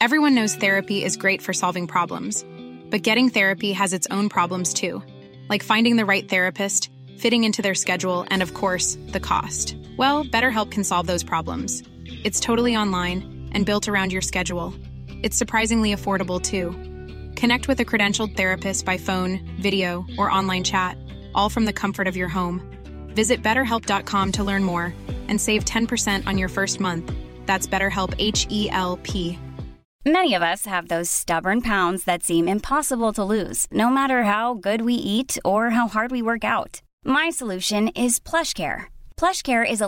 Everyone knows therapy is great for solving problems, but getting therapy has its own problems too, like finding the right therapist, fitting into their schedule, and of course, the cost. Well, BetterHelp can solve those problems. It's totally online and built around your schedule. It's surprisingly affordable too. Connect with a credentialed therapist by phone, video, or online chat, all from the comfort of your home. Visit BetterHelp.com to learn more and save 10% on your first month. That's BetterHelp, H-E-L-P. How good we eat اور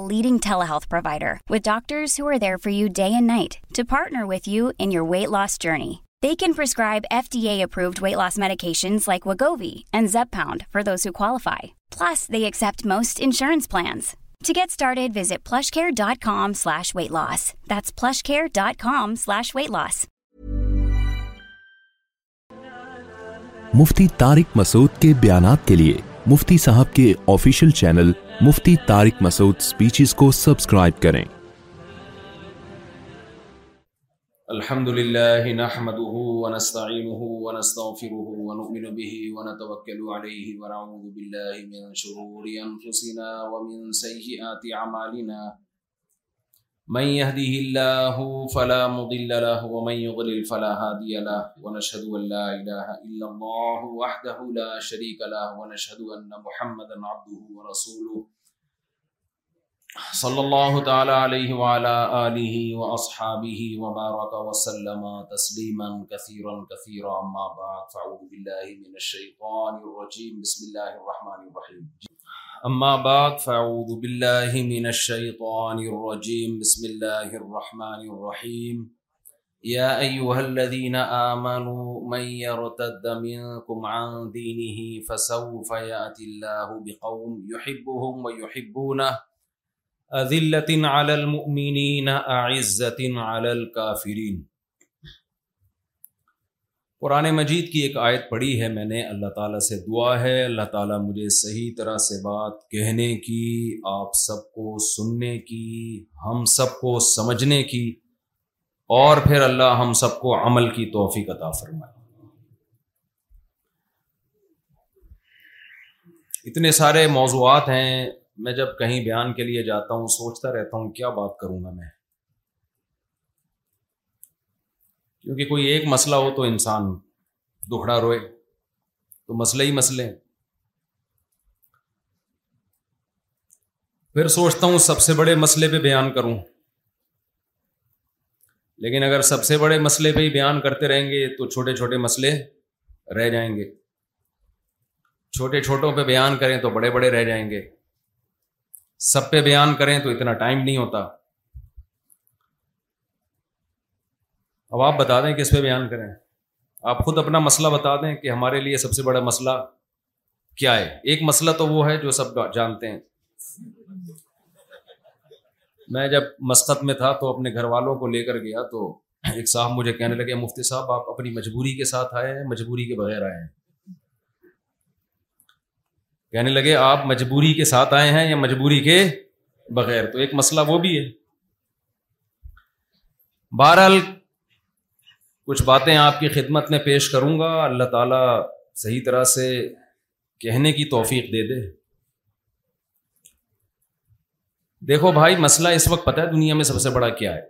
leading ٹھل health provider with doctors you there for you day and night to partner with you in your weight loss journey they can prescribe F T approved weight loss medications like go we and Zepbound for those who qualify plus they accept most insurance plans To get started, visit plushcare.com plushcare.com slash slash That's Mufti Tariq Masood کے بیانات کے لیے مفتی صاحب کے official channel Mufti Tariq Masood speeches کو subscribe کریں الحمد لله نحمده ونستعينه ونستغفره ونؤمن به ونتوكل عليه ونعوذ بالله من شرور أنفسنا ومن سيئات عمالنا من يهده الله فلا مضل له ومن يضلل فلا هادي له ونشهد أن لا إله إلا الله وحده لا شريك له ونشهد أن محمد عبده ورسوله صلی اللہ تعالی علیہ وعلا آلہ واصحابہ وبارک وسلم تسلیما کثیرا کثیرا اما بعد فعوذ باللہ من الشیطان الرجیم بسم اللہ الرحمن الرحیم اما بعد فعوذ باللہ من الشیطان الرجیم بسم اللہ الرحمن الرحیم یا ایوہ الذین آمنوا من یرتد منکم عن دینہ فسوف یأتی اللہ بقوم یحبهم ویحبونہ قرآن مجید کی ایک آیت پڑھی ہے میں نے اللہ تعالیٰ سے دعا ہے اللہ تعالیٰ مجھے صحیح طرح سے بات کہنے کی آپ سب کو سننے کی ہم سب کو سمجھنے کی اور پھر اللہ ہم سب کو عمل کی توفیق عطا فرمائے اتنے سارے موضوعات ہیں میں جب کہیں بیان کے لیے جاتا ہوں سوچتا رہتا ہوں کیا بات کروں گا میں کیونکہ کوئی ایک مسئلہ ہو تو انسان دکھڑا روئے تو مسئلے ہی مسئلے پھر سوچتا ہوں سب سے بڑے مسئلے پہ بیان کروں لیکن اگر سب سے بڑے مسئلے پہ ہی بیان کرتے رہیں گے تو چھوٹے چھوٹے مسئلے رہ جائیں گے چھوٹے چھوٹوں پہ بیان کریں تو بڑے بڑے رہ جائیں گے سب پہ بیان کریں تو اتنا ٹائم نہیں ہوتا اب آپ بتا دیں کس پہ بیان کریں آپ خود اپنا مسئلہ بتا دیں کہ ہمارے لیے سب سے بڑا مسئلہ کیا ہے ایک مسئلہ تو وہ ہے جو سب جانتے ہیں میں جب مسقط میں تھا تو اپنے گھر والوں کو لے کر گیا تو ایک صاحب مجھے کہنے لگے مفتی صاحب آپ اپنی مجبوری کے ساتھ آئے ہیں مجبوری کے بغیر آئے ہیں کہنے لگے آپ مجبوری کے ساتھ آئے ہیں یا مجبوری کے بغیر تو ایک مسئلہ وہ بھی ہے بہرحال کچھ باتیں آپ کی خدمت میں پیش کروں گا اللہ تعالیٰ صحیح طرح سے کہنے کی توفیق دے دے دیکھو بھائی مسئلہ اس وقت پتہ ہے دنیا میں سب سے بڑا کیا ہے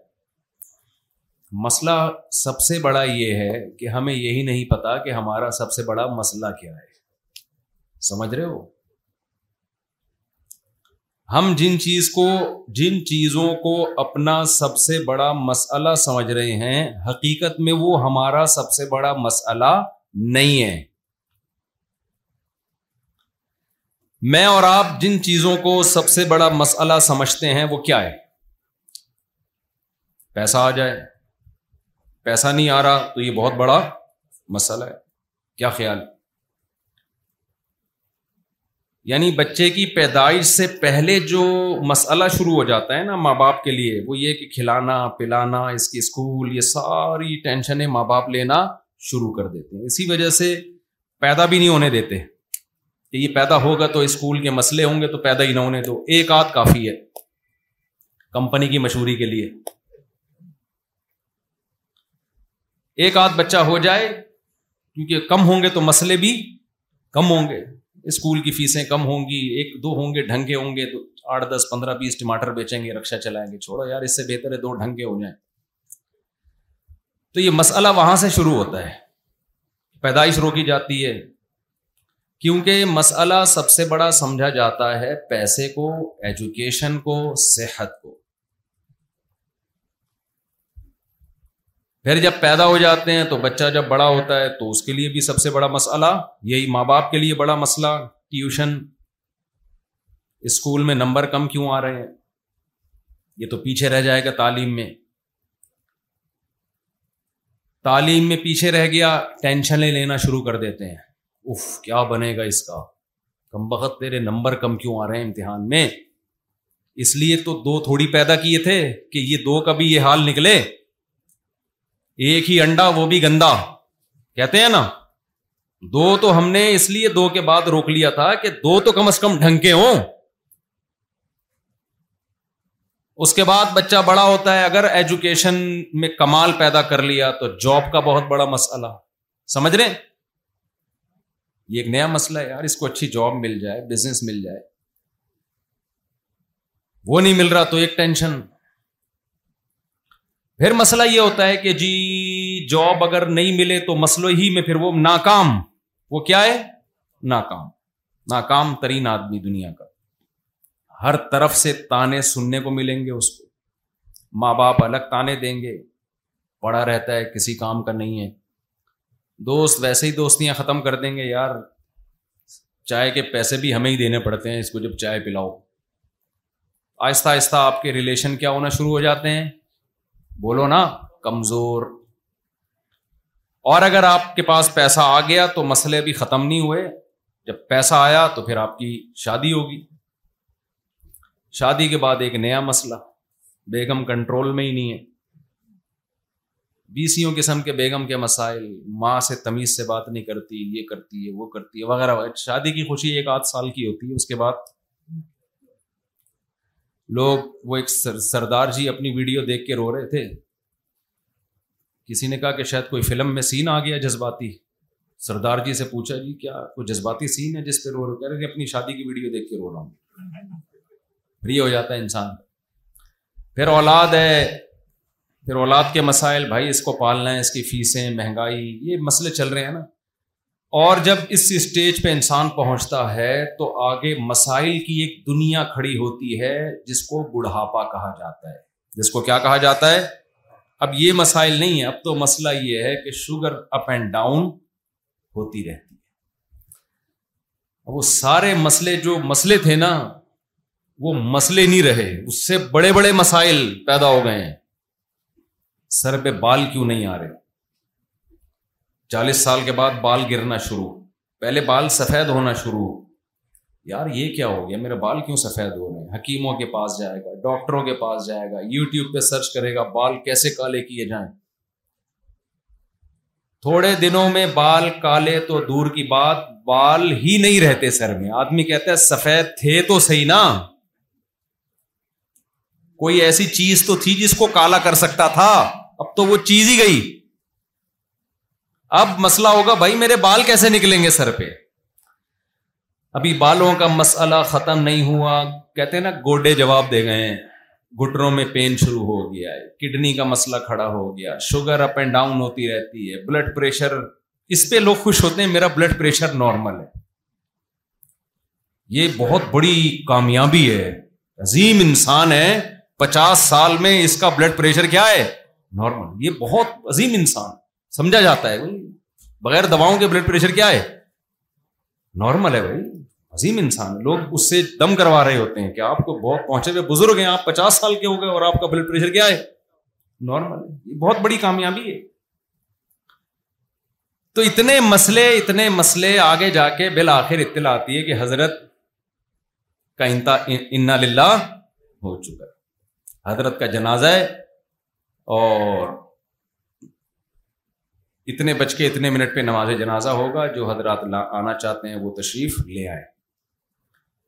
مسئلہ سب سے بڑا یہ ہے کہ ہمیں یہی نہیں پتا کہ ہمارا سب سے بڑا مسئلہ کیا ہے سمجھ رہے ہو ہم جن چیز کو جن چیزوں کو اپنا سب سے بڑا مسئلہ سمجھ رہے ہیں حقیقت میں وہ ہمارا سب سے بڑا مسئلہ نہیں ہے میں اور آپ جن چیزوں کو سب سے بڑا مسئلہ سمجھتے ہیں وہ کیا ہے پیسہ آ جائے پیسہ نہیں آ رہا تو یہ بہت بڑا مسئلہ ہے کیا خیال ہے یعنی بچے کی پیدائش سے پہلے جو مسئلہ شروع ہو جاتا ہے نا ماں باپ کے لیے وہ یہ کہ کھلانا پلانا اس کی اسکول یہ ساری ٹینشنیں ماں باپ لینا شروع کر دیتے ہیں اسی وجہ سے پیدا بھی نہیں ہونے دیتے کہ یہ پیدا ہوگا تو اسکول کے مسئلے ہوں گے تو پیدا ہی نہ ہونے دو ایک آدھ کافی ہے کمپنی کی مشہوری کے لیے ایک آدھ بچہ ہو جائے کیونکہ کم ہوں گے تو مسئلے بھی کم ہوں گے اسکول کی فیسیں کم ہوں گی ایک دو ہوں گے ڈھنگے ہوں گے تو آٹھ دس پندرہ بیس ٹماٹر بیچیں گے رکشا چلائیں گے چھوڑو یار اس سے بہتر ہے دو ڈھنگے ہو جائیں تو یہ مسئلہ وہاں سے شروع ہوتا ہے پیدائش روکی جاتی ہے کیونکہ مسئلہ سب سے بڑا سمجھا جاتا ہے پیسے کو ایجوکیشن کو صحت کو پھر جب پیدا ہو جاتے ہیں تو بچہ جب بڑا ہوتا ہے تو اس کے لیے بھی سب سے بڑا مسئلہ یہی ماں باپ کے لیے بڑا مسئلہ ٹیوشن اسکول میں نمبر کم کیوں آ رہے ہیں یہ تو پیچھے رہ جائے گا تعلیم میں تعلیم میں پیچھے رہ گیا ٹینشنیں لینا شروع کر دیتے ہیں اف کیا بنے گا اس کا کم بخت تیرے نمبر کم کیوں آ رہے ہیں امتحان میں اس لیے تو دو تھوڑی پیدا کیے تھے کہ یہ دو کبھی یہ حال نکلے ایک ہی انڈا وہ بھی گندا کہتے ہیں نا دو تو ہم نے اس لیے دو کے بعد روک لیا تھا کہ دو تو کم از کم ڈھنگ کے ہوں اس کے بعد بچہ بڑا ہوتا ہے اگر ایجوکیشن میں کمال پیدا کر لیا تو جاب کا بہت بڑا مسئلہ سمجھ رہے یہ ایک نیا مسئلہ ہے یار اس کو اچھی جاب مل جائے بزنس مل جائے وہ نہیں مل رہا تو ایک ٹینشن پھر مسئلہ یہ ہوتا ہے کہ جی جاب اگر نہیں ملے تو مسلو ہی میں پھر وہ ناکام وہ کیا ہے ناکام ناکام ترین آدمی دنیا کا ہر طرف سے تانے سننے کو ملیں گے اس کو ماں باپ الگ تانے دیں گے پڑا رہتا ہے کسی کام کا نہیں ہے دوست ویسے ہی دوستیاں ختم کر دیں گے یار چائے کے پیسے بھی ہمیں ہی دینے پڑتے ہیں اس کو جب چائے پلاؤ آہستہ آہستہ آپ کے ریلیشن کیا ہونا شروع ہو جاتے ہیں بولو نا کمزور اور اگر آپ کے پاس پیسہ آ گیا تو مسئلے بھی ختم نہیں ہوئے جب پیسہ آیا تو پھر آپ کی شادی ہوگی شادی کے بعد ایک نیا مسئلہ بیگم کنٹرول میں ہی نہیں ہے بیسیوں قسم کے بیگم کے مسائل ماں سے تمیز سے بات نہیں کرتی یہ کرتی ہے وہ کرتی ہے وغیرہ شادی کی خوشی ایک آدھ سال کی ہوتی ہے اس کے بعد لوگ وہ ایک سردار جی اپنی ویڈیو دیکھ کے رو رہے تھے کسی نے کہا کہ شاید کوئی فلم میں سین آ گیا جذباتی سردار جی سے پوچھا جی کیا کوئی جذباتی سین ہے جس پہ رو رہے رہے کہہ اپنی شادی کی ویڈیو دیکھ کے رو رہا ہوں فری ہو جاتا ہے انسان پھر اولاد ہے پھر اولاد کے مسائل بھائی اس کو پالنا ہے اس کی فیسیں مہنگائی یہ مسئلے چل رہے ہیں نا اور جب اس اسٹیج پہ انسان پہنچتا ہے تو آگے مسائل کی ایک دنیا کھڑی ہوتی ہے جس کو بڑھاپا کہا جاتا ہے جس کو کیا کہا جاتا ہے اب یہ مسائل نہیں ہے اب تو مسئلہ یہ ہے کہ شوگر اپ اینڈ ڈاؤن ہوتی رہتی ہے وہ سارے مسئلے جو مسئلے تھے نا وہ مسئلے نہیں رہے اس سے بڑے بڑے مسائل پیدا ہو گئے ہیں سر پہ بال کیوں نہیں آ رہے چالیس سال کے بعد بال گرنا شروع پہلے بال سفید ہونا شروع ہو یار یہ کیا ہو گیا میرے بال کیوں سفید ہو رہے ہیں حکیموں کے پاس جائے گا ڈاکٹروں کے پاس جائے گا یو ٹیوب پہ سرچ کرے گا بال کیسے کالے کیے جائیں تھوڑے دنوں میں بال کالے تو دور کی بات بال ہی نہیں رہتے سر میں آدمی کہتا ہے سفید تھے تو صحیح نا کوئی ایسی چیز تو تھی جس کو کالا کر سکتا تھا اب تو وہ چیز ہی گئی اب مسئلہ ہوگا بھائی میرے بال کیسے نکلیں گے سر پہ ابھی بالوں کا مسئلہ ختم نہیں ہوا کہتے ہیں نا گوڈے جواب دے گئے ہیں گٹروں میں پین شروع ہو گیا ہے کڈنی کا مسئلہ کھڑا ہو گیا شوگر اپ اینڈ ڈاؤن ہوتی رہتی ہے بلڈ پریشر اس پہ لوگ خوش ہوتے ہیں میرا بلڈ پریشر نارمل ہے یہ بہت بڑی کامیابی ہے عظیم انسان ہے پچاس سال میں اس کا بلڈ پریشر کیا ہے نارمل یہ بہت عظیم انسان سمجھا جاتا ہے بھائی بغیر دواؤں کے بلڈ پریشر کیا ہے نارمل ہے بھائی عظیم انسان لوگ اس سے دم کروا رہے ہوتے ہیں کہ آپ کو بہت پہنچے ہوئے بزرگ ہیں آپ پچاس سال کے ہو گئے اور آپ کا بلڈ پریشر کیا ہے نارمل ہے یہ بہت بڑی کامیابی ہے تو اتنے مسئلے اتنے مسئلے آگے جا کے بالآخر اطلاع آتی ہے کہ حضرت کا انتا للہ ہو چکا ہے حضرت کا جنازہ ہے اور اتنے بچ کے اتنے منٹ پہ نماز جنازہ ہوگا جو حضرات آنا چاہتے ہیں وہ تشریف لے آئے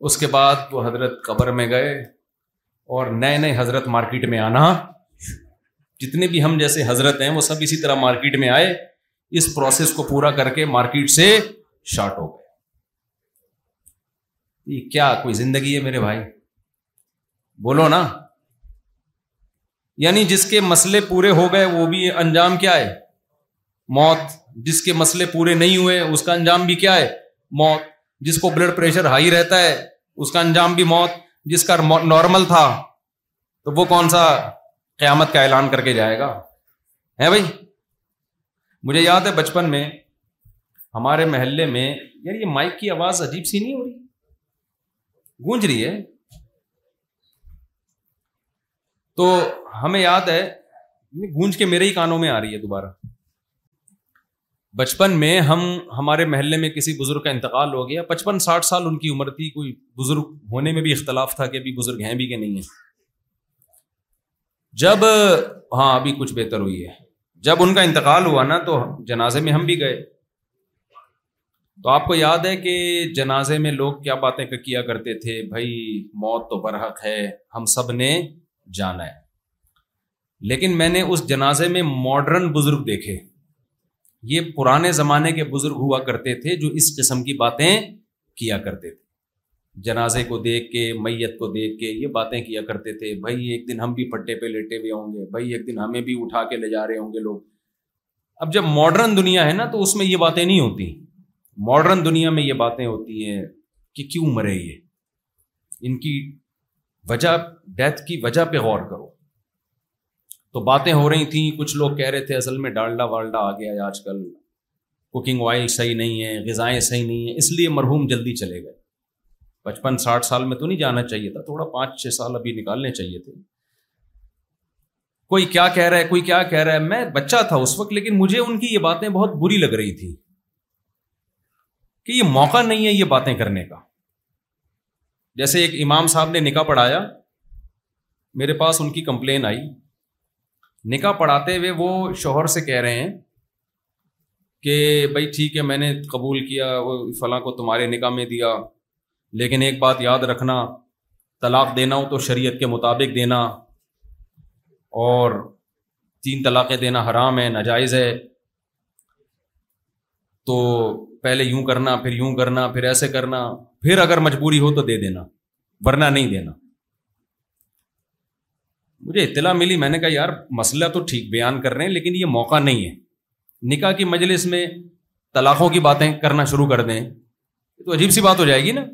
اس کے بعد وہ حضرت قبر میں گئے اور نئے نئے حضرت مارکیٹ میں آنا جتنے بھی ہم جیسے حضرت ہیں وہ سب اسی طرح مارکیٹ میں آئے اس پروسیس کو پورا کر کے مارکیٹ سے شارٹ ہو گئے یہ کیا کوئی زندگی ہے میرے بھائی بولو نا یعنی جس کے مسئلے پورے ہو گئے وہ بھی انجام کیا ہے موت جس کے مسئلے پورے نہیں ہوئے اس کا انجام بھی کیا ہے موت جس کو بلڈ پریشر ہائی رہتا ہے اس کا انجام بھی موت جس کا نارمل تھا تو وہ کون سا قیامت کا اعلان کر کے جائے گا ہے بھائی مجھے یاد ہے بچپن میں ہمارے محلے میں یار یہ مائک کی آواز عجیب سی نہیں ہو رہی گونج رہی ہے تو ہمیں یاد ہے گونج کے میرے ہی کانوں میں آ رہی ہے دوبارہ بچپن میں ہم ہمارے محلے میں کسی بزرگ کا انتقال ہو گیا پچپن ساٹھ سال ان کی عمر تھی کوئی بزرگ ہونے میں بھی اختلاف تھا کہ ابھی بزرگ ہیں بھی کہ نہیں ہیں جب ہاں ابھی کچھ بہتر ہوئی ہے جب ان کا انتقال ہوا نا تو جنازے میں ہم بھی گئے تو آپ کو یاد ہے کہ جنازے میں لوگ کیا باتیں کیا کرتے تھے بھائی موت تو برحق ہے ہم سب نے جانا ہے لیکن میں نے اس جنازے میں ماڈرن بزرگ دیکھے یہ پرانے زمانے کے بزرگ ہوا کرتے تھے جو اس قسم کی باتیں کیا کرتے تھے جنازے کو دیکھ کے میت کو دیکھ کے یہ باتیں کیا کرتے تھے بھائی ایک دن ہم بھی پٹے پہ لیٹے ہوئے ہوں گے بھائی ایک دن ہمیں بھی اٹھا کے لے جا رہے ہوں گے لوگ اب جب ماڈرن دنیا ہے نا تو اس میں یہ باتیں نہیں ہوتی ماڈرن دنیا میں یہ باتیں ہوتی ہیں کہ کیوں مرے یہ ان کی وجہ ڈیتھ کی وجہ پہ غور کرو تو باتیں ہو رہی تھیں کچھ لوگ کہہ رہے تھے اصل میں ڈالڈا والڈا آ گیا ہے آج کل کوکنگ آئل صحیح نہیں ہے غذائیں صحیح نہیں ہیں اس لیے مرحوم جلدی چلے گئے پچپن ساٹھ سال میں تو نہیں جانا چاہیے تھا تھوڑا پانچ چھ سال ابھی نکالنے چاہیے تھے کوئی کیا کہہ رہا ہے کوئی کیا کہہ رہا ہے میں بچہ تھا اس وقت لیکن مجھے ان کی یہ باتیں بہت بری لگ رہی تھی کہ یہ موقع نہیں ہے یہ باتیں کرنے کا جیسے ایک امام صاحب نے نکاح پڑھایا میرے پاس ان کی کمپلین آئی نکاح پڑھاتے ہوئے وہ شوہر سے کہہ رہے ہیں کہ بھائی ٹھیک ہے میں نے قبول کیا وہ فلاں کو تمہارے نکاح میں دیا لیکن ایک بات یاد رکھنا طلاق دینا ہو تو شریعت کے مطابق دینا اور تین طلاقیں دینا حرام ہے ناجائز ہے تو پہلے یوں کرنا پھر یوں کرنا پھر ایسے کرنا پھر اگر مجبوری ہو تو دے دینا ورنہ نہیں دینا مجھے اطلاع ملی میں نے کہا یار مسئلہ تو ٹھیک بیان کر رہے ہیں لیکن یہ موقع نہیں ہے نکاح کی مجلس میں طلاقوں کی باتیں کرنا شروع کر دیں تو عجیب سی بات ہو جائے گی نا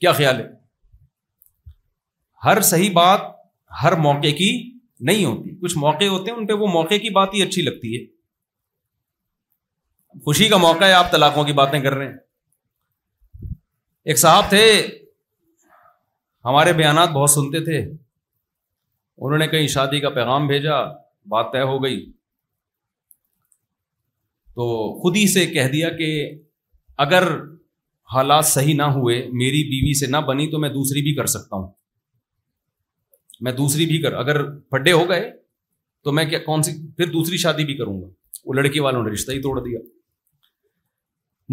کیا خیال ہے ہر صحیح بات ہر موقع کی نہیں ہوتی کچھ موقع ہوتے ہیں ان پہ وہ موقع کی بات ہی اچھی لگتی ہے خوشی کا موقع ہے آپ طلاقوں کی باتیں کر رہے ہیں ایک صاحب تھے ہمارے بیانات بہت سنتے تھے انہوں نے کہیں شادی کا پیغام بھیجا بات طے ہو گئی تو خود ہی سے کہہ دیا کہ اگر حالات صحیح نہ ہوئے میری بیوی سے نہ بنی تو میں دوسری بھی کر سکتا ہوں میں دوسری بھی کر اگر پڈے ہو گئے تو میں کیا کون سی پھر دوسری شادی بھی کروں گا وہ لڑکی والوں نے رشتہ ہی توڑ دیا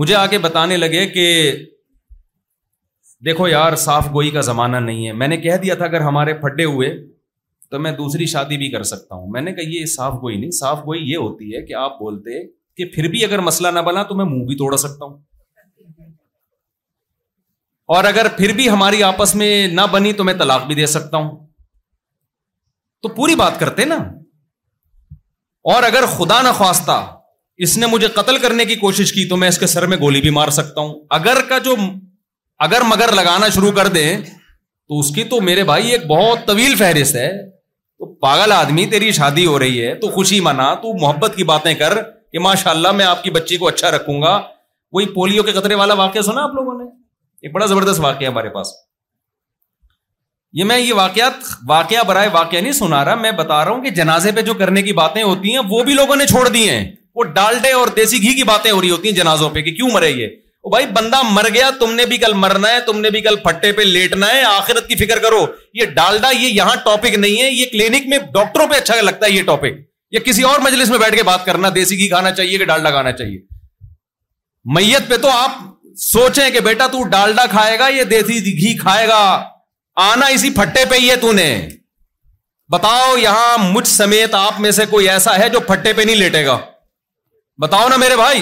مجھے آگے بتانے لگے کہ دیکھو یار صاف گوئی کا زمانہ نہیں ہے میں نے کہہ دیا تھا اگر ہمارے پھڈے ہوئے تو میں دوسری شادی بھی کر سکتا ہوں میں نے کہا یہ صاف گوئی نہیں صاف گوئی یہ ہوتی ہے کہ آپ بولتے کہ پھر بھی اگر مسئلہ نہ بنا تو میں منہ بھی توڑ سکتا ہوں اور اگر پھر بھی ہماری آپس میں نہ بنی تو میں طلاق بھی دے سکتا ہوں تو پوری بات کرتے نا اور اگر خدا نہ خواستہ اس نے مجھے قتل کرنے کی کوشش کی تو میں اس کے سر میں گولی بھی مار سکتا ہوں اگر کا جو اگر مگر لگانا شروع کر دیں تو اس کی تو میرے بھائی ایک بہت طویل فہرست ہے تو پاگل آدمی تیری شادی ہو رہی ہے تو خوشی منا تو محبت کی باتیں کر کہ ماشاء اللہ میں آپ کی بچی کو اچھا رکھوں گا وہی پولو کے قطرے والا واقعہ سنا آپ لوگوں نے ایک بڑا زبردست واقعہ ہمارے پاس یہ میں یہ واقعات واقعہ برائے واقعہ نہیں سنا رہا میں بتا رہا ہوں کہ جنازے پہ جو کرنے کی باتیں ہوتی ہیں وہ بھی لوگوں نے چھوڑ دی ہیں وہ ڈالڈے اور دیسی گھی کی باتیں ہو رہی ہوتی ہیں جنازوں پہ کہ کیوں مرے یہ بھائی بندہ مر گیا تم نے بھی کل مرنا ہے تم نے بھی کل پھٹے پہ لیٹنا ہے آخرت کی فکر کرو یہ ڈالڈا یہ یہاں ٹاپک نہیں ہے یہ کلینک میں ڈاکٹروں پہ اچھا لگتا ہے یہ ٹاپک یا کسی اور مجلس میں بیٹھ کے بات کرنا دیسی گھی کھانا چاہیے کہ ڈالڈا کھانا چاہیے میت پہ تو آپ سوچیں کہ بیٹا تو ڈالڈا کھائے گا یا دیسی گھی کھائے گا آنا اسی پھٹے پہ ہی ہے تو نے بتاؤ یہاں مجھ سمیت آپ میں سے کوئی ایسا ہے جو پھٹے پہ نہیں لیٹے گا بتاؤ نا میرے بھائی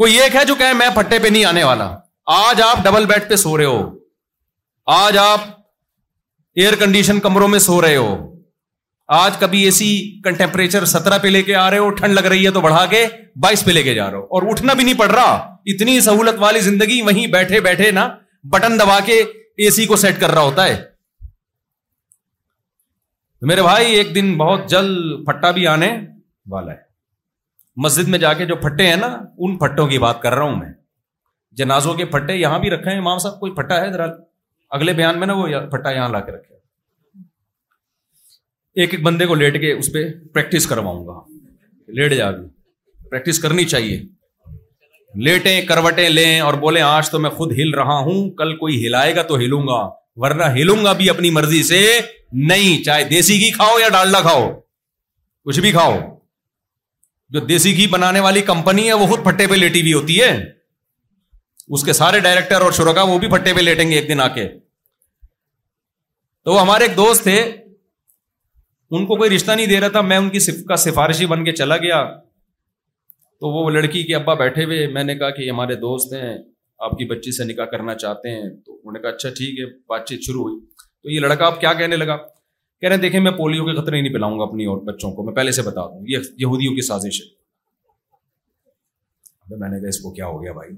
کوئی ایک ہے جو کہ میں پٹے پہ نہیں آنے والا آج آپ ڈبل بیڈ پہ سو رہے ہو آج آپ ایئر کنڈیشن کمروں میں سو رہے ہو آج کبھی اے سی کا ٹیمپریچر سترہ پہ لے کے آ رہے ہو ٹھنڈ لگ رہی ہے تو بڑھا کے بائیس پہ لے کے جا رہے ہو اور اٹھنا بھی نہیں پڑ رہا اتنی سہولت والی زندگی وہیں بیٹھے بیٹھے نا بٹن دبا کے اے سی کو سیٹ کر رہا ہوتا ہے میرے بھائی ایک دن بہت جلد پھٹا بھی آنے والا ہے مسجد میں جا کے جو پھٹے ہیں نا ان پھٹوں کی بات کر رہا ہوں میں جنازوں کے پھٹے یہاں بھی رکھے ہیں امام صاحب کوئی پھٹا ہے ذرا اگلے بیان میں نا وہ پھٹا یہاں لا کے رکھے ایک ایک بندے کو لیٹ کے اس پہ پریکٹس کرواؤں گا لیٹ جا بھی پریکٹس کرنی چاہیے لیٹیں کروٹیں لیں اور بولے آج تو میں خود ہل رہا ہوں کل کوئی ہلائے گا تو ہلوں گا ورنہ ہلوں گا بھی اپنی مرضی سے نہیں چاہے دیسی گھی کھاؤ یا ڈالڈا کھاؤ کچھ بھی کھاؤ جو دیسی گھی بنانے والی کمپنی ہے وہ خود پھٹے پہ لیٹی ہوئی ہوتی ہے اس کے سارے ڈائریکٹر اور شرکا وہ بھی پھٹے پہ لیٹیں گے ایک دن آ کے تو وہ ہمارے ایک دوست تھے ان کو کوئی رشتہ نہیں دے رہا تھا میں ان کی سفارشی بن کے چلا گیا تو وہ لڑکی کے ابا بیٹھے ہوئے میں نے کہا کہ ہمارے دوست ہیں آپ کی بچی سے نکاح کرنا چاہتے ہیں تو انہوں نے کہا اچھا ٹھیک ہے بات چیت شروع ہوئی تو یہ لڑکا آپ کیا کہنے لگا کہہ رہے ہیں دیکھیں میں پولیو کے خطرے نہیں پلاؤں گا اپنی اور بچوں کو میں پہلے سے بتا دوں یہ یہودیوں کی سازش ہے میں نے کہا اس کو کیا ہو گیا بھائی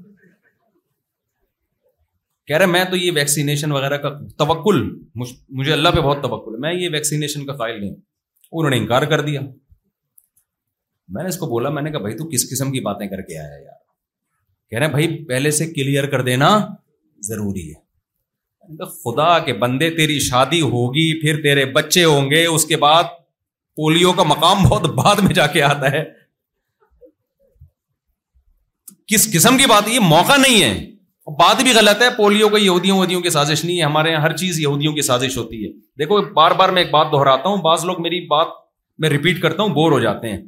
کہہ رہے میں تو یہ ویکسینیشن وغیرہ کا توکل مجھے اللہ پہ بہت توکل ہے میں یہ ویکسینیشن کا قائل نہیں انہوں نے انکار کر دیا میں نے اس کو بولا میں نے کہا بھائی تو کس قسم کی باتیں کر کے آیا یار کہہ رہے ہیں بھائی پہلے سے کلیئر کر دینا ضروری ہے خدا کے بندے تیری شادی ہوگی پھر تیرے بچے ہوں گے اس کے بعد پولیو کا مقام بہت بعد میں جا کے آتا ہے کس قسم کی بات یہ موقع نہیں ہے بات بھی غلط ہے پولیو کا یہودیوں کی سازش نہیں ہے ہمارے یہاں ہر چیز یہودیوں کی سازش ہوتی ہے دیکھو بار بار میں ایک بات دہراتا ہوں بعض لوگ میری بات میں ریپیٹ کرتا ہوں بور ہو جاتے ہیں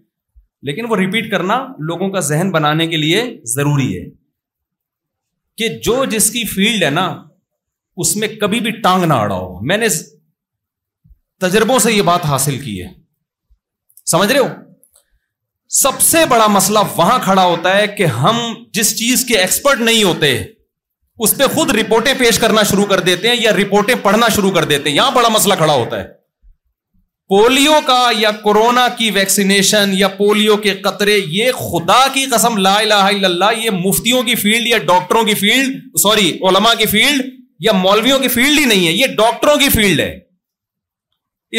لیکن وہ ریپیٹ کرنا لوگوں کا ذہن بنانے کے لیے ضروری ہے کہ جو جس کی فیلڈ ہے نا اس میں کبھی بھی ٹانگ نہ اڑاؤ میں نے تجربوں سے یہ بات حاصل کی ہے سمجھ رہے ہو سب سے بڑا مسئلہ وہاں کھڑا ہوتا ہے کہ ہم جس چیز کے ایکسپرٹ نہیں ہوتے اس پہ خود رپورٹیں پیش کرنا شروع کر دیتے ہیں یا رپورٹیں پڑھنا شروع کر دیتے ہیں یہاں بڑا مسئلہ کھڑا ہوتا ہے پولیو کا یا کورونا کی ویکسینیشن یا پولیو کے قطرے یہ خدا کی قسم لا الہ الا اللہ یہ مفتیوں کی فیلڈ یا ڈاکٹروں کی فیلڈ سوری علماء کی فیلڈ یا مولویوں کی فیلڈ ہی نہیں ہے یہ ڈاکٹروں کی فیلڈ ہے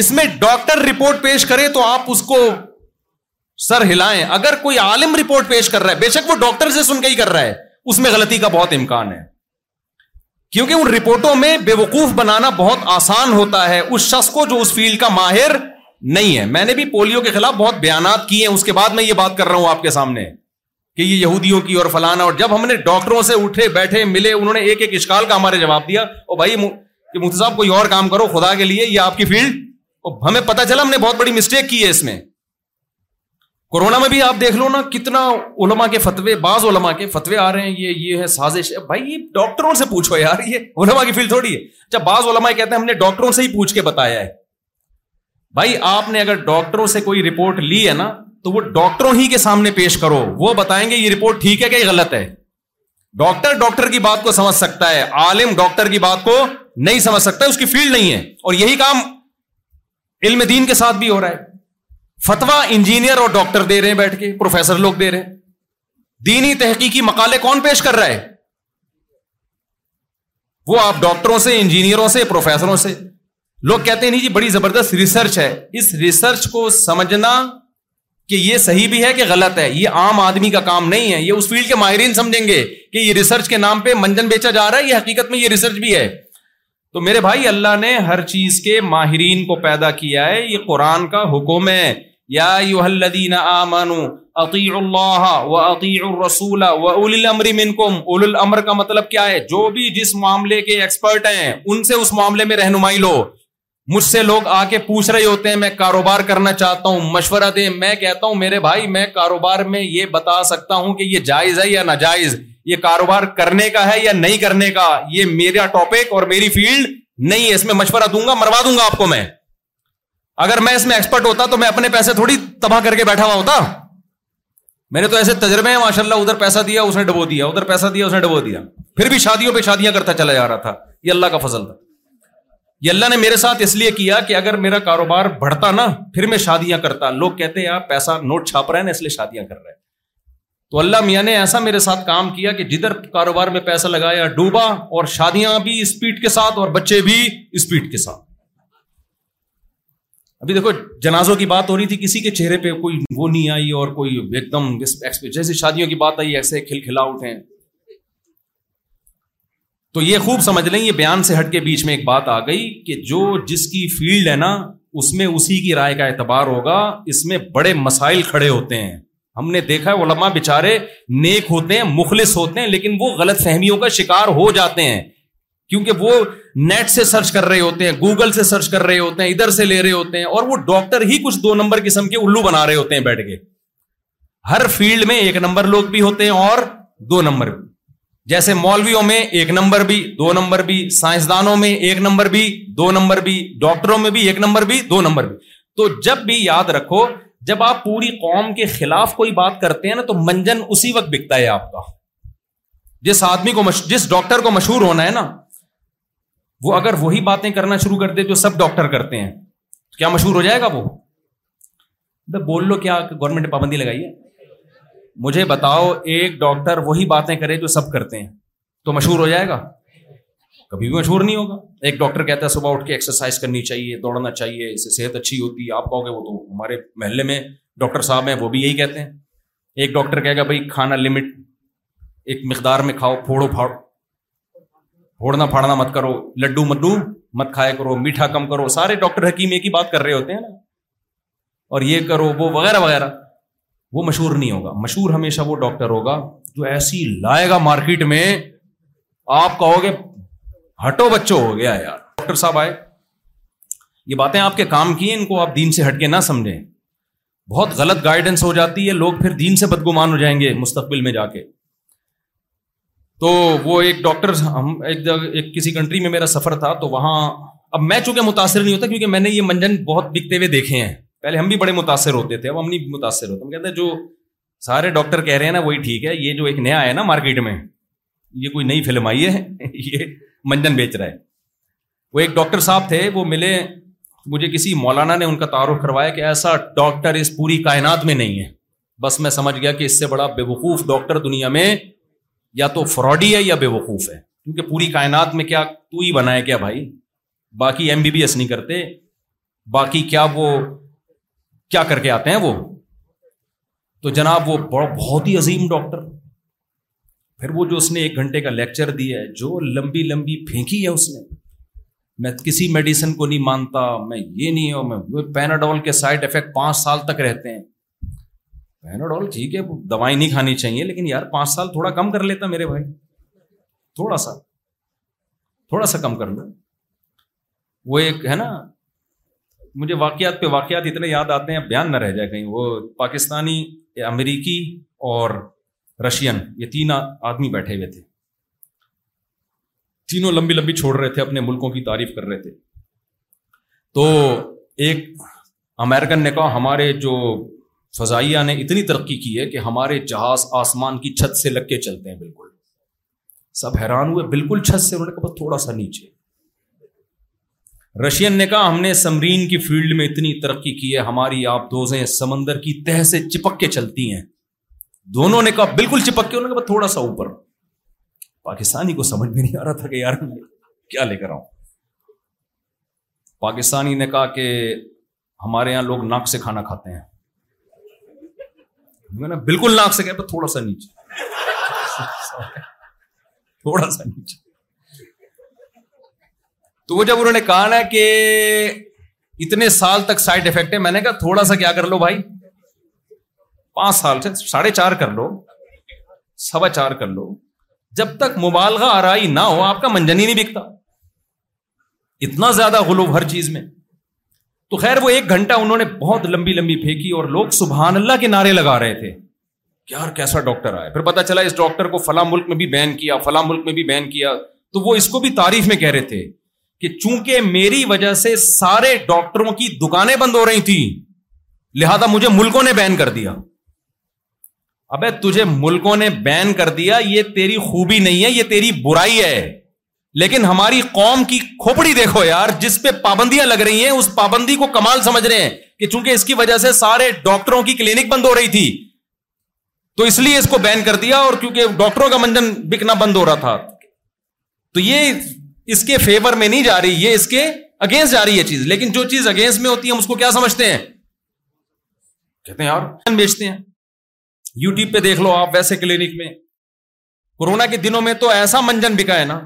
اس میں ڈاکٹر رپورٹ پیش کرے تو آپ اس کو سر ہلائیں اگر کوئی عالم رپورٹ پیش کر رہا ہے بے شک وہ ڈاکٹر سے سن کے ہی کر رہا ہے اس میں غلطی کا بہت امکان ہے کیونکہ ان رپورٹوں میں بے وقوف بنانا بہت آسان ہوتا ہے اس شخص کو جو اس فیلڈ کا ماہر نہیں ہے میں نے بھی پولیو کے خلاف بہت بیانات کیے ہیں اس کے بعد میں یہ بات کر رہا ہوں آپ کے سامنے کہ یہ یہودیوں کی اور فلانا اور جب ہم نے ڈاکٹروں سے اٹھے بیٹھے ملے انہوں نے ایک ایک اشکال کا ہمارے جواب دیا اور بھائی کہ مفتی صاحب کوئی اور کام کرو خدا کے لیے یہ آپ کی فیلڈ ہمیں پتا چلا ہم نے بہت بڑی مسٹیک کی ہے اس میں کورونا میں بھی آپ دیکھ لو نا کتنا علما کے فتوے بعض علما کے فتوے آ رہے ہیں یہ یہ ہے سازش ہے بھائی یہ ڈاکٹروں سے پوچھو یار یہ علما کی فیلڈ تھوڑی ہے جب بعض علما کہتے ہیں ہم نے ڈاکٹروں سے ہی پوچھ کے بتایا ہے بھائی آپ نے اگر ڈاکٹروں سے کوئی رپورٹ لی ہے نا تو وہ ڈاکٹروں ہی کے سامنے پیش کرو وہ بتائیں گے یہ رپورٹ ٹھیک ہے کہ یہ غلط ہے ڈاکٹر ڈاکٹر کی بات کو سمجھ سکتا ہے عالم ڈاکٹر کی کی بات کو نہیں نہیں سمجھ سکتا ہے اس فیلڈ اور یہی کام علم دین کے ساتھ بھی ہو رہا ہے فتوا انجینئر اور ڈاکٹر دے رہے ہیں بیٹھ کے پروفیسر لوگ دے رہے ہیں دینی تحقیقی مقالے کون پیش کر رہا ہے وہ آپ ڈاکٹروں سے انجینئروں سے پروفیسروں سے لوگ کہتے ہیں نہیں جی بڑی زبردست ریسرچ ہے اس ریسرچ کو سمجھنا کہ یہ صحیح بھی ہے کہ غلط ہے یہ عام آدمی کا کام نہیں ہے یہ اس فیلڈ کے ماہرین سمجھیں گے کہ یہ ریسرچ کے نام پہ منجن بیچا جا رہا ہے یہ یہ حقیقت میں ریسرچ بھی ہے تو میرے بھائی اللہ نے ہر چیز کے ماہرین کو پیدا کیا ہے یہ قرآن کا حکم ہے یا عطی اللہ و الرسول و اول اول الامر کا مطلب کیا ہے جو بھی جس معاملے کے ایکسپرٹ ہیں ان سے اس معاملے میں رہنمائی لو مجھ سے لوگ آ کے پوچھ رہے ہوتے ہیں میں کاروبار کرنا چاہتا ہوں مشورہ دیں میں کہتا ہوں میرے بھائی میں کاروبار میں یہ بتا سکتا ہوں کہ یہ جائز ہے یا ناجائز یہ کاروبار کرنے کا ہے یا نہیں کرنے کا یہ میرا ٹاپک اور میری فیلڈ نہیں ہے اس میں مشورہ دوں گا مروا دوں گا آپ کو میں اگر میں اس میں ایکسپرٹ ہوتا تو میں اپنے پیسے تھوڑی تباہ کر کے بیٹھا ہوا ہوتا میں نے تو ایسے تجربے ہیں ماشاء اللہ ادھر پیسہ دیا اس نے ڈبو دیا ادھر پیسہ دیا اس نے ڈبو دیا پھر بھی شادیوں پہ شادیاں کرتا چلا جا رہا تھا یہ اللہ کا فضل تھا یہ اللہ نے میرے ساتھ اس لیے کیا کہ اگر میرا کاروبار بڑھتا نا پھر میں شادیاں کرتا لوگ کہتے ہیں آپ پیسہ نوٹ چھاپ رہے ہیں نا اس لیے شادیاں کر رہے ہیں تو اللہ میاں نے ایسا میرے ساتھ کام کیا کہ جدھر کاروبار میں پیسہ لگایا ڈوبا اور شادیاں بھی اسپیڈ کے ساتھ اور بچے بھی اسپیڈ کے ساتھ ابھی دیکھو جنازوں کی بات ہو رہی تھی کسی کے چہرے پہ کوئی وہ نہیں آئی اور کوئی ایک دم جیسے شادیوں کی بات آئی ایسے کھل کھلا تو یہ خوب سمجھ لیں یہ بیان سے ہٹ کے بیچ میں ایک بات آ گئی کہ جو جس کی فیلڈ ہے نا اس میں اسی کی رائے کا اعتبار ہوگا اس میں بڑے مسائل کھڑے ہوتے ہیں ہم نے دیکھا ہے علماء بےچارے نیک ہوتے ہیں مخلص ہوتے ہیں لیکن وہ غلط فہمیوں کا شکار ہو جاتے ہیں کیونکہ وہ نیٹ سے سرچ کر رہے ہوتے ہیں گوگل سے سرچ کر رہے ہوتے ہیں ادھر سے لے رہے ہوتے ہیں اور وہ ڈاکٹر ہی کچھ دو نمبر قسم کے الو بنا رہے ہوتے ہیں بیٹھ کے ہر فیلڈ میں ایک نمبر لوگ بھی ہوتے ہیں اور دو نمبر بھی جیسے مولویوں میں ایک نمبر بھی دو نمبر بھی سائنسدانوں میں ایک نمبر بھی دو نمبر بھی ڈاکٹروں میں بھی ایک نمبر بھی دو نمبر بھی تو جب بھی یاد رکھو جب آپ پوری قوم کے خلاف کوئی بات کرتے ہیں نا تو منجن اسی وقت بکتا ہے آپ کا جس آدمی کو مش... جس ڈاکٹر کو مشہور ہونا ہے نا وہ اگر وہی باتیں کرنا شروع کر دے جو سب ڈاکٹر کرتے ہیں کیا مشہور ہو جائے گا وہ بول لو کیا گورنمنٹ نے پابندی لگائی ہے مجھے بتاؤ ایک ڈاکٹر وہی باتیں کرے جو سب کرتے ہیں تو مشہور ہو جائے گا کبھی بھی مشہور نہیں ہوگا ایک ڈاکٹر کہتا ہے صبح اٹھ کے ایکسرسائز کرنی چاہیے دوڑنا چاہیے اس سے صحت اچھی ہوتی ہے آپ کہو گے وہ تو ہمارے محلے میں ڈاکٹر صاحب ہیں وہ بھی یہی کہتے ہیں ایک ڈاکٹر کہے گا بھائی کھانا لمٹ ایک مقدار میں کھاؤ پھوڑو پھاڑو پھوڑنا پھاڑنا مت کرو لڈو مڈو مت کھایا کرو میٹھا کم کرو سارے ڈاکٹر حکیم ایک ہی بات کر رہے ہوتے ہیں نا اور یہ کرو وہ وغیرہ وغیرہ وہ مشہور نہیں ہوگا مشہور ہمیشہ وہ ڈاکٹر ہوگا جو ایسی لائے گا مارکیٹ میں آپ کہو گے ہٹو بچوں ہو گیا یار ڈاکٹر صاحب آئے یہ باتیں آپ کے کام کی ان کو آپ دین سے ہٹ کے نہ سمجھیں بہت غلط گائیڈنس ہو جاتی ہے لوگ پھر دین سے بدگمان ہو جائیں گے مستقبل میں جا کے تو وہ ایک ڈاکٹر ہم ایک, ایک کسی کنٹری میں میرا سفر تھا تو وہاں اب میں چونکہ متاثر نہیں ہوتا کیونکہ میں نے یہ منجن بہت بکتے ہوئے دیکھے ہیں پہلے ہم بھی بڑے متاثر ہوتے تھے اب ہم نہیں متاثر ہوتے ہم کہتے ہیں جو سارے ڈاکٹر کہہ رہے ہیں نا وہی ٹھیک ہے یہ جو ایک نیا ہے نا مارکیٹ میں یہ کوئی نئی فلم آئی ہے یہ منجن بیچ رہا ہے وہ ایک ڈاکٹر صاحب تھے وہ ملے مجھے کسی مولانا نے ان کا تعارف کروایا کہ ایسا ڈاکٹر اس پوری کائنات میں نہیں ہے بس میں سمجھ گیا کہ اس سے بڑا بے وقوف ڈاکٹر دنیا میں یا تو فراڈی ہے یا بے وقوف ہے کیونکہ پوری کائنات میں کیا تو ہی بنا ہے کیا بھائی باقی ایم بی بی ایس نہیں کرتے باقی کیا وہ کیا کر کے آتے ہیں وہ تو جناب وہ بہت ہی عظیم ڈاکٹر پھر وہ جو اس نے ایک گھنٹے کا لیکچر دیا ہے جو لمبی لمبی پھینکی ہے اس نے میں میں میں کسی میڈیسن کو نہیں نہیں مانتا یہ ہوں پیناڈول کے سائڈ افیکٹ پانچ سال تک رہتے ہیں پیناڈول ٹھیک ہے دوائی نہیں کھانی چاہیے لیکن یار پانچ سال تھوڑا کم کر لیتا میرے بھائی تھوڑا سا تھوڑا سا کم کر لو وہ ایک ہے نا مجھے واقعات پہ واقعات اتنے یاد آتے ہیں بیان نہ رہ جائے کہیں وہ پاکستانی امریکی اور رشین یہ تین آدمی بیٹھے ہوئے تھے تینوں لمبی لمبی چھوڑ رہے تھے اپنے ملکوں کی تعریف کر رہے تھے تو ایک امیرکن نے کہا ہمارے جو فضائیہ نے اتنی ترقی کی ہے کہ ہمارے جہاز آسمان کی چھت سے لگ کے چلتے ہیں بالکل سب حیران ہوئے بالکل چھت سے انہوں نے بس تھوڑا سا نیچے رشین نے کہا ہم نے سمرین کی فیلڈ میں اتنی ترقی کی ہے ہماری آپ دوزیں سمندر کی تہ سے چپک کے چلتی ہیں دونوں نے کہا بالکل چپک کے انہوں نے کہا تھوڑا سا اوپر پاکستانی کو سمجھ میں نہیں آ رہا تھا کہ یار کیا لے کر آؤں پاکستانی نے کہا کہ ہمارے یہاں لوگ ناک سے کھانا کھاتے ہیں میں نے بالکل ناک سے کہ تھوڑا سا نیچے تھوڑا سا نیچے تو وہ جب انہوں نے کہا نا کہ اتنے سال تک سائڈ افیکٹ ہے میں نے کہا تھوڑا سا کیا کر لو بھائی پانچ سال سے ساڑھے چار کر لو سوا چار کر لو جب تک مبالغہ آرائی نہ ہو آپ کا منجنی نہیں بکتا اتنا زیادہ غلو ہر چیز میں تو خیر وہ ایک گھنٹہ انہوں نے بہت لمبی لمبی پھینکی اور لوگ سبحان اللہ کے نعرے لگا رہے تھے یار کیسا ڈاکٹر آیا پھر پتا چلا اس ڈاکٹر کو فلاں ملک میں بھی بین کیا فلاں ملک میں بھی بین کیا تو وہ اس کو بھی تعریف میں کہہ رہے تھے کہ چونکہ میری وجہ سے سارے ڈاکٹروں کی دکانیں بند ہو رہی تھیں لہذا مجھے ملکوں نے بین کر دیا ابے تجھے ملکوں نے بین کر دیا یہ تیری خوبی نہیں ہے یہ تیری برائی ہے لیکن ہماری قوم کی کھوپڑی دیکھو یار جس پہ پابندیاں لگ رہی ہیں اس پابندی کو کمال سمجھ رہے ہیں کہ چونکہ اس کی وجہ سے سارے ڈاکٹروں کی کلینک بند ہو رہی تھی تو اس لیے اس کو بین کر دیا اور کیونکہ ڈاکٹروں کا منجن بکنا بند ہو رہا تھا تو یہ اس کے فیور میں نہیں جا رہی یہ اس کے اگینسٹ جا رہی ہے چیز لیکن جو چیز اگینسٹ میں ہوتی ہے ہم اس کو کیا سمجھتے ہیں کہتے ہیں یار بیچتے ہیں یوٹیوب پہ دیکھ لو آپ ویسے کلینک میں کورونا کے دنوں میں تو ایسا منجن بکا ہے نا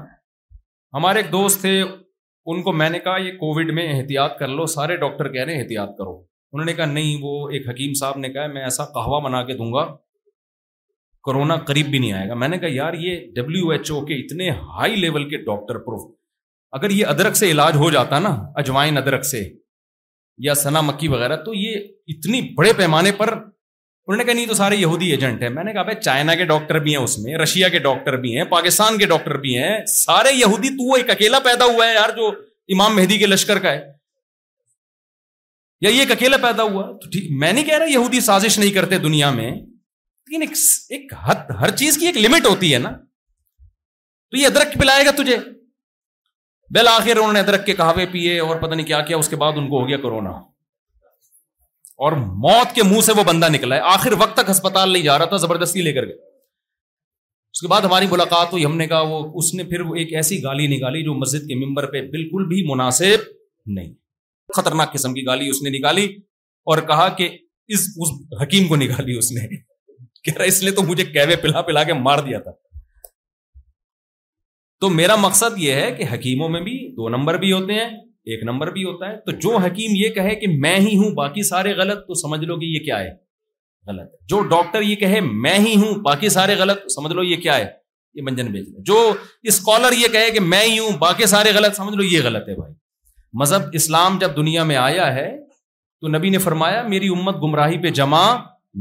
ہمارے ایک دوست تھے ان کو میں نے کہا یہ کووڈ میں احتیاط کر لو سارے ڈاکٹر کہہ رہے ہیں احتیاط کرو انہوں نے کہا نہیں وہ ایک حکیم صاحب نے کہا میں ایسا بنا کے دوں گا کرونا قریب بھی نہیں آئے گا میں نے کہا یار یہ ڈبلو ایچ او کے اتنے ہائی لیول کے ڈاکٹر پروف اگر یہ ادرک سے علاج ہو جاتا نا اجوائن ادرک سے یا سنا مکی وغیرہ تو یہ اتنی بڑے پیمانے پر انہوں نے کہا نہیں تو سارے یہودی ایجنٹ ہیں میں نے کہا بھائی چائنا کے ڈاکٹر بھی ہیں اس میں رشیا کے ڈاکٹر بھی ہیں پاکستان کے ڈاکٹر بھی ہیں سارے یہودی تو وہ ایک اکیلا پیدا ہوا ہے یار جو امام مہدی کے لشکر کا ہے یا یہ ایک اکیلا پیدا ہوا تو ٹھیک میں نہیں کہہ رہا یہودی سازش نہیں کرتے دنیا میں لیکن ایک ایک حد ہر چیز کی ایک لمٹ ہوتی ہے نا تو یہ ادرک پلائے گا تجھے انہوں نے ادرک کے کہاوے پیے اور پتا نہیں کیا کیا اس کے بعد ان کو ہو گیا کورونا اور موت کے منہ سے وہ بندہ نکلا ہے آخر وقت تک ہسپتال نہیں جا رہا تھا زبردستی لے کر گئے اس کے بعد ہماری ملاقات ہوئی ہم نے کہا وہ اس نے پھر وہ ایک ایسی گالی نکالی جو مسجد کے ممبر پہ بالکل بھی مناسب نہیں خطرناک قسم کی گالی اس نے نکالی اور کہا کہ اس, اس حکیم کو نکالی اس نے کہہ رہا اس نے تو مجھے کیوے پلا پلا کے مار دیا تھا تو میرا مقصد یہ ہے کہ حکیموں میں بھی دو نمبر بھی ہوتے ہیں ایک نمبر بھی ہوتا ہے تو جو حکیم یہ کہے کہ میں ہی ہوں باقی سارے غلط تو سمجھ لو کہ یہ کیا ہے غلط جو ڈاکٹر یہ کہے میں ہی ہوں باقی سارے غلط سمجھ لو یہ کیا ہے یہ منجن بیچ ہے جو اسکالر یہ کہے کہ میں ہی ہوں باقی سارے غلط سمجھ لو یہ غلط ہے بھائی مذہب اسلام جب دنیا میں آیا ہے تو نبی نے فرمایا میری امت گمراہی پہ جمع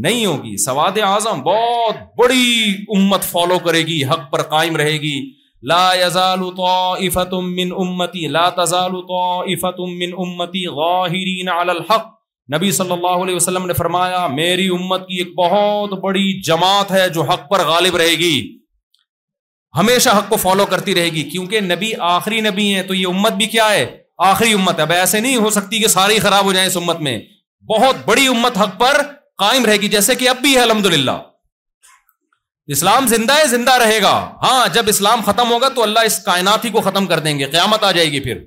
نہیں ہوگی سواد اعظم بہت بڑی امت فالو کرے گی حق پر قائم رہے گی لا افت من امتی لا تزال افت من امتی غاہرین الحق نبی صلی اللہ علیہ وسلم نے فرمایا میری امت کی ایک بہت بڑی جماعت ہے جو حق پر غالب رہے گی ہمیشہ حق کو فالو کرتی رہے گی کیونکہ نبی آخری نبی ہیں تو یہ امت بھی کیا ہے آخری امت ہے اب ایسے نہیں ہو سکتی کہ ساری خراب ہو جائیں اس امت میں بہت بڑی امت حق پر قائم رہے گی جیسے کہ اب بھی ہے الحمد للہ اسلام زندہ ہے زندہ رہے گا ہاں جب اسلام ختم ہوگا تو اللہ اس کائنات ہی کو ختم کر دیں گے قیامت آ جائے گی پھر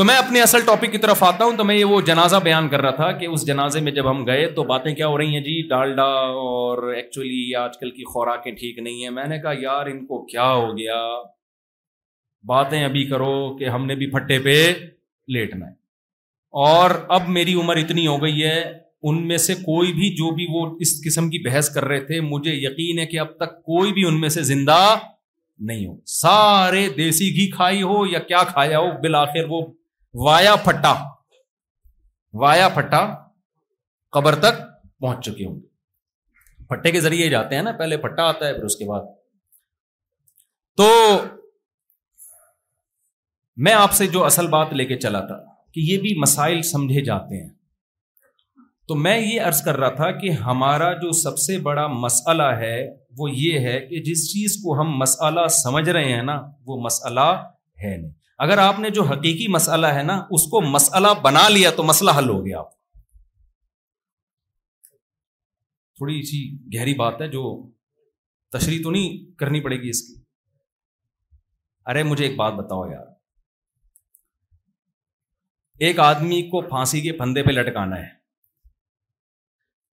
تو میں اپنے اصل ٹاپک کی طرف آتا ہوں تو میں یہ وہ جنازہ بیان کر رہا تھا کہ اس جنازے میں جب ہم گئے تو باتیں کیا ہو رہی ہیں جی ڈال ڈا اور ایکچولی آج کل کی خوراکیں ٹھیک نہیں ہیں میں نے کہا یار ان کو کیا ہو گیا باتیں ابھی کرو کہ ہم نے بھی پھٹے پہ لیٹنا ہے اور اب میری عمر اتنی ہو گئی ہے ان میں سے کوئی بھی جو بھی وہ اس قسم کی بحث کر رہے تھے مجھے یقین ہے کہ اب تک کوئی بھی ان میں سے زندہ نہیں ہو سارے دیسی گھی کھائی ہو یا کیا کھایا ہو بالآخر وہ وایا پھٹا وایا پھٹا قبر تک پہنچ چکے ہوں گے پھٹے کے ذریعے جاتے ہیں نا پہلے پھٹا آتا ہے پھر اس کے بعد تو میں آپ سے جو اصل بات لے کے چلا تھا کہ یہ بھی مسائل سمجھے جاتے ہیں تو میں یہ عرض کر رہا تھا کہ ہمارا جو سب سے بڑا مسئلہ ہے وہ یہ ہے کہ جس چیز کو ہم مسئلہ سمجھ رہے ہیں نا وہ مسئلہ ہے نہیں اگر آپ نے جو حقیقی مسئلہ ہے نا اس کو مسئلہ بنا لیا تو مسئلہ حل ہو گیا آپ تھوڑی سی گہری بات ہے جو تشریح تو نہیں کرنی پڑے گی اس کی ارے مجھے ایک بات بتاؤ یار ایک آدمی کو پھانسی کے پھندے پہ لٹکانا ہے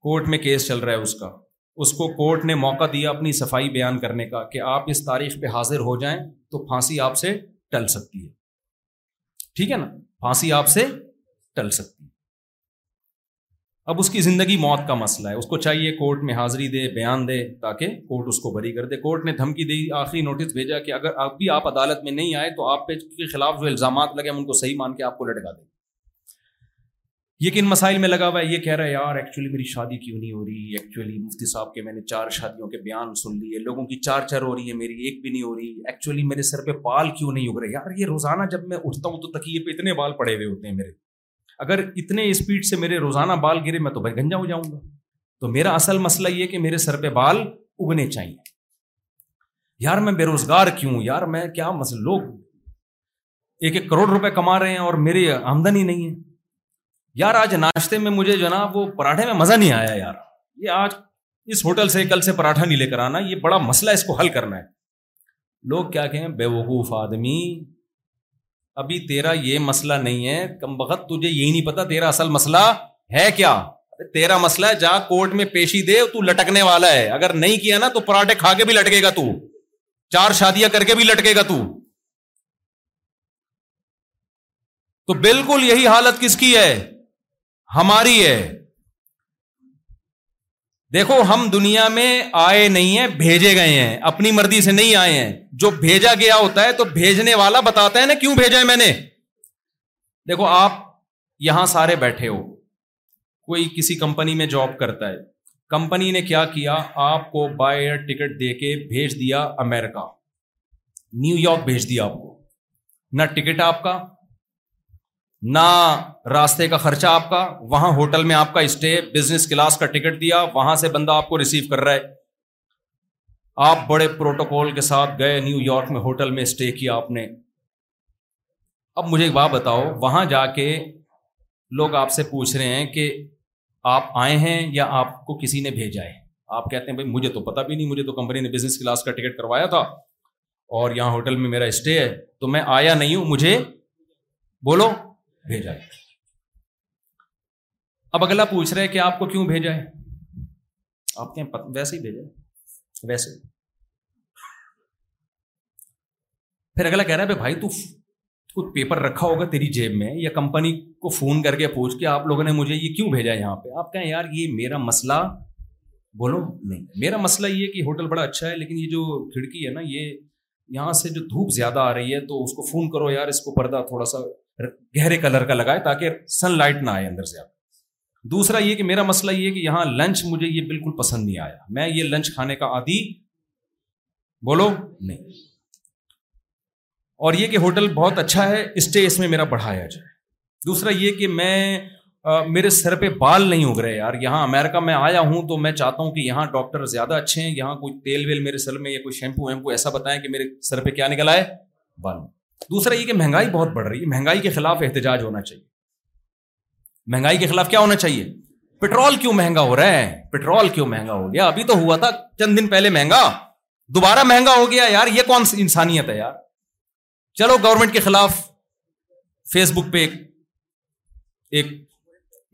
کورٹ میں کیس چل رہا ہے اس کا اس کو کورٹ نے موقع دیا اپنی صفائی بیان کرنے کا کہ آپ اس تاریخ پہ حاضر ہو جائیں تو پھانسی آپ سے ٹل سکتی ہے ٹھیک ہے نا پھانسی آپ سے ٹل سکتی ہے اب اس کی زندگی موت کا مسئلہ ہے اس کو چاہیے کورٹ میں حاضری دے بیان دے تاکہ کورٹ اس کو بری کر دے کورٹ نے دھمکی دی آخری نوٹس بھیجا کہ اگر اب بھی آپ عدالت میں نہیں آئے تو آپ پہ کے خلاف جو الزامات لگے ہم ان کو صحیح مان کے آپ کو لٹکا دیں یہ کن مسائل میں لگا ہوا ہے یہ کہہ رہا ہے یار ایکچولی میری شادی کیوں نہیں ہو رہی ایکچولی مفتی صاحب کے میں نے چار شادیوں کے بیان سن لیے لوگوں کی چار چار ہو رہی ہے میری ایک بھی نہیں ہو رہی ایکچولی میرے سر پہ بال کیوں نہیں اگ رہے یار یہ روزانہ جب میں اٹھتا ہوں تو تکیے پہ اتنے بال پڑے ہوئے ہوتے ہیں میرے اگر اتنے اسپیڈ سے میرے روزانہ بال گرے میں تو بھائی گنجا ہو جاؤں گا تو میرا اصل مسئلہ یہ کہ میرے سر پہ بال اگنے چاہیے یار میں بے روزگار کیوں یار میں کیا مسئلہ لوگ ایک ایک کروڑ روپے کما رہے ہیں اور میری آمدنی نہیں ہے یار آج ناشتے میں مجھے جو نا وہ پراٹھے میں مزہ نہیں آیا یار یہ آج اس ہوٹل سے کل سے پراٹھا نہیں لے کر آنا یہ بڑا مسئلہ ہے اس کو حل کرنا ہے لوگ کیا کہیں بے وقوف آدمی ابھی تیرا یہ مسئلہ نہیں ہے کم بخت تجھے یہی نہیں پتا تیرا اصل مسئلہ ہے کیا تیرا مسئلہ ہے جہاں کورٹ میں پیشی دے تو لٹکنے والا ہے اگر نہیں کیا نا تو پراٹھے کھا کے بھی لٹکے گا تو چار شادیاں کر کے بھی لٹکے گا تو تو بالکل یہی حالت کس کی ہے ہماری ہے دیکھو ہم دنیا میں آئے نہیں ہیں بھیجے گئے ہیں اپنی مرضی سے نہیں آئے ہیں جو بھیجا گیا ہوتا ہے تو بھیجنے والا بتاتا ہے نا کیوں بھیجا ہے میں نے دیکھو آپ یہاں سارے بیٹھے ہو کوئی کسی کمپنی میں جاب کرتا ہے کمپنی نے کیا کیا آپ کو بائی ایئر ٹکٹ دے کے بھیج دیا امیرکا نیو یارک بھیج دیا آپ کو نہ ٹکٹ آپ کا نہ راستے کا خرچہ آپ کا وہاں ہوٹل میں آپ کا اسٹے بزنس کلاس کا ٹکٹ دیا وہاں سے بندہ آپ کو ریسیو کر رہا ہے آپ بڑے پروٹوکول کے ساتھ گئے نیو یارک میں ہوٹل میں اسٹے کیا آپ نے اب مجھے ایک بات بتاؤ وہاں جا کے لوگ آپ سے پوچھ رہے ہیں کہ آپ آئے ہیں یا آپ کو کسی نے بھیجا ہے آپ کہتے ہیں بھائی مجھے تو پتا بھی نہیں مجھے تو کمپنی نے بزنس کلاس کا ٹکٹ کروایا تھا اور یہاں ہوٹل میں میرا اسٹے ہے تو میں آیا نہیں ہوں مجھے بولو بھیجا ہے اب اگلا پوچھ رہے کہ آپ کو کیوں بھیجا ہے آپ کے ویسے ہی بھیجا ویسے پھر اگلا کہہ رہا ہے بھائی تو کچھ پیپر رکھا ہوگا تیری جیب میں یا کمپنی کو فون کر کے پوچھ کے آپ لوگوں نے مجھے یہ کیوں بھیجا ہے یہاں پہ آپ کہیں یار یہ میرا مسئلہ بولو نہیں میرا مسئلہ یہ کہ ہوٹل بڑا اچھا ہے لیکن یہ جو کھڑکی ہے نا یہ یہاں سے جو دھوپ زیادہ آ رہی ہے تو اس کو فون کرو یار اس کو پردہ تھوڑا سا گہرے کلر کا لگائے تاکہ سن لائٹ نہ آئے اندر سے آپ دوسرا یہ کہ میرا مسئلہ یہ کہ یہاں لنچ مجھے یہ بالکل پسند نہیں آیا میں یہ لنچ کھانے کا آدھی بولو نہیں اور یہ کہ ہوٹل بہت اچھا ہے اسٹے اس میں میرا بڑھایا جائے دوسرا یہ کہ میں میرے سر پہ بال نہیں اگ رہے یار یہاں امیرکا میں آیا ہوں تو میں چاہتا ہوں کہ یہاں ڈاکٹر زیادہ اچھے ہیں یہاں کوئی تیل ویل میرے سر میں یا کوئی شیمپو ویمپو ایسا بتائیں کہ میرے سر پہ کیا نکل آئے بال دوسرا یہ کہ مہنگائی بہت بڑھ رہی ہے مہنگائی کے خلاف احتجاج ہونا چاہیے مہنگائی کے خلاف کیا ہونا چاہیے پیٹرول کیوں مہنگا ہو رہا ہے پیٹرول کیوں مہنگا ہو گیا ابھی تو ہوا تھا چند دن پہلے مہنگا دوبارہ مہنگا ہو گیا یار یہ کون سی انسانیت ہے یار چلو گورنمنٹ کے خلاف فیس بک پہ ایک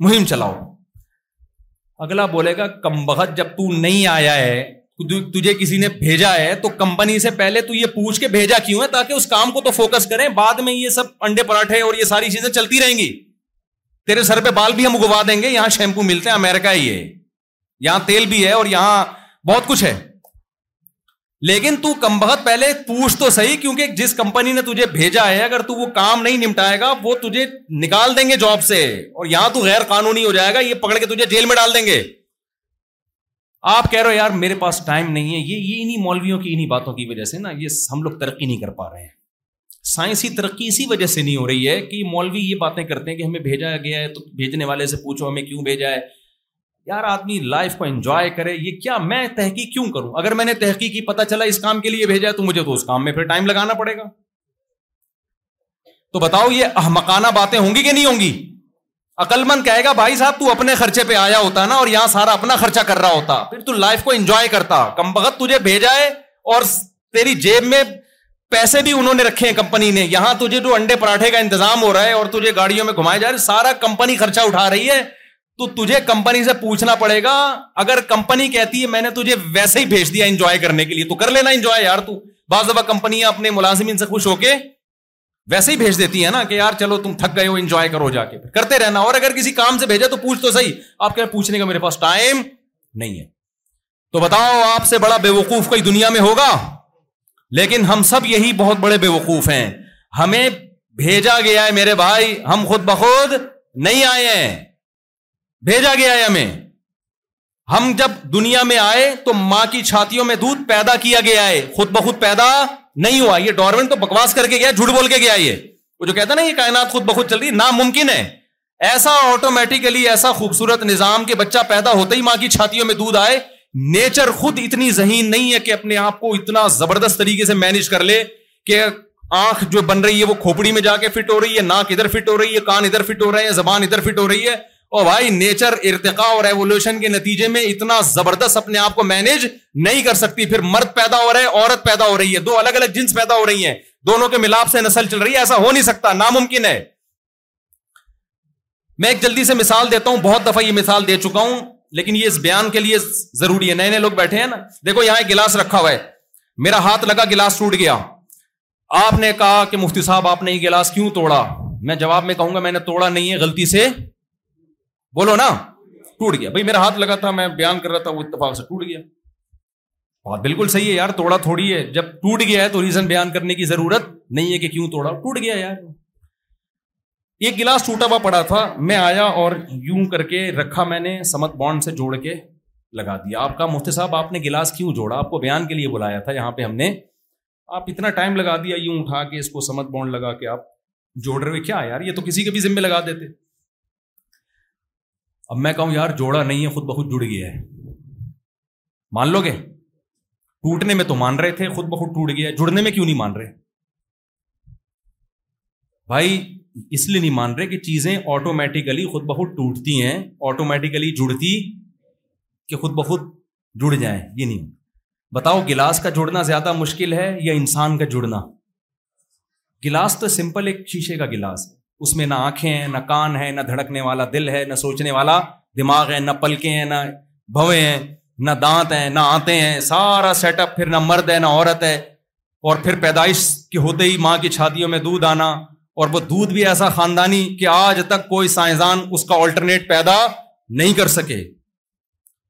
مہم چلاؤ اگلا بولے گا کمبہت جب تو نہیں آیا ہے تجھے کسی نے بھیجا ہے تو کمپنی سے پہلے تو یہ پوچھ کے بھیجا کیوں ہے تاکہ اس کام کو تو فوکس کریں بعد میں یہ سب انڈے پراٹھے اور یہ ساری چیزیں چلتی رہیں گی تیرے سر پہ بال بھی ہم اگوا دیں گے یہاں شیمپو ملتے ہیں امیرکا ہی ہے یہاں تیل بھی ہے اور یہاں بہت کچھ ہے لیکن تو کم بہت پہلے پوچھ تو صحیح کیونکہ جس کمپنی نے تجھے بھیجا ہے اگر تو وہ کام نہیں نمٹائے گا وہ تجھے نکال دیں گے جاب سے اور یہاں تو غیر قانونی ہو جائے گا یہ پکڑ کے تجھے جیل میں ڈال دیں گے آپ کہہ رہے ہو یار میرے پاس ٹائم نہیں ہے یہ یہ انہیں مولویوں کی انہیں باتوں کی وجہ سے نا یہ ہم لوگ ترقی نہیں کر پا رہے ہیں سائنسی ترقی اسی وجہ سے نہیں ہو رہی ہے کہ مولوی یہ باتیں کرتے ہیں کہ ہمیں بھیجا گیا ہے تو بھیجنے والے سے پوچھو ہمیں کیوں بھیجا ہے یار آدمی لائف کو انجوائے کرے یہ کیا میں تحقیق کیوں کروں اگر میں نے تحقیق کی پتہ چلا اس کام کے لیے بھیجا ہے تو مجھے تو اس کام میں پھر ٹائم لگانا پڑے گا تو بتاؤ یہ احمقانہ باتیں ہوں گی کہ نہیں ہوں گی عقل مند کہے گا بھائی صاحب تو اپنے خرچے پہ آیا ہوتا نا اور یہاں سارا اپنا خرچہ کر رہا ہوتا پھر تو لائف کو انجوائے کرتا کم بخت تجھے بھیجا ہے اور تیری جیب میں پیسے بھی انہوں نے رکھے ہیں کمپنی نے یہاں تجھے جو انڈے پراٹھے کا انتظام ہو رہا ہے اور تجھے گاڑیوں میں گھمایا جا رہا ہے سارا کمپنی خرچہ اٹھا رہی ہے تو تجھے کمپنی سے پوچھنا پڑے گا اگر کمپنی کہتی ہے میں نے تجھے ویسے ہی بھیج دیا انجوائے کرنے کے لیے تو کر لینا انجوائے یار تو بعض دفعہ کمپنیاں اپنے ملازمین سے خوش ہو کے ویسے ہی بھیج دیتی ہے نا کہ یار چلو تم تھک گئے ہو انجوائے کرو جا کے کرتے رہنا اور اگر کسی کام سے بھیجا تو پوچھ تو صحیح آپ پوچھنے کا میرے پاس ٹائم نہیں ہے تو بتاؤ آپ سے بڑا بے وقوف کوئی دنیا میں ہوگا لیکن ہم سب یہی بہت بڑے بے وقوف ہیں ہمیں بھیجا گیا ہے میرے بھائی ہم خود بخود نہیں آئے ہیں بھیجا گیا ہے ہمیں ہم جب دنیا میں آئے تو ماں کی چھاتیوں میں دودھ پیدا کیا گیا ہے خود بخود پیدا نہیں ہوا یہ ڈورمنٹ تو بکواس کر کے گیا جھوٹ بول کے گیا یہ وہ جو کہتا نا یہ کائنات خود بخود چل رہی ناممکن ہے ایسا آٹومیٹیکلی ایسا خوبصورت نظام کے بچہ پیدا ہوتا ہی ماں کی چھاتیوں میں دودھ آئے نیچر خود اتنی ذہین نہیں ہے کہ اپنے آپ کو اتنا زبردست طریقے سے مینج کر لے کہ آنکھ جو بن رہی ہے وہ کھوپڑی میں جا کے فٹ ہو رہی ہے ناک ادھر فٹ ہو رہی ہے کان ادھر فٹ ہو رہے ہیں زبان ادھر فٹ ہو رہی ہے او بھائی نیچر ارتقا اور ریولیوشن کے نتیجے میں اتنا زبردست اپنے آپ کو مینیج نہیں کر سکتی پھر مرد پیدا ہو رہے عورت پیدا ہو رہی ہے دو الگ الگ جنس پیدا ہو رہی ہیں دونوں کے ملاپ سے نسل چل رہی ہے ایسا ہو نہیں سکتا ناممکن ہے میں ایک جلدی سے مثال دیتا ہوں بہت دفعہ یہ مثال دے چکا ہوں لیکن یہ اس بیان کے لیے ضروری ہے نئے نئے لوگ بیٹھے ہیں نا دیکھو یہاں ایک گلاس رکھا ہوا ہے میرا ہاتھ لگا گلاس ٹوٹ گیا آپ نے کہا کہ مفتی صاحب آپ نے یہ گلاس کیوں توڑا میں جواب میں کہوں گا میں نے توڑا نہیں ہے غلطی سے بولو نا ٹوٹ گیا بھائی میرا ہاتھ لگا تھا میں بیان کر رہا تھا وہ اتفاق سے ٹوٹ گیا بات بالکل صحیح ہے یار توڑا تھوڑی ہے جب ٹوٹ گیا ہے تو ریزن بیان کرنے کی ضرورت نہیں ہے کہ کیوں توڑا ٹوٹ گیا یار ایک گلاس ٹوٹا ہوا پڑا تھا میں آیا اور یوں کر کے رکھا میں نے سمت بانڈ سے جوڑ کے لگا دیا آپ کا مفتی صاحب آپ نے گلاس کیوں جوڑا آپ کو بیان کے لیے بلایا تھا یہاں پہ ہم نے آپ اتنا ٹائم لگا دیا یوں اٹھا کے اس کو سمت بانڈ لگا کے آپ جوڑ رہے ہوئے کیا یار یہ تو کسی کے بھی ذمے لگا دیتے اب میں کہوں یار جوڑا نہیں ہے خود بہت جڑ گیا ہے مان لو گے ٹوٹنے میں تو مان رہے تھے خود بہت ٹوٹ گیا جڑنے میں کیوں نہیں مان رہے بھائی اس لیے نہیں مان رہے کہ چیزیں آٹومیٹیکلی خود بہت ٹوٹتی ہیں آٹومیٹیکلی جڑتی کہ خود بہت جڑ جائیں یہ نہیں بتاؤ گلاس کا جڑنا زیادہ مشکل ہے یا انسان کا جڑنا گلاس تو سمپل ایک شیشے کا گلاس ہے اس میں نہ آنکھیں ہیں نہ کان ہے نہ دھڑکنے والا دل ہے نہ سوچنے والا دماغ ہے نہ پلکیں ہیں نہ ہیں نہ دانت ہیں نہ آتے ہیں سارا سیٹ اپ پھر نہ مرد ہے نہ عورت ہے اور پھر پیدائش کے ہوتے ہی ماں کی چھاتیوں میں دودھ آنا اور وہ دودھ بھی ایسا خاندانی کہ آج تک کوئی سائنسدان اس کا آلٹرنیٹ پیدا نہیں کر سکے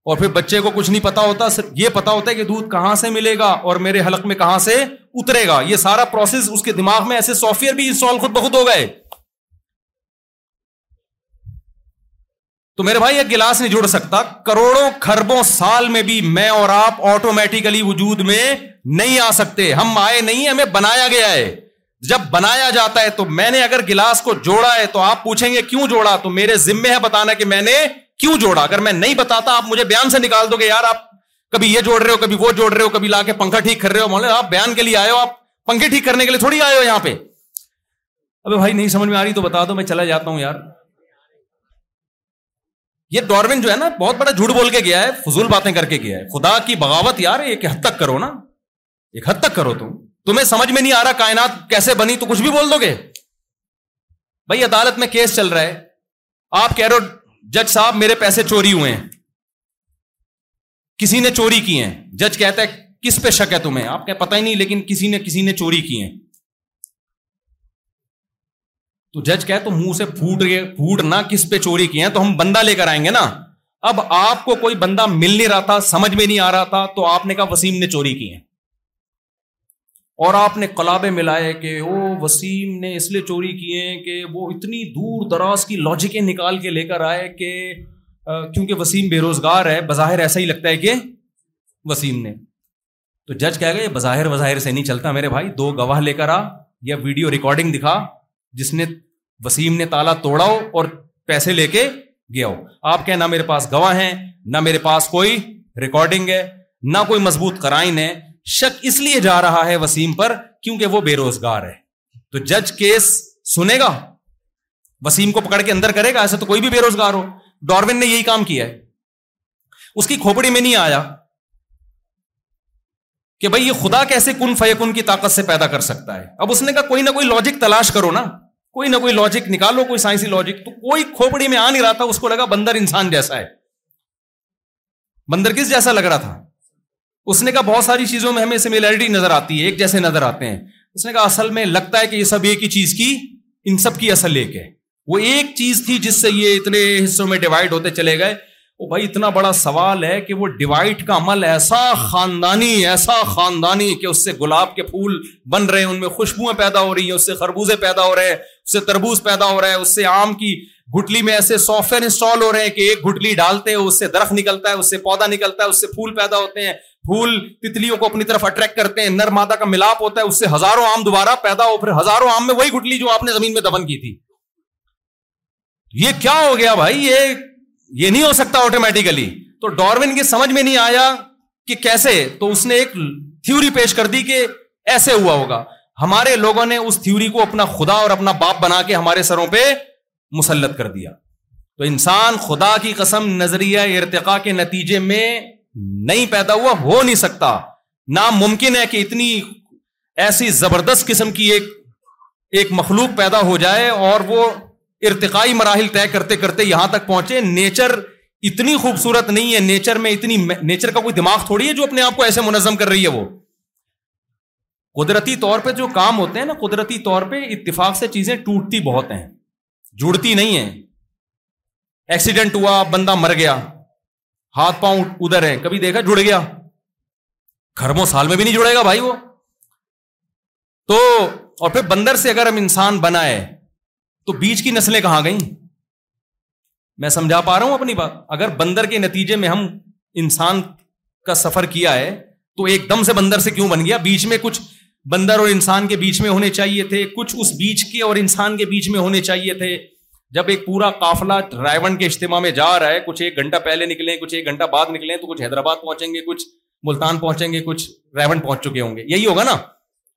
اور پھر بچے کو کچھ نہیں پتا ہوتا صرف یہ پتا ہوتا ہے کہ دودھ کہاں سے ملے گا اور میرے حلق میں کہاں سے اترے گا یہ سارا پروسیس اس کے دماغ میں ایسے سافٹ ویئر بھی انسٹال خود ہو گئے تو میرے بھائی یہ گلاس نہیں جڑ سکتا کروڑوں سال میں بھی میں اور آپ آٹومیٹیکلی وجود میں نہیں آ سکتے ہم آئے نہیں ہمیں بنایا گیا ہے جب بنایا جاتا ہے تو میں نے اگر گلاس کو جوڑا ہے تو آپ پوچھیں گے کیوں جوڑا تو میرے ذمے ہے بتانا کہ میں نے کیوں جوڑا اگر میں نہیں بتاتا آپ مجھے بیان سے نکال دو کہ یار آپ کبھی یہ جوڑ رہے ہو کبھی وہ جوڑ رہے ہو کبھی لا کے پنکھا ٹھیک کر رہے ہو آپ بیان کے لیے آئے ہو آپ پنکھے ٹھیک کرنے کے لیے تھوڑی آئے ہو یہاں پہ ابھی بھائی نہیں سمجھ میں آ رہی تو بتا دو میں چلا جاتا ہوں یار یہ ڈارون جو ہے نا بہت بڑا جھوٹ بول کے گیا ہے فضول باتیں کر کے گیا ہے خدا کی بغاوت یار ایک حد تک کرو نا ایک حد تک کرو تم تمہیں سمجھ میں نہیں آ رہا کائنات کیسے بنی تو کچھ بھی بول دو گے بھائی عدالت میں کیس چل رہا ہے آپ کہہ رہے ہو جج صاحب میرے پیسے چوری ہوئے ہیں کسی نے چوری کی ہیں جج کہتا ہے کس پہ شک ہے تمہیں آپ کہ پتہ ہی نہیں لیکن کسی نے کسی نے چوری کی ہیں تو جج تو منہ سے پھوٹ پھوٹ نہ کس پہ چوری کیے ہیں تو ہم بندہ لے کر آئیں گے نا اب آپ کو کوئی بندہ مل نہیں رہا تھا سمجھ میں نہیں آ رہا تھا تو آپ نے کہا وسیم نے چوری کی ہے اور آپ نے کلابے ملائے کہ وسیم نے اس لیے چوری کیے کہ وہ اتنی دور دراز کی لاجکیں نکال کے لے کر آئے کہ کیونکہ وسیم بے روزگار ہے بظاہر ایسا ہی لگتا ہے کہ وسیم نے تو جج کہہ گئے بظاہر وظاہر سے نہیں چلتا میرے بھائی دو گواہ لے کر آ یا ویڈیو ریکارڈنگ دکھا جس نے وسیم نے تالا توڑا ہو اور پیسے لے کے گیا ہو آپ کہیں نہ میرے پاس گواہ ہیں نہ میرے پاس کوئی ریکارڈنگ ہے نہ کوئی مضبوط کرائن ہے شک اس لیے جا رہا ہے وسیم پر کیونکہ وہ بے روزگار ہے تو جج کیس سنے گا وسیم کو پکڑ کے اندر کرے گا ایسا تو کوئی بھی بے روزگار ہو ڈاروین نے یہی کام کیا ہے اس کی کھوپڑی میں نہیں آیا کہ بھائی یہ خدا کیسے کن فیکن کی طاقت سے پیدا کر سکتا ہے اب اس نے کہا کوئی نہ کوئی لاجک تلاش کرو نا کوئی نہ کوئی لاجک نکالو کوئی سائنسی لاجک تو کوئی کھوپڑی میں آ نہیں رہا تھا اس کو لگا بندر انسان جیسا ہے بندر کس جیسا لگ رہا تھا اس نے کہا بہت ساری چیزوں میں ہمیں سملیرٹی نظر آتی ہے ایک جیسے نظر آتے ہیں اس نے کہا اصل میں لگتا ہے کہ یہ سب ایک ہی چیز کی ان سب کی اصل ایک ہے وہ ایک چیز تھی جس سے یہ اتنے حصوں میں ڈیوائڈ ہوتے چلے گئے وہ بھائی اتنا بڑا سوال ہے کہ وہ ڈیوائڈ کا عمل ایسا خاندانی ایسا خاندانی کہ اس سے گلاب کے پھول بن رہے ہیں ان میں خوشبوئیں پیدا ہو رہی ہیں اس سے خربوزے پیدا ہو رہے ہیں سے تربوز پیدا ہو رہا ہے اس سے آم کی گٹلی میں ایسے سافٹ ویئر انسٹال ہو رہے ہیں کہ ایک گٹلی ڈالتے ہیں اس سے درخت نکلتا ہے اس سے پودا نکلتا ہے اس سے پھول پیدا ہوتے ہیں پھول تتلیوں کو اپنی طرف اٹریکٹ کرتے ہیں مادہ کا ملاپ ہوتا ہے اس سے ہزاروں آم دوبارہ پیدا ہو پھر ہزاروں آم میں وہی گٹلی جو آپ نے زمین میں دبن کی تھی یہ کیا ہو گیا بھائی یہ یہ نہیں ہو سکتا آٹومیٹیکلی تو ڈاروین کے سمجھ میں نہیں آیا کہ کیسے تو اس نے ایک تھیوری پیش کر دی کہ ایسے ہوا ہوگا ہمارے لوگوں نے اس تھیوری کو اپنا خدا اور اپنا باپ بنا کے ہمارے سروں پہ مسلط کر دیا تو انسان خدا کی قسم نظریہ ارتقا کے نتیجے میں نہیں پیدا ہوا ہو نہیں سکتا ناممکن ہے کہ اتنی ایسی زبردست قسم کی ایک ایک مخلوق پیدا ہو جائے اور وہ ارتقائی مراحل طے کرتے کرتے یہاں تک پہنچے نیچر اتنی خوبصورت نہیں ہے نیچر میں اتنی نیچر کا کوئی دماغ تھوڑی ہے جو اپنے آپ کو ایسے منظم کر رہی ہے وہ قدرتی طور پہ جو کام ہوتے ہیں نا قدرتی طور پہ اتفاق سے چیزیں ٹوٹتی بہت ہیں جڑتی نہیں ہیں ایکسیڈنٹ ہوا بندہ مر گیا ہاتھ پاؤں ادھر ہے کبھی دیکھا جڑ گیا گھروں سال میں بھی نہیں جڑے گا بھائی وہ تو اور پھر بندر سے اگر ہم انسان بنا ہے تو بیچ کی نسلیں کہاں گئیں میں سمجھا پا رہا ہوں اپنی بات اگر بندر کے نتیجے میں ہم انسان کا سفر کیا ہے تو ایک دم سے بندر سے کیوں بن گیا بیچ میں کچھ بندر اور انسان کے بیچ میں ہونے چاہیے تھے کچھ اس بیچ کے اور انسان کے بیچ میں ہونے چاہیے تھے جب ایک پورا قافلہ رائون کے اجتماع میں جا رہا ہے کچھ ایک گھنٹہ پہلے نکلیں کچھ ایک گھنٹہ بعد نکلیں تو کچھ حیدرآباد پہنچیں گے کچھ ملتان پہنچیں گے کچھ رائون پہنچ چکے ہوں گے یہی ہوگا نا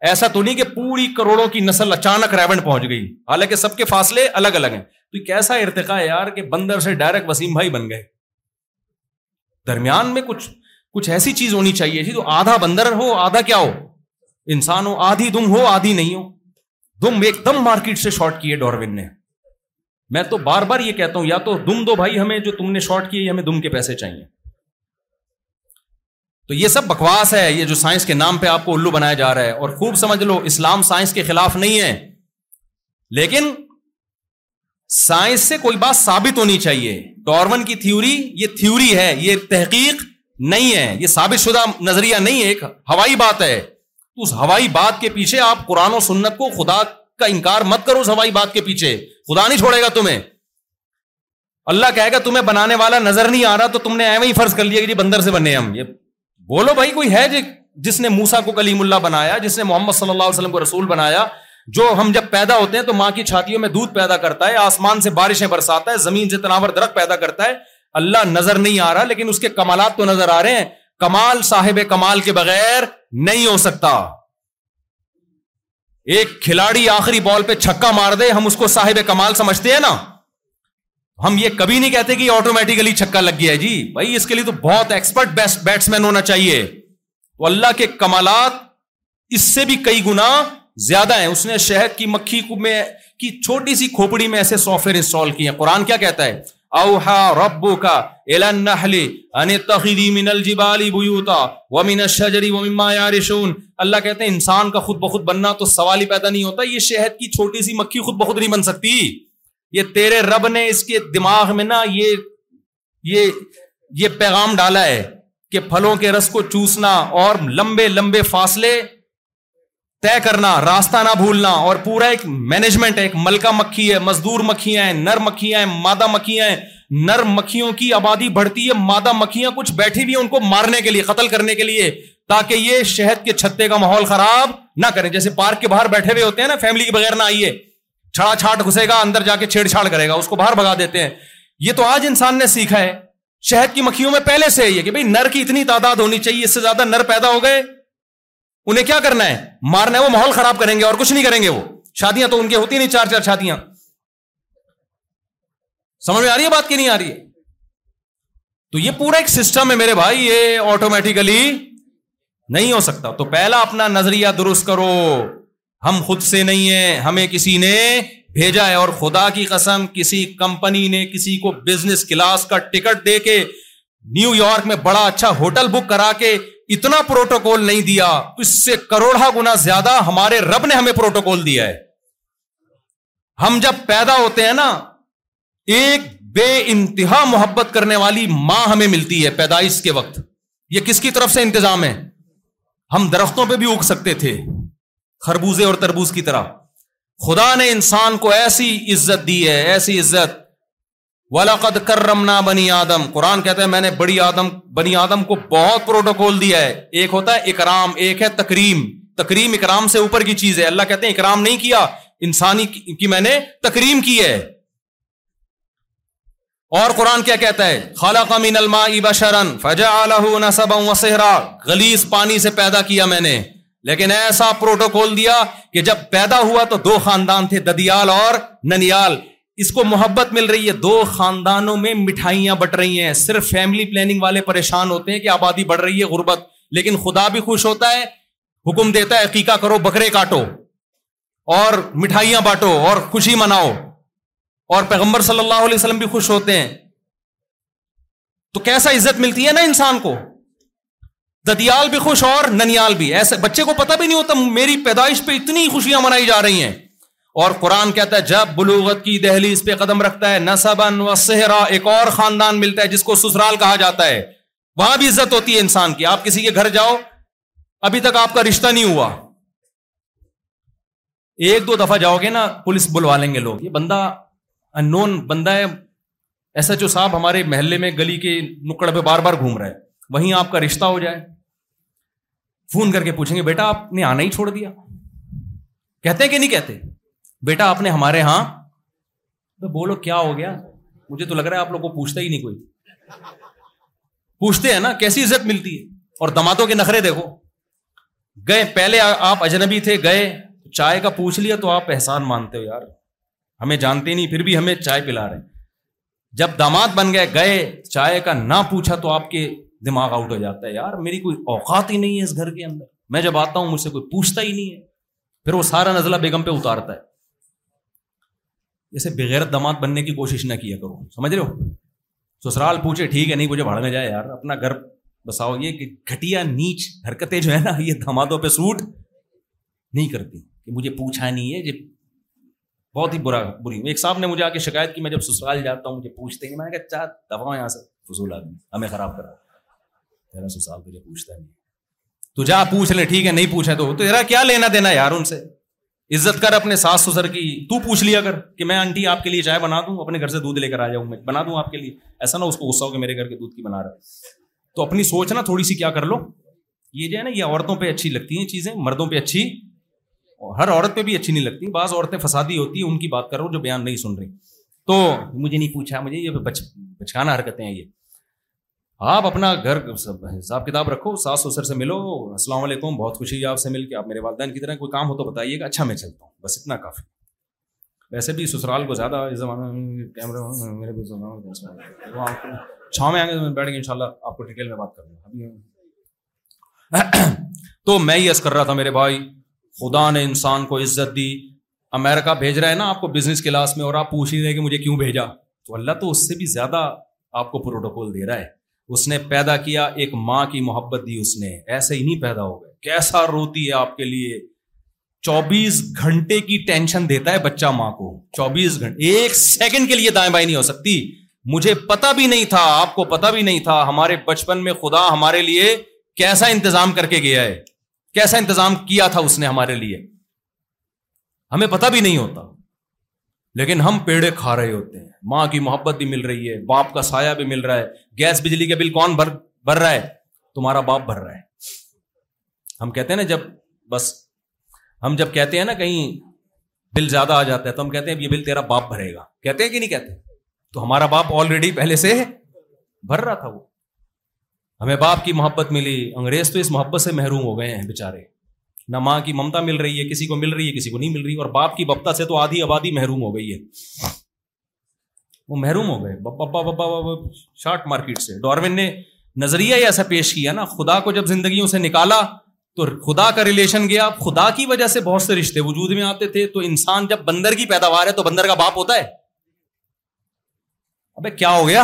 ایسا تو نہیں کہ پوری کروڑوں کی نسل اچانک رائون پہنچ گئی حالانکہ سب کے فاصلے الگ الگ ہیں تو کیسا ارتقا ہے یار کہ بندر سے ڈائریکٹ وسیم بھائی بن گئے درمیان میں کچھ کچھ ایسی چیز ہونی چاہیے جی تو آدھا بندر ہو آدھا کیا ہو انسان ہو آدھی دم ہو آدھی نہیں ہو دم ایک دم مارکیٹ سے شارٹ کیے ڈاروین نے میں تو بار بار یہ کہتا ہوں یا تو دم دو بھائی ہمیں جو تم نے شارٹ کیے ہمیں دم کے پیسے چاہیے تو یہ سب بکواس ہے یہ جو سائنس کے نام پہ آپ کو الو بنایا جا رہا ہے اور خوب سمجھ لو اسلام سائنس کے خلاف نہیں ہے لیکن سائنس سے کوئی بات ثابت ہونی چاہیے ڈارون کی تھیوری یہ تھیوری ہے یہ تحقیق نہیں ہے یہ ثابت شدہ نظریہ نہیں ہے ایک ہوائی بات ہے تو اس ہوائی بات کے پیچھے آپ قرآن و سنت کو خدا کا انکار مت کرو اس ہوائی بات کے پیچھے خدا نہیں چھوڑے گا تمہیں اللہ کہے گا تمہیں بنانے والا نظر نہیں آ رہا تو تم نے ہی فرض کر لیا کہ جی بندر سے بنے ہم یہ بولو بھائی کوئی ہے جی جس نے موسا کو کلیم اللہ بنایا جس نے محمد صلی اللہ علیہ وسلم کو رسول بنایا جو ہم جب پیدا ہوتے ہیں تو ماں کی چھاتیوں میں دودھ پیدا کرتا ہے آسمان سے بارشیں برساتا ہے زمین سے تناور درخت پیدا کرتا ہے اللہ نظر نہیں آ رہا لیکن اس کے کمالات تو نظر آ رہے ہیں کمال صاحب کمال کے بغیر نہیں ہو سکتا ایک کھلاڑی آخری بال پہ چھکا مار دے ہم اس کو صاحب کمال سمجھتے ہیں نا ہم یہ کبھی نہیں کہتے کہ آٹومیٹیکلی چھکا لگ گیا جی بھائی اس کے لیے تو بہت ایکسپرٹ بیٹس مین ہونا چاہیے اللہ کے کمالات اس سے بھی کئی گنا زیادہ ہیں اس نے شہد کی مکھی میں کی چھوٹی سی کھوپڑی میں ایسے سافٹ ویئر انسٹال کیے ہیں قرآن کیا کہتا ہے من ومن اللہ کہتے ہیں انسان کا خود بخود بننا تو سوال ہی پیدا نہیں ہوتا یہ شہد کی چھوٹی سی مکھی خود بخود نہیں بن سکتی یہ تیرے رب نے اس کے دماغ میں نا یہ یہ یہ پیغام ڈالا ہے کہ پھلوں کے رس کو چوسنا اور لمبے لمبے فاصلے طے کرنا راستہ نہ بھولنا اور پورا ایک مینجمنٹ ہے ایک ملکہ مکھی ہے مزدور مکھیاں ہیں نر مکھیاں ہیں مادہ مکھیاں ہیں نر مکھیوں کی آبادی بڑھتی ہے مادہ مکھیاں کچھ بیٹھی بھی ہیں ان کو مارنے کے لیے قتل کرنے کے لیے تاکہ یہ شہد کے چھتے کا ماحول خراب نہ کریں جیسے پارک کے باہر بیٹھے ہوئے ہوتے ہیں نا فیملی کے بغیر نہ آئیے چھڑا چھاٹ گھسے گا اندر جا کے چھیڑ چھاڑ کرے گا اس کو باہر بھگا دیتے ہیں یہ تو آج انسان نے سیکھا ہے شہد کی مکھیوں میں پہلے سے یہ کہ بھائی نر کی اتنی تعداد ہونی چاہیے اس سے زیادہ نر پیدا ہو گئے انہیں کیا کرنا ہے مارنا ہے وہ ماحول خراب کریں گے اور کچھ نہیں کریں گے وہ شادیاں تو ان کی ہوتی نہیں چار چار شادیاں سمجھ میں آ آ رہی رہی ہے بات کی نہیں ہے تو یہ پورا ایک سسٹم ہے میرے بھائی یہ آٹومیٹیکلی نہیں ہو سکتا تو پہلا اپنا نظریہ درست کرو ہم خود سے نہیں ہیں ہمیں کسی نے بھیجا ہے اور خدا کی قسم کسی کمپنی نے کسی کو بزنس کلاس کا ٹکٹ دے کے نیو یارک میں بڑا اچھا ہوٹل بک کرا کے اتنا پروٹوکول نہیں دیا اس سے کروڑا گنا زیادہ ہمارے رب نے ہمیں پروٹوکول دیا ہے ہم جب پیدا ہوتے ہیں نا ایک بے انتہا محبت کرنے والی ماں ہمیں ملتی ہے پیدائش کے وقت یہ کس کی طرف سے انتظام ہے ہم درختوں پہ بھی اگ سکتے تھے خربوزے اور تربوز کی طرح خدا نے انسان کو ایسی عزت دی ہے ایسی عزت بنی آدم قرآن کہتا ہے میں نے بڑی آدم بنی آدم کو بہت پروٹوکول دیا ہے ایک ہوتا ہے اکرام ایک ہے تکریم تکریم اکرام سے اوپر کی چیز ہے اللہ کہتے ہیں اکرام نہیں کیا انسانی کی میں نے تکریم کی ہے اور قرآن کیا کہتا ہے خالہ ابا شرن فجا گلیس پانی سے پیدا کیا میں نے لیکن ایسا پروٹوکول دیا کہ جب پیدا ہوا تو دو خاندان تھے ددیال اور ننیال اس کو محبت مل رہی ہے دو خاندانوں میں مٹھائیاں بٹ رہی ہیں صرف فیملی پلاننگ والے پریشان ہوتے ہیں کہ آبادی بڑھ رہی ہے غربت لیکن خدا بھی خوش ہوتا ہے حکم دیتا ہے عقیقہ کرو بکرے کاٹو اور مٹھائیاں بانٹو اور خوشی مناؤ اور پیغمبر صلی اللہ علیہ وسلم بھی خوش ہوتے ہیں تو کیسا عزت ملتی ہے نا انسان کو ددیال بھی خوش اور ننیال بھی ایسے بچے کو پتہ بھی نہیں ہوتا میری پیدائش پہ اتنی خوشیاں منائی جا رہی ہیں اور قرآن کہتا ہے جب بلوغت کی دہلی اس پہ قدم رکھتا ہے نصبن و سے ایک اور خاندان ملتا ہے جس کو سسرال کہا جاتا ہے وہاں بھی عزت ہوتی ہے انسان کی آپ کسی کے گھر جاؤ ابھی تک آپ کا رشتہ نہیں ہوا ایک دو دفعہ جاؤ گے نا پولیس بلوا لیں گے لوگ یہ بندہ ان نون بندہ ہے ایس ایچ او صاحب ہمارے محلے میں گلی کے نکڑ پہ بار بار گھوم رہے وہیں آپ کا رشتہ ہو جائے فون کر کے پوچھیں گے بیٹا آپ نے آنا ہی چھوڑ دیا کہتے ہیں کہ نہیں کہتے بیٹا آپ نے ہمارے ہاں بولو کیا ہو گیا مجھے تو لگ رہا ہے آپ لوگ کو پوچھتا ہی نہیں کوئی پوچھتے ہیں نا کیسی عزت ملتی ہے اور دماتوں کے نخرے دیکھو گئے پہلے آپ اجنبی تھے گئے چائے کا پوچھ لیا تو آپ احسان مانتے ہو یار ہمیں جانتے نہیں پھر بھی ہمیں چائے پلا رہے جب داماد بن گئے گئے چائے کا نہ پوچھا تو آپ کے دماغ آؤٹ ہو جاتا ہے یار میری کوئی اوقات ہی نہیں ہے اس گھر کے اندر میں جب آتا ہوں مجھ سے کوئی پوچھتا ہی نہیں ہے پھر وہ سارا نزلہ بیگم پہ اتارتا ہے جیسے بغیر دماد بننے کی کوشش نہ کیا کرو سمجھ لو سسرال پوچھے ٹھیک ہے نہیں مجھے بھاڑ میں جائے یار اپنا گھر بساؤ یہ کہ گھٹیا نیچ حرکتیں جو ہے نا یہ دمادوں پہ سوٹ نہیں کرتی کہ مجھے پوچھا نہیں ہے بہت ہی برا بری ایک صاحب نے مجھے آ کے شکایت کی میں جب سسرال جاتا ہوں مجھے پوچھتے ہیں میں نے کہا چاہ دباؤ یہاں سے فضول آدمی ہمیں خراب کرا سسرال پوچھتا نہیں تو جا پوچھ لے ٹھیک ہے نہیں پوچھا تو تیرا کیا لینا دینا یار ان سے عزت کر اپنے ساس سسر کی تو پوچھ لیا کر کہ میں آنٹی آپ کے لیے چائے بنا دوں اپنے گھر سے دودھ لے کر آ جاؤں میں بنا دوں آپ کے لیے ایسا نہ اس کو غصہ ہو کہ میرے گھر کے دودھ کی بنا رہا ہے تو اپنی سوچ نا تھوڑی سی کیا کر لو یہ جو ہے نا یہ عورتوں پہ اچھی لگتی ہیں چیزیں مردوں پہ اچھی اور ہر عورت پہ بھی اچھی نہیں لگتی بعض عورتیں فسادی ہوتی ہیں ان کی بات کرو جو بیان نہیں سن رہی تو مجھے نہیں پوچھا مجھے یہ بچکانا حرکتیں ہیں یہ آپ اپنا گھر حساب کتاب رکھو ساس سسر سے ملو السلام علیکم بہت خوشی ہے آپ سے مل کے آپ میرے والدین کی طرح کوئی کام ہو تو بتائیے گا اچھا میں چلتا ہوں بس اتنا کافی ویسے بھی سسرال کو زیادہ اس زمانے میں میں میرے بھی چھاؤں آئیں گے بیٹھ ان شاء اللہ آپ کو ڈیٹیل میں بات کر لوں ابھی تو میں یس کر رہا تھا میرے بھائی خدا نے انسان کو عزت دی امیرکا بھیج رہا ہے نا آپ کو بزنس کلاس میں اور آپ پوچھ ہی رہے کہ مجھے کیوں بھیجا تو اللہ تو اس سے بھی زیادہ آپ کو پروٹوکول دے رہا ہے اس نے پیدا کیا ایک ماں کی محبت دی اس نے ایسے ہی نہیں پیدا ہو گئے کیسا روتی ہے آپ کے لیے چوبیس گھنٹے کی ٹینشن دیتا ہے بچہ ماں کو چوبیس گھنٹے ایک سیکنڈ کے لیے دائیں بائیں نہیں ہو سکتی مجھے پتا بھی نہیں تھا آپ کو پتا بھی نہیں تھا ہمارے بچپن میں خدا ہمارے لیے کیسا انتظام کر کے گیا ہے کیسا انتظام کیا تھا اس نے ہمارے لیے ہمیں پتا بھی نہیں ہوتا لیکن ہم پیڑے کھا رہے ہوتے ہیں ماں کی محبت بھی مل رہی ہے باپ کا سایہ بھی مل رہا ہے گیس بجلی کا بل کون بھر رہا ہے تمہارا باپ بھر رہا ہے ہم کہتے ہیں نا جب بس ہم جب کہتے ہیں نا کہیں بل زیادہ آ جاتا ہے تو ہم کہتے ہیں یہ بل تیرا باپ بھرے گا کہتے ہیں کہ نہیں کہتے تو ہمارا باپ آلریڈی پہلے سے بھر رہا تھا وہ ہمیں باپ کی محبت ملی انگریز تو اس محبت سے محروم ہو گئے ہیں بےچارے نہ ماں کی ممتا مل رہی ہے کسی کو مل رہی ہے کسی کو نہیں مل رہی اور باپ کی بپتا سے تو آدھی آبادی محروم ہو گئی ہے وہ محروم ہو گئے شارٹ مارکیٹ سے ڈارون نے نظریہ ایسا پیش کیا نا خدا کو جب زندگیوں سے نکالا تو خدا کا ریلیشن گیا خدا کی وجہ سے بہت سے رشتے وجود میں آتے تھے تو انسان جب بندر کی پیداوار ہے تو بندر کا باپ ہوتا ہے ابے کیا ہو گیا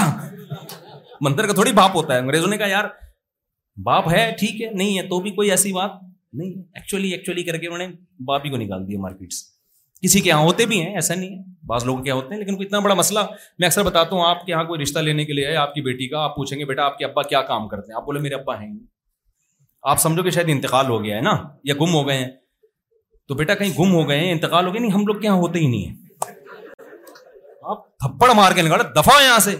بندر کا تھوڑی باپ ہوتا ہے انگریزوں نے کہا یار باپ ہے ٹھیک ہے نہیں ہے تو بھی کوئی ایسی بات نہیں ایکچولی ایکچولی کر کے انہوں نے باپ ہی کو نکال دیا مارکیٹ سے کسی کے یہاں ہوتے بھی ہیں ایسا نہیں ہے بعض لوگ کیا ہوتے ہیں لیکن اتنا بڑا مسئلہ میں اکثر بتاتا ہوں آپ کے یہاں کوئی رشتہ لینے کے لیے آپ کی بیٹی کا آپ پوچھیں گے بیٹا آپ کے ابا کیا کام کرتے ہیں آپ بولے میرے ابا ہیں آپ سمجھو کہ شاید انتقال ہو گیا ہے نا یا گم ہو گئے ہیں تو بیٹا کہیں گم ہو گئے ہیں انتقال ہو گئے نہیں ہم لوگ کے یہاں ہوتے ہی نہیں ہیں آپ تھپڑ مار کے نکالا دفاع یہاں سے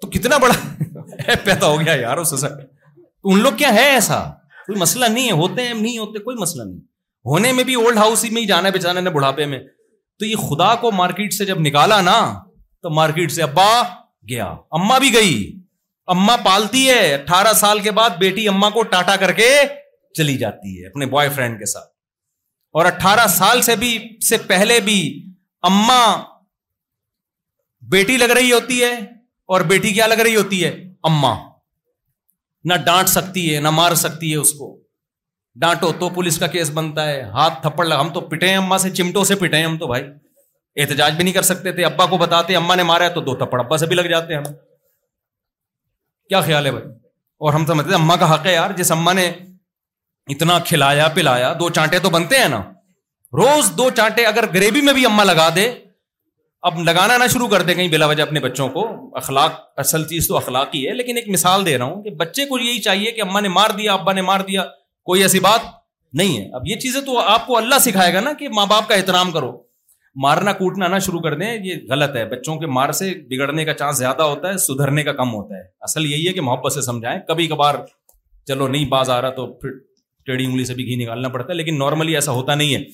تو کتنا بڑا پیدا ہو گیا یار اس ان لوگ کیا ہے ایسا کوئی مسئلہ نہیں ہے ہوتے ہیں نہیں ہوتے کوئی مسئلہ نہیں ہونے میں بھی اولڈ ہاؤس ہی میں ہی جانا نے بڑھاپے میں تو یہ خدا کو مارکیٹ سے جب نکالا نا تو مارکیٹ سے ابا گیا اما بھی گئی اما پالتی ہے اٹھارہ سال کے بعد بیٹی اما کو ٹاٹا کر کے چلی جاتی ہے اپنے بوائے فرینڈ کے ساتھ اور اٹھارہ سال سے بھی سے پہلے بھی اما بیٹی لگ رہی ہوتی ہے اور بیٹی کیا لگ رہی ہوتی ہے اما نہ ڈانٹ سکتی ہے نہ مار سکتی ہے اس کو ڈانٹو تو پولیس کا کیس بنتا ہے ہاتھ تھپڑ لگا ہم تو پٹے ہیں اما سے چمٹوں سے پٹے ہیں ہم تو بھائی احتجاج بھی نہیں کر سکتے تھے ابا کو بتاتے اما نے مارا ہے تو دو تھپڑ ابا سے بھی لگ جاتے ہیں کیا خیال ہے بھائی اور ہم سمجھتے اما کا حق ہے یار جس اما نے اتنا کھلایا پلایا دو چانٹے تو بنتے ہیں نا روز دو چانٹے اگر گریوی میں بھی اما لگا دے اب لگانا نہ شروع کر دیں کہیں بلا وجہ اپنے بچوں کو اخلاق اصل چیز تو اخلاق ہی ہے لیکن ایک مثال دے رہا ہوں کہ بچے کو یہی چاہیے کہ اما نے مار دیا ابا نے مار دیا کوئی ایسی بات نہیں ہے اب یہ چیزیں تو آپ کو اللہ سکھائے گا نا کہ ماں باپ کا احترام کرو مارنا کوٹنا نہ شروع کر دیں یہ غلط ہے بچوں کے مار سے بگڑنے کا چانس زیادہ ہوتا ہے سدھرنے کا کم ہوتا ہے اصل یہی ہے کہ محبت سے سمجھائیں کبھی کبھار چلو نہیں باز آ رہا تو پھر ٹیڑھی انگلی سے بھی گھی نکالنا پڑتا ہے لیکن نارملی ایسا ہوتا نہیں ہے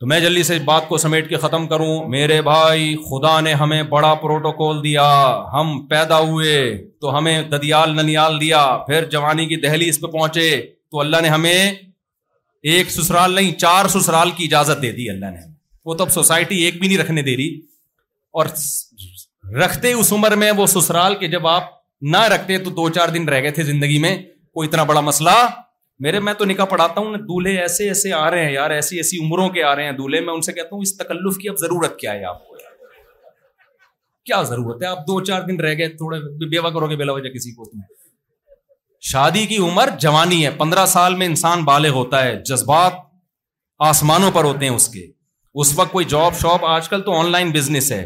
تو میں جلدی سے بات کو سمیٹ کے ختم کروں میرے بھائی خدا نے ہمیں بڑا پروٹوکول دیا ہم پیدا ہوئے تو ہمیں ددیال ننیال دیا پھر جوانی کی دہلی اس پہ پہنچے تو اللہ نے ہمیں ایک سسرال نہیں چار سسرال کی اجازت دے دی اللہ نے وہ تب سوسائٹی ایک بھی نہیں رکھنے دے رہی اور رکھتے اس عمر میں وہ سسرال کے جب آپ نہ رکھتے تو دو چار دن رہ گئے تھے زندگی میں کوئی اتنا بڑا مسئلہ میرے میں تو نکاح پڑھاتا ہوں دولہے ایسے ایسے آ رہے ہیں یار ایسی ایسی عمروں کے آ رہے ہیں دولہے میں ان سے کہتا ہوں اس تکلف کی اب ضرورت کیا ہے آپ کو کیا ضرورت ہے آپ دو چار دن رہ گئے تھوڑے بیوہ کرو گے بلا وجہ کسی کو شادی کی عمر جوانی ہے پندرہ سال میں انسان بالغ ہوتا ہے جذبات آسمانوں پر ہوتے ہیں اس کے اس وقت کوئی جاب شاپ آج کل تو آن لائن بزنس ہے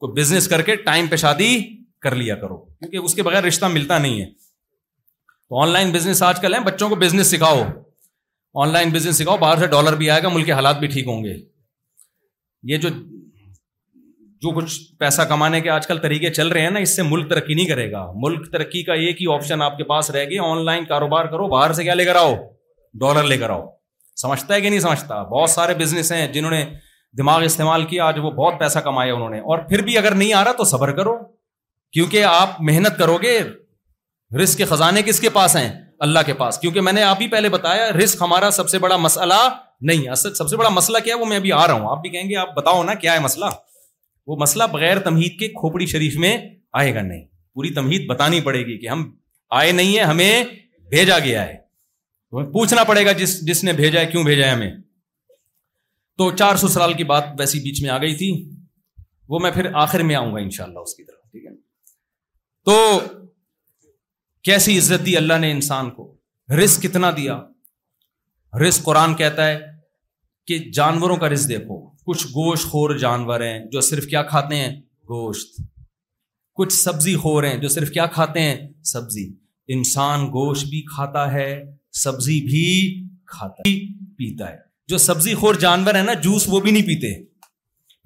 کوئی بزنس کر کے ٹائم پہ شادی کر لیا کرو کیونکہ اس کے بغیر رشتہ ملتا نہیں ہے تو آن لائن بزنس آج کل ہے بچوں کو بزنس سکھاؤ آن لائن بزنس سکھاؤ باہر سے ڈالر بھی آئے گا ملک کے حالات بھی ٹھیک ہوں گے یہ جو کچھ پیسہ کمانے کے آج کل طریقے چل رہے ہیں نا اس سے ملک ترقی نہیں کرے گا ملک ترقی کا ایک ہی آپشن آپ کے پاس رہے گی آن لائن کاروبار کرو باہر سے کیا لے کر آؤ ڈالر لے کر آؤ سمجھتا ہے کہ نہیں سمجھتا بہت سارے بزنس ہیں جنہوں نے دماغ استعمال کیا آج وہ بہت پیسہ کمایا انہوں نے اور پھر بھی اگر نہیں آ رہا تو صبر کرو کیونکہ آپ محنت کرو گے رسک کے خزانے کس کے پاس ہیں اللہ کے پاس کیونکہ میں نے آپ ہی پہلے بتایا رسک ہمارا سب سے بڑا مسئلہ نہیں سب سے بڑا مسئلہ کیا وہ میں ابھی آ رہا ہوں آپ بھی کہیں گے آپ بتاؤ نا کیا ہے مسئلہ وہ مسئلہ بغیر تمہید کے کھوپڑی شریف میں آئے گا نہیں پوری تمہید بتانی پڑے گی کہ ہم آئے نہیں ہے ہمیں بھیجا گیا ہے تو پوچھنا پڑے گا جس جس نے بھیجا ہے کیوں بھیجا ہے ہمیں تو چار سو سال کی بات ویسی بیچ میں آ گئی تھی وہ میں پھر آخر میں آؤں گا ان شاء اللہ اس کی طرف ٹھیک ہے تو کیسی عزت دی اللہ نے انسان کو رزق کتنا دیا رزق قرآن کہتا ہے کہ جانوروں کا رزق دیکھو کچھ گوشت خور جانور ہیں جو صرف کیا کھاتے ہیں گوشت کچھ سبزی خور ہیں جو صرف کیا کھاتے ہیں سبزی انسان گوشت بھی کھاتا ہے سبزی بھی کھاتا ہے پیتا ہے جو سبزی خور جانور ہے نا جوس وہ بھی نہیں پیتے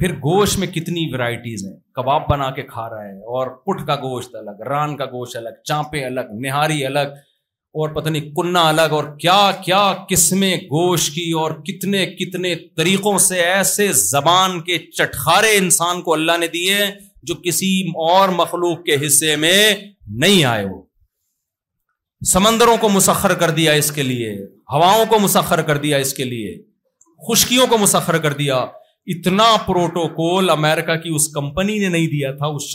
پھر گوشت میں کتنی ورائٹیز ہیں کباب بنا کے کھا رہا ہے اور پٹ کا گوشت الگ ران کا گوشت الگ چانپے الگ نہاری الگ اور پتہ نہیں کنہ الگ اور کیا کیا قسمیں گوشت کی اور کتنے کتنے طریقوں سے ایسے زبان کے چٹخارے انسان کو اللہ نے دیے جو کسی اور مخلوق کے حصے میں نہیں آئے وہ سمندروں کو مسخر کر دیا اس کے لیے ہواؤں کو مسخر کر دیا اس کے لیے خشکیوں کو مسخر کر دیا اتنا پروٹوکول امریکہ کی اس کمپنی نے نہیں دیا تھا اس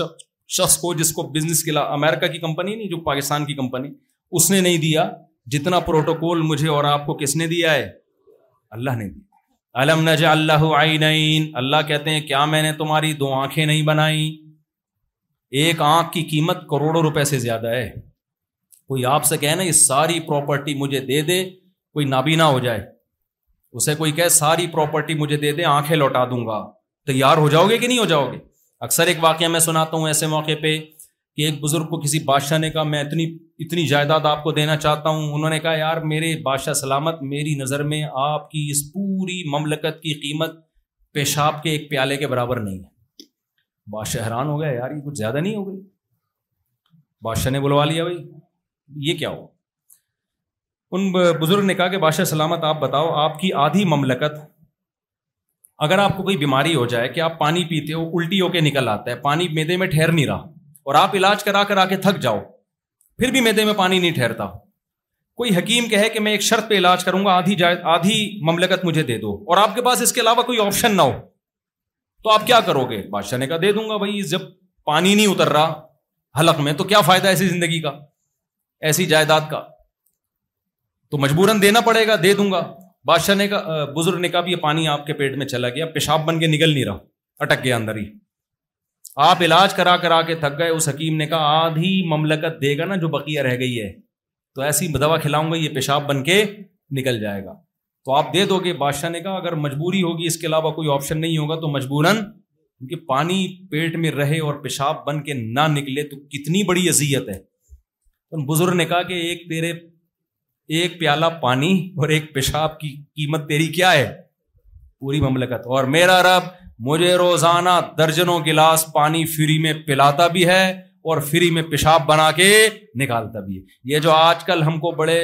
شخص کو جس کو بزنس کے امریکہ کی کمپنی نہیں جو پاکستان کی کمپنی اس نے نہیں دیا جتنا پروٹوکول مجھے اور آپ کو کس نے دیا ہے اللہ نے دیا نج اللہ عینین اللہ کہتے ہیں کیا میں نے تمہاری دو آنکھیں نہیں بنائی ایک آنکھ کی قیمت کروڑوں روپے سے زیادہ ہے کوئی آپ سے کہنا یہ ساری پراپرٹی مجھے دے دے کوئی نابینا ہو جائے اسے کوئی کہے ساری پراپرٹی مجھے دے دے آنکھیں لوٹا دوں گا تیار ہو جاؤ گے کہ نہیں ہو جاؤ گے اکثر ایک واقعہ میں سناتا ہوں ایسے موقع پہ کہ ایک بزرگ کو کسی بادشاہ نے کہا میں اتنی اتنی جائیداد آپ کو دینا چاہتا ہوں انہوں نے کہا یار میرے بادشاہ سلامت میری نظر میں آپ کی اس پوری مملکت کی قیمت پیشاب کے ایک پیالے کے برابر نہیں ہے بادشاہ حیران ہو گیا یار یہ کچھ زیادہ نہیں ہو گئی بادشاہ نے بلوا لیا بھائی یہ کیا ہوا ان بزرگ نے کہا کہ بادشاہ سلامت آپ بتاؤ آپ کی آدھی مملکت اگر آپ کو کوئی بیماری ہو جائے کہ آپ پانی پیتے ہو الٹی ہو کے نکل آتا ہے پانی میدے میں ٹھہر نہیں رہا اور آپ علاج کرا کرا کے تھک جاؤ پھر بھی میدے میں پانی نہیں ٹھہرتا کوئی حکیم کہے کہ میں ایک شرط پہ علاج کروں گا آدھی جائے آدھی مملکت مجھے دے دو اور آپ کے پاس اس کے علاوہ کوئی آپشن نہ ہو تو آپ کیا کرو گے بادشاہ نے کہا دے دوں گا بھائی جب پانی نہیں اتر رہا حلق میں تو کیا فائدہ ایسی زندگی کا ایسی جائیداد کا تو مجبور دینا پڑے گا دے دوں گا بادشاہ نے کہا بزرگ نے کہا بھی یہ پانی آپ کے پیٹ میں چلا گیا پیشاب بن کے نکل نہیں رہا اٹک گیا اندر ہی آپ علاج کرا کرا کے تھک گئے اس حکیم نے کہا آدھی مملکت دے گا نا جو بقیہ رہ گئی ہے تو ایسی دوا کھلاؤں گا یہ پیشاب بن کے نکل جائے گا تو آپ دے دو گے بادشاہ نے کہا اگر مجبوری ہوگی اس کے علاوہ کوئی آپشن نہیں ہوگا تو مجبوراً کیونکہ پانی پیٹ میں رہے اور پیشاب بن کے نہ نکلے تو کتنی بڑی اذیت ہے بزرگ نے کہا کہ ایک تیرے ایک پیالہ پانی اور ایک پیشاب کی قیمت تیری کیا ہے پوری مملکت اور میرا رب مجھے روزانہ درجنوں گلاس پانی فری میں پلاتا بھی ہے اور فری میں پیشاب بنا کے نکالتا بھی ہے یہ جو آج کل ہم کو بڑے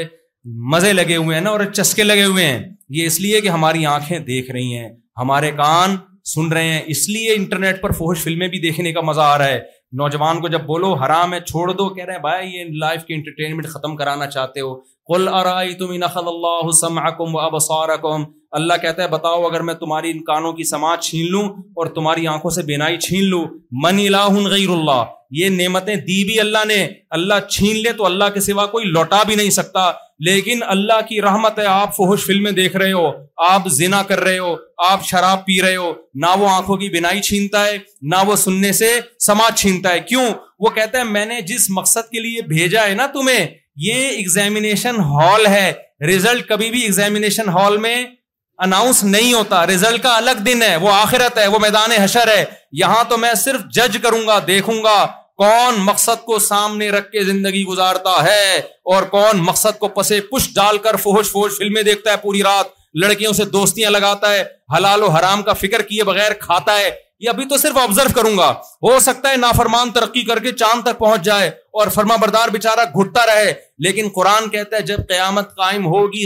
مزے لگے ہوئے ہیں نا اور چسکے لگے ہوئے ہیں یہ اس لیے کہ ہماری آنکھیں دیکھ رہی ہیں ہمارے کان سن رہے ہیں اس لیے انٹرنیٹ پر فوہش فلمیں بھی دیکھنے کا مزہ آ رہا ہے نوجوان کو جب بولو حرام ہے چھوڑ دو کہہ رہے بھائی یہ لائف کی انٹرٹینمنٹ ختم کرانا چاہتے ہو کل ارائی تم انخلا اللہ حسم اکم و رحم اللہ کہتا ہے بتاؤ اگر میں تمہاری ان کانوں کی سماج چھین لوں اور تمہاری آنکھوں سے بینائی چھین لوں من اللہ غیر اللہ یہ نعمتیں دی بھی اللہ نے اللہ چھین لے تو اللہ کے سوا کوئی لوٹا بھی نہیں سکتا لیکن اللہ کی رحمت ہے آپ فحش فلمیں دیکھ رہے ہو آپ زنا کر رہے ہو آپ شراب پی رہے ہو نہ وہ آنکھوں کی بینائی چھینتا ہے نہ وہ سننے سے سماج چھینتا ہے کیوں وہ کہتا ہے میں نے جس مقصد کے لیے بھیجا ہے نا تمہیں یہ ایگزامینیشن ہال ہے ریزلٹ کبھی بھی ایگزامینیشن ہال میں اناؤنس نہیں ہوتا ریزلٹ کا الگ دن ہے وہ آخرت ہے وہ میدان حشر ہے یہاں تو میں صرف جج کروں گا دیکھوں گا کون مقصد کو سامنے رکھ کے زندگی گزارتا ہے اور کون مقصد کو پسے پش ڈال کر فوج فوج فلمیں دیکھتا ہے پوری رات لڑکیوں سے دوستیاں لگاتا ہے حلال و حرام کا فکر کیے بغیر کھاتا ہے یہ ابھی تو صرف آبزرو کروں گا ہو سکتا ہے نافرمان ترقی کر کے چاند تک پہنچ جائے اور فرما بردار بے گھٹتا رہے لیکن قرآن کہتا ہے جب قیامت قائم ہوگی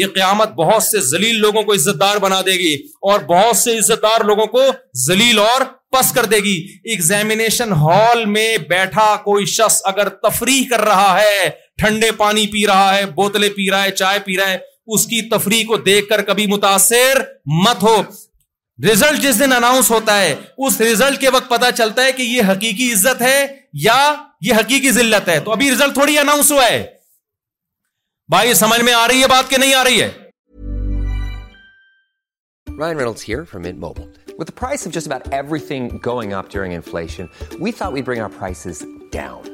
یہ قیامت بہت سے ذلیل لوگوں کو عزت دار بنا دے گی اور بہت سے عزت دار لوگوں کو ذلیل اور پس کر دے گی ایگزامینیشن ہال میں بیٹھا کوئی شخص اگر تفریح کر رہا ہے ٹھنڈے پانی پی رہا ہے بوتلیں پی رہا ہے چائے پی رہا ہے اس کی تفریح کو دیکھ کر کبھی متاثر مت ہو رزلٹ جس دن اناؤنس ہوتا ہے اس رزلٹ کے وقت پتا چلتا ہے کہ یہ حقیقی عزت ہے یا یہ حقیقی ذلت ہے تو ابھی رزلٹ تھوڑی اناؤنس ہوا ہے بھائی سمجھ میں آ رہی ہے بات کہ نہیں آ رہی ہے Ryan Reynolds here from Mint Mobile. With the price of just about everything going up during inflation, we thought we'd bring our prices down.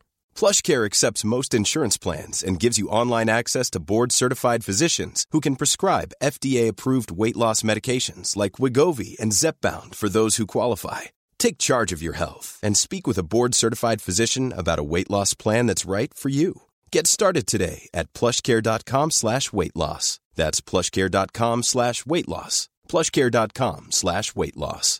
PlushCare accepts most insurance plans and gives you online access to board-certified physicians who can prescribe FDA-approved weight loss medications like Wegovy and Zepbound for those who qualify. Take charge of your health and speak with a board-certified physician about a weight loss plan that's right for you. Get started today at PlushCare.com/weight loss. That's PlushCare.com/weight loss. PlushCare.com/weight loss.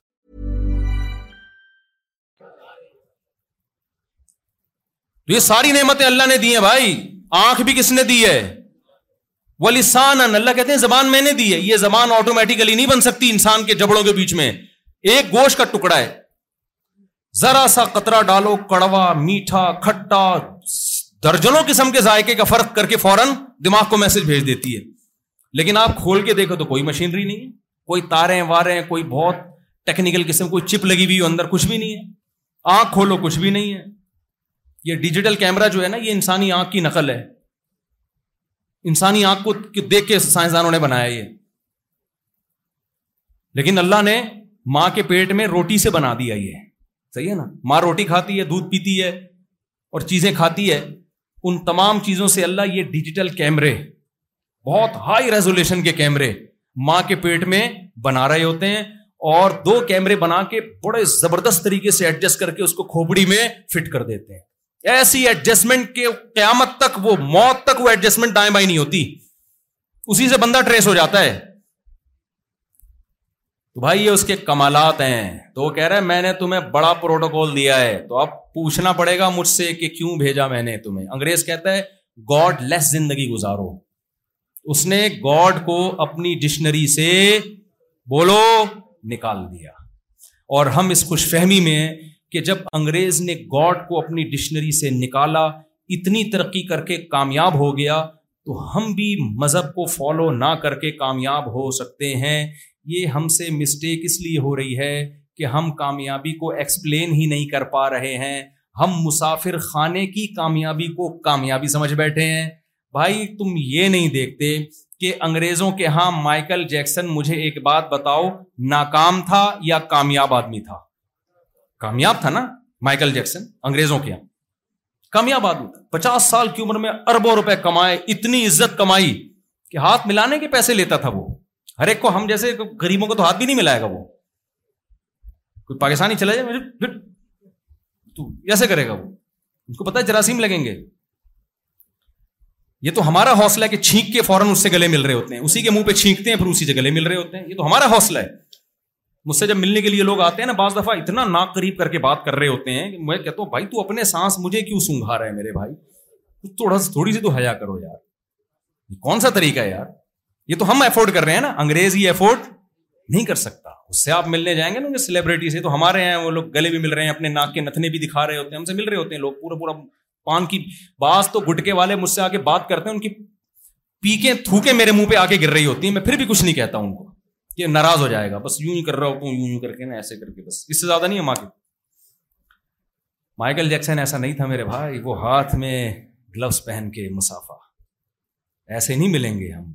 یہ ساری نعمتیں اللہ نے دی ہیں بھائی آنکھ بھی کس نے دی ہے وہ لسان اللہ کہتے ہیں زبان میں نے دی ہے یہ زبان آٹومیٹیکلی نہیں بن سکتی انسان کے جبڑوں کے بیچ میں ایک گوشت کا ٹکڑا ہے ذرا سا قطرہ ڈالو کڑوا میٹھا کھٹا درجنوں قسم کے ذائقے کا فرق کر کے فوراً دماغ کو میسج بھیج دیتی ہے لیکن آپ کھول کے دیکھو تو کوئی مشینری نہیں ہے کوئی تارے واریں کوئی بہت ٹیکنیکل قسم کوئی چپ لگی ہوئی اندر کچھ بھی نہیں ہے آنکھ کھولو کچھ بھی نہیں ہے یہ ڈیجیٹل کیمرا جو ہے نا یہ انسانی آنکھ کی نقل ہے انسانی آنکھ کو دیکھ کے سائنسدانوں نے بنایا یہ لیکن اللہ نے ماں کے پیٹ میں روٹی سے بنا دیا یہ صحیح ہے نا ماں روٹی کھاتی ہے دودھ پیتی ہے اور چیزیں کھاتی ہے ان تمام چیزوں سے اللہ یہ ڈیجیٹل کیمرے بہت ہائی ریزولیشن کے کیمرے ماں کے پیٹ میں بنا رہے ہوتے ہیں اور دو کیمرے بنا کے بڑے زبردست طریقے سے ایڈجسٹ کر کے اس کو کھوپڑی میں فٹ کر دیتے ہیں ایسی ایڈجسٹمنٹ کے قیامت تک وہ موت تک وہ ایڈجسٹمنٹ دائیں بائیں نہیں ہوتی اسی سے بندہ ٹریس ہو جاتا ہے تو بھائی یہ اس کے کمالات ہیں تو وہ کہہ رہے میں نے تمہیں بڑا پروٹوکول دیا ہے تو اب پوچھنا پڑے گا مجھ سے کہ کیوں بھیجا میں نے تمہیں انگریز کہتا ہے گاڈ لیس زندگی گزارو اس نے گاڈ کو اپنی ڈکشنری سے بولو نکال دیا اور ہم اس خوش فہمی میں کہ جب انگریز نے گاڈ کو اپنی ڈکشنری سے نکالا اتنی ترقی کر کے کامیاب ہو گیا تو ہم بھی مذہب کو فالو نہ کر کے کامیاب ہو سکتے ہیں یہ ہم سے مسٹیک اس لیے ہو رہی ہے کہ ہم کامیابی کو ایکسپلین ہی نہیں کر پا رہے ہیں ہم مسافر خانے کی کامیابی کو کامیابی سمجھ بیٹھے ہیں بھائی تم یہ نہیں دیکھتے کہ انگریزوں کے ہاں مائیکل جیکسن مجھے ایک بات بتاؤ ناکام تھا یا کامیاب آدمی تھا کامیاب تھا نا مائیکل جیکسن انگریزوں کے یہاں کامیاب آدمی پچاس سال کی عمر میں اربوں روپے کمائے اتنی عزت کمائی کہ ہاتھ ملانے کے پیسے لیتا تھا وہ ہر ایک کو ہم جیسے غریبوں کو تو ہاتھ بھی نہیں ملائے گا وہ پاکستانی چلے جائے پھر ایسے کرے گا وہ کو پتا جراثیم لگیں گے یہ تو ہمارا حوصلہ ہے کہ چھینک کے فوراً اس سے گلے مل رہے ہوتے ہیں اسی کے منہ پہ چھینکتے ہیں پھر اسی سے گلے مل رہے ہوتے ہیں یہ تو ہمارا حوصلہ مجھ سے جب ملنے کے لیے لوگ آتے ہیں نا بعض دفعہ اتنا ناک قریب کر کے بات کر رہے ہوتے ہیں کہ میں کہتا ہوں بھائی تو اپنے سانس مجھے کیوں سونگھا رہا ہے میرے بھائی تھوڑا سا تھوڑی سی تو حیا کرو یار یہ کون سا طریقہ ہے یار یہ تو ہم افورڈ کر رہے ہیں نا انگریز ہی افورڈ نہیں کر سکتا اس سے آپ ملنے جائیں گے نا سیلیبریٹی سے تو ہمارے ہیں وہ لوگ گلے بھی مل رہے ہیں اپنے ناک کے نتنے بھی دکھا رہے ہوتے ہیں ہم سے مل رہے ہوتے ہیں لوگ پورا پورا پان کی بعض تو گٹکے والے مجھ سے آ کے بات کرتے ہیں ان کی پیکیں تھوکے میرے منہ پہ آ کے گر رہی ہوتی ہیں میں پھر بھی کچھ نہیں کہتا ان کو ناراض ہو جائے گا بس یوں ہی کر رہا ہو کے نا ایسے کر کے بس اس سے زیادہ نہیں ہے ماں کے مائیکل جیکسن ایسا نہیں تھا میرے بھائی وہ ہاتھ میں گلوز پہن کے مسافہ ایسے نہیں ملیں گے ہم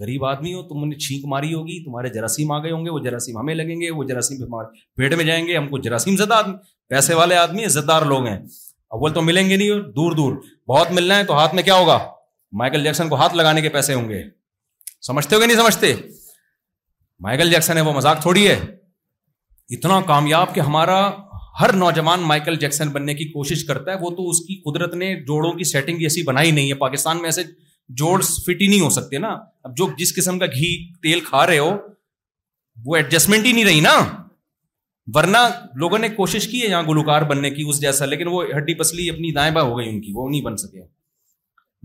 غریب آدمی ہو تم نے چھینک ماری ہوگی تمہارے جراثیم آ گئے ہوں گے وہ جراثیم ہمیں لگیں گے وہ جراثیم ہمارے پیٹ میں جائیں گے ہم کو جراثیم زدہ آدمی پیسے والے آدمی دار لوگ ہیں اول تو ملیں گے نہیں دور دور بہت ملنا ہے تو ہاتھ میں کیا ہوگا مائیکل جیکسن کو ہاتھ لگانے کے پیسے ہوں گے سمجھتے ہو کہ نہیں سمجھتے مائیکل جیکسن ہے وہ مذاق تھوڑی ہے اتنا کامیاب کہ ہمارا ہر نوجوان مائیکل جیکسن بننے کی کوشش کرتا ہے وہ تو اس کی قدرت نے جوڑوں کی سیٹنگ ایسی بنائی نہیں ہے پاکستان میں ایسے جوڑ فٹ ہی نہیں ہو سکتے نا اب جو جس قسم کا گھی تیل کھا رہے ہو وہ ایڈجسٹمنٹ ہی نہیں رہی نا ورنہ لوگوں نے کوشش کی ہے یہاں گلوکار بننے کی اس جیسا لیکن وہ ہڈی پسلی اپنی دائیں بائیں ہو گئی ان کی وہ نہیں بن سکے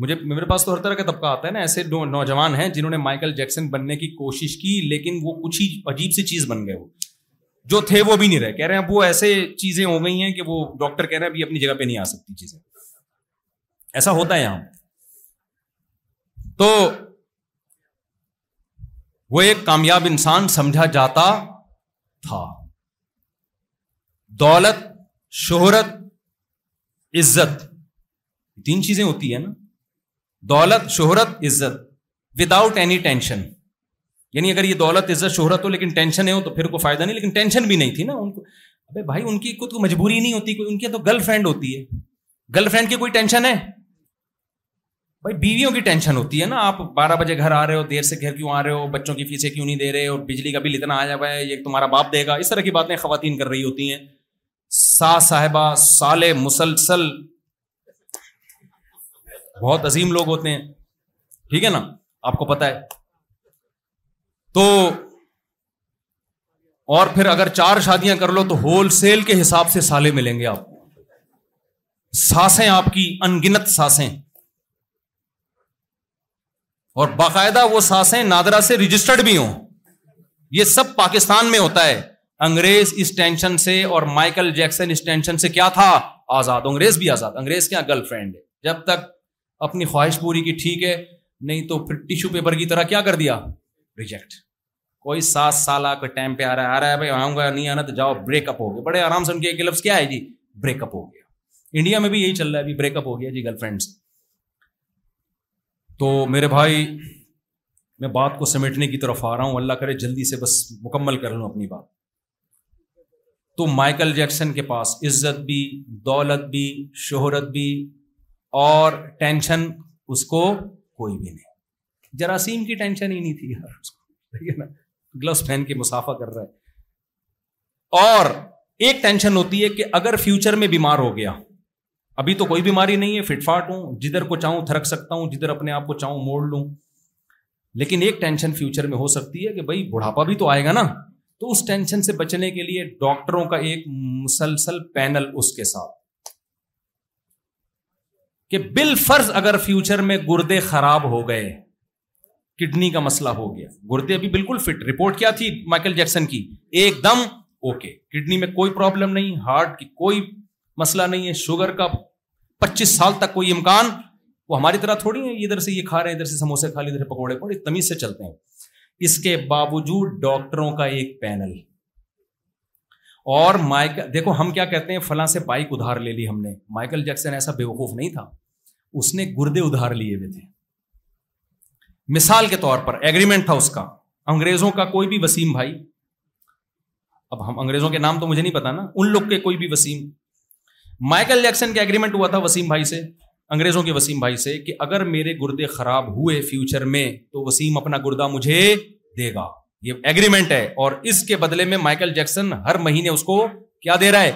مجھے میرے پاس تو ہر طرح کا طبقہ آتا ہے نا ایسے نوجوان ہیں جنہوں نے مائیکل جیکسن بننے کی کوشش کی لیکن وہ کچھ ہی عجیب سی چیز بن گئے وہ جو تھے وہ بھی نہیں رہے کہہ رہے ہیں اب وہ ایسے چیزیں ہو گئی ہیں کہ وہ ڈاکٹر کہہ رہے ہیں ابھی اپنی جگہ پہ نہیں آ سکتی چیزیں ایسا ہوتا ہے یہاں تو وہ ایک کامیاب انسان سمجھا جاتا تھا دولت شہرت عزت تین چیزیں ہوتی ہیں نا دولت شہرت عزت وداؤٹ اینی ٹینشن یعنی اگر یہ دولت عزت شہرت ہو لیکن ٹینشن ہو تو پھر کوئی فائدہ نہیں لیکن ٹینشن بھی نہیں تھی نا ان کو ابھی بھائی ان کی کوئی مجبوری نہیں ہوتی ان کی تو گرل فرینڈ ہوتی ہے گرل فرینڈ کی کوئی ٹینشن ہے بھائی بیویوں کی ٹینشن ہوتی ہے نا آپ بارہ بجے گھر آ رہے ہو دیر سے گھر کیوں آ رہے ہو بچوں کی فیسیں کیوں نہیں دے رہے اور بجلی کا بل اتنا آیا ہوا ہے یہ تمہارا باپ دے گا اس طرح کی باتیں خواتین کر رہی ہوتی ہیں سا صاحبہ سالے مسلسل بہت عظیم لوگ ہوتے ہیں ٹھیک ہے نا آپ کو پتا ہے تو اور پھر اگر چار شادیاں کر لو تو ہول سیل کے حساب سے سالے ملیں گے آپ ساسیں آپ کی انگنت ساسیں اور باقاعدہ وہ ساسیں نادرا سے رجسٹرڈ بھی ہوں یہ سب پاکستان میں ہوتا ہے انگریز اس ٹینشن سے اور مائیکل جیکسن اس ٹینشن سے کیا تھا آزاد انگریز بھی آزاد انگریز کیا گرل فرینڈ ہے جب تک اپنی خواہش پوری کی ٹھیک ہے نہیں تو پھر ٹیشو پیپر کی طرح کیا کر دیا ریجیکٹ کوئی سات سال آ کر ٹائم پہ آ رہا ہے آ رہا ہے بھائی آؤں گا نہیں آنا تو جاؤ بریک اپ ہو گیا بڑے آرام سے ان کے ایک لفظ کیا ہے جی بریک اپ ہو گیا انڈیا میں بھی یہی چل رہا ہے بریک اپ ہو گیا جی گرل فرینڈس تو میرے بھائی میں بات کو سمیٹنے کی طرف آ رہا ہوں اللہ کرے جلدی سے بس مکمل کر لوں اپنی بات تو مائیکل جیکسن کے پاس عزت بھی دولت بھی شہرت بھی اور ٹینشن اس کو کوئی بھی نہیں جراثیم کی ٹینشن ہی نہیں تھی یار اس گلوس پہن کے مسافہ کر رہا ہے اور ایک ٹینشن ہوتی ہے کہ اگر فیوچر میں بیمار ہو گیا ابھی تو کوئی بیماری نہیں ہے فٹ فاٹ ہوں جدھر کو چاہوں تھرک سکتا ہوں جدھر اپنے آپ کو چاہوں موڑ لوں لیکن ایک ٹینشن فیوچر میں ہو سکتی ہے کہ بھائی بڑھاپا بھی تو آئے گا نا تو اس ٹینشن سے بچنے کے لیے ڈاکٹروں کا ایک مسلسل پینل اس کے ساتھ کہ بل فرض اگر فیوچر میں گردے خراب ہو گئے کڈنی کا مسئلہ ہو گیا گردے ابھی بالکل فٹ رپورٹ کیا تھی مائکل جیکسن کی ایک دم اوکے کڈنی میں کوئی پرابلم نہیں ہارٹ کی کوئی مسئلہ نہیں ہے شوگر کا پچیس سال تک کوئی امکان وہ ہماری طرح تھوڑی ہے ادھر سے یہ کھا رہے ہیں ادھر سے سموسے کھا لیے ادھر پکوڑے پکوڑے تمیز سے چلتے ہیں اس کے باوجود ڈاکٹروں کا ایک پینل اور مائیکل دیکھو ہم کیا کہتے ہیں فلاں سے بائک ادھار لے لی ہم نے مائیکل جیکسن ایسا بے وقوف نہیں تھا اس نے گردے ادھار لیے ہوئے تھے مثال کے طور پر ایگریمنٹ تھا اس کا انگریزوں کا کوئی بھی وسیم بھائی اب ہم انگریزوں کے نام تو مجھے نہیں پتا نا ان لوگ کے کوئی بھی وسیم مائیکل جیکسن کا ایگریمنٹ ہوا تھا وسیم بھائی سے انگریزوں کے وسیم بھائی سے کہ اگر میرے گردے خراب ہوئے فیوچر میں تو وسیم اپنا گردہ مجھے دے گا یہ ایگریمنٹ ہے اور اس کے بدلے میں مائیکل جیکسن ہر مہینے اس کو کیا دے رہا ہے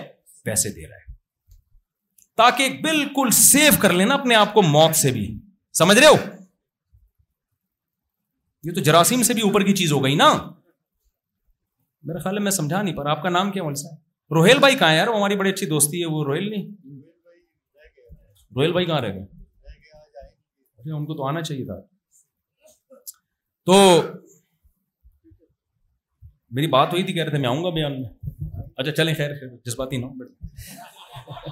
پیسے دے رہا ہے تاکہ بالکل سیو کر لینا اپنے آپ کو موت سے بھی سمجھ رہے ہو یہ تو جراثیم سے بھی اوپر کی چیز ہو گئی نا میرا خیال ہے میں سمجھا نہیں پر آپ کا نام کیا ہے روہیل بھائی کہاں یار ہماری بڑی اچھی دوستی ہے وہ روہیل نہیں روہیل بھائی کہاں رہ گئے ان کو تو آنا چاہیے تھا تو میری بات ہوئی تھی کہہ رہے تھے میں آؤں گا بیان میں اچھا چلیں خیر جذباتی نہ بات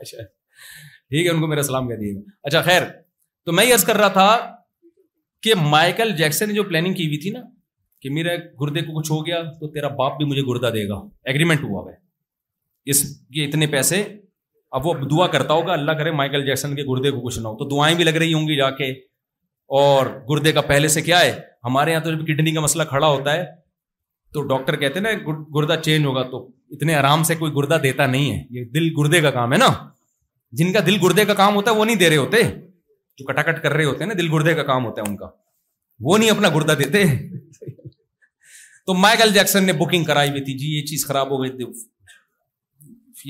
اچھا ٹھیک ہے ان کو میرا سلام کہہ دیجیے گا اچھا خیر تو میں یس کر رہا تھا کہ مائیکل جیکسن نے جو پلاننگ کی ہوئی تھی نا کہ میرے گردے کو کچھ ہو گیا تو تیرا باپ بھی مجھے گردہ دے گا ایگریمنٹ ہوا ہے اس یہ اتنے پیسے اب وہ دعا کرتا ہوگا اللہ کرے مائیکل جیکسن کے گردے کو کچھ نہ ہو تو دعائیں بھی لگ رہی ہوں گی جا کے اور گردے کا پہلے سے کیا ہے ہمارے یہاں تو جب کڈنی کا مسئلہ کھڑا ہوتا ہے تو ڈاکٹر کہتے ہیں نا گردا چینج ہوگا تو اتنے آرام سے کوئی گردا دیتا نہیں ہے یہ دل گردے کا کام ہے نا جن کا دل گردے کا کام ہوتا ہے وہ نہیں دے رہے ہوتے جو کٹاکٹ کر رہے ہوتے ہیں نا دل گردے کا کام ہوتا ہے ان کا وہ نہیں اپنا گردا دیتے تو مائیکل جیکسن نے بکنگ کرائی ہوئی تھی جی یہ چیز خراب ہو گئی تھی